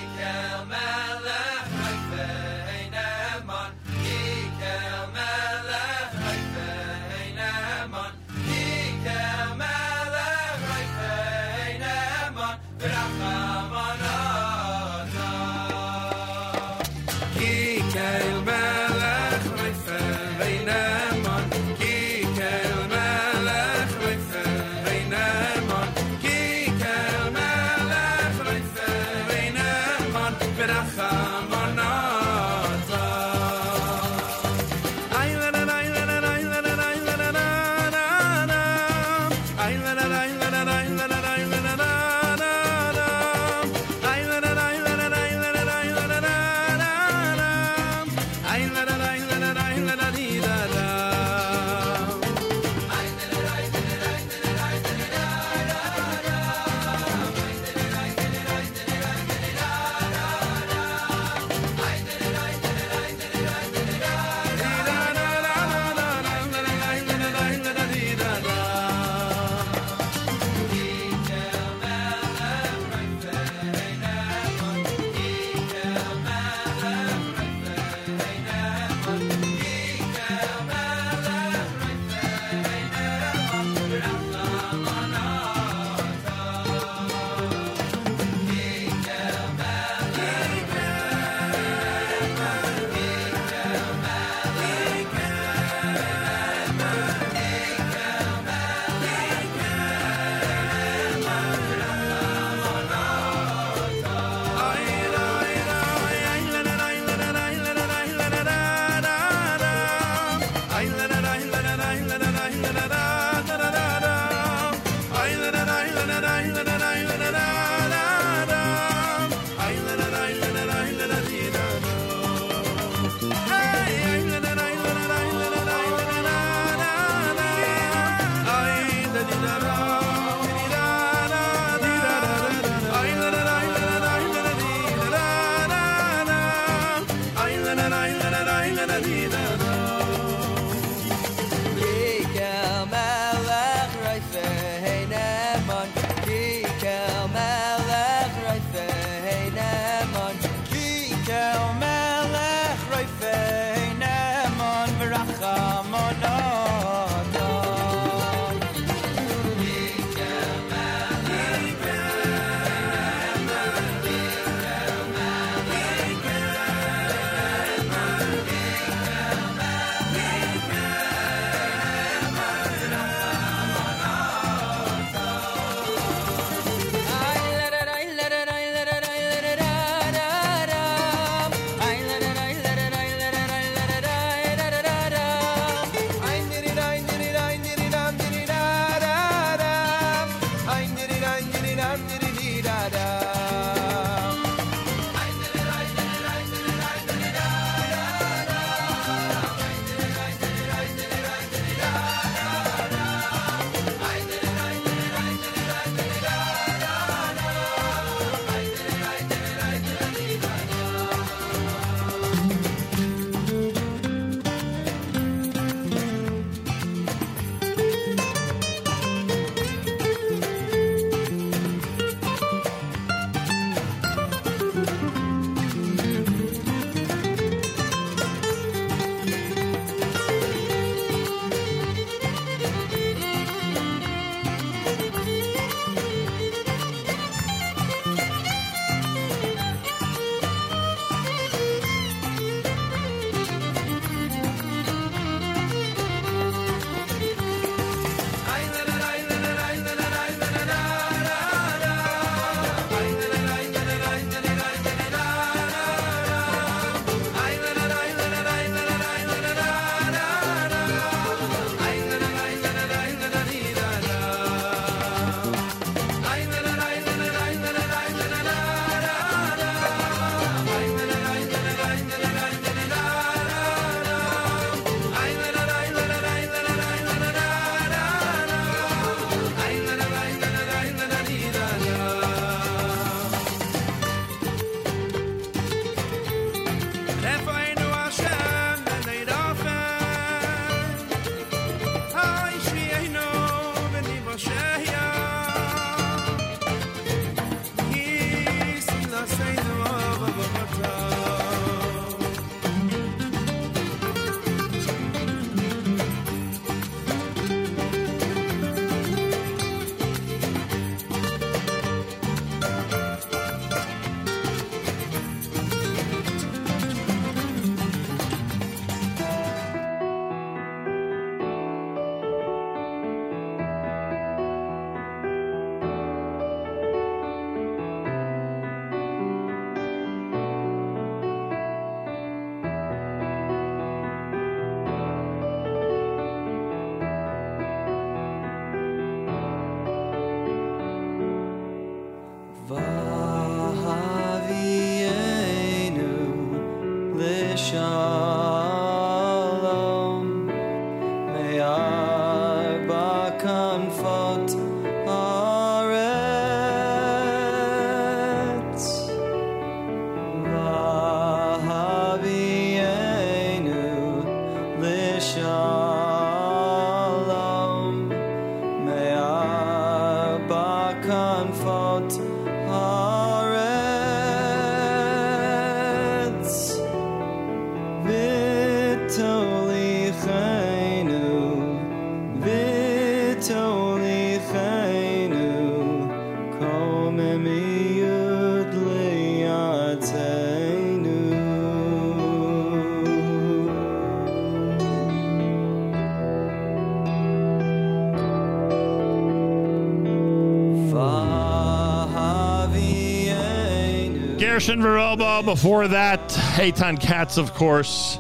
Gershon Veroba. Before that, Eitan Katz, of course.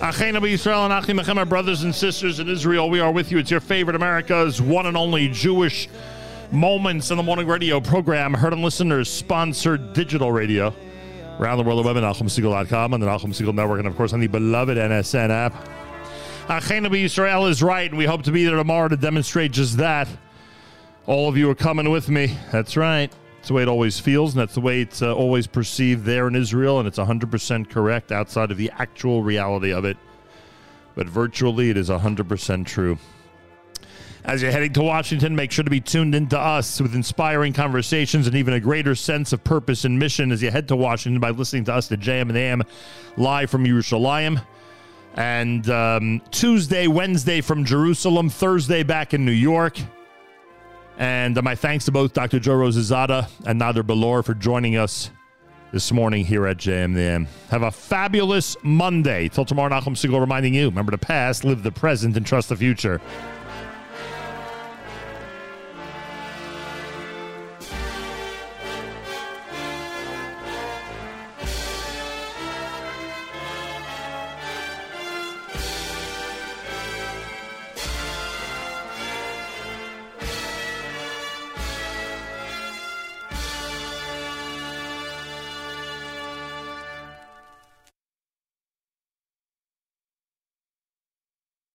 Achena Yisrael and Achim our brothers and sisters in Israel, we are with you. It's your favorite America's one and only Jewish Moments in the Morning radio program, heard on listeners sponsored digital radio around the world of web at NachumSegal.com on the Nachum Segal Network, and of course on the beloved NSN app. Achena Yisrael is right, and we hope to be there tomorrow to demonstrate just that. All of you are coming with me. That's right. It's the way it always feels, and that's the way it's uh, always perceived there in Israel, and it's 100% correct outside of the actual reality of it. But virtually, it is 100% true. As you're heading to Washington, make sure to be tuned in to us with inspiring conversations and even a greater sense of purpose and mission as you head to Washington by listening to us at JM and AM live from Yerushalayim. And um, Tuesday, Wednesday from Jerusalem, Thursday back in New York. And uh, my thanks to both Dr. Joe Rozezadeh and Nader Bolour for joining us this morning here at JMDM. Have a fabulous Monday. Till tomorrow, Nachum Segal reminding you remember the past, live the present, and trust the future.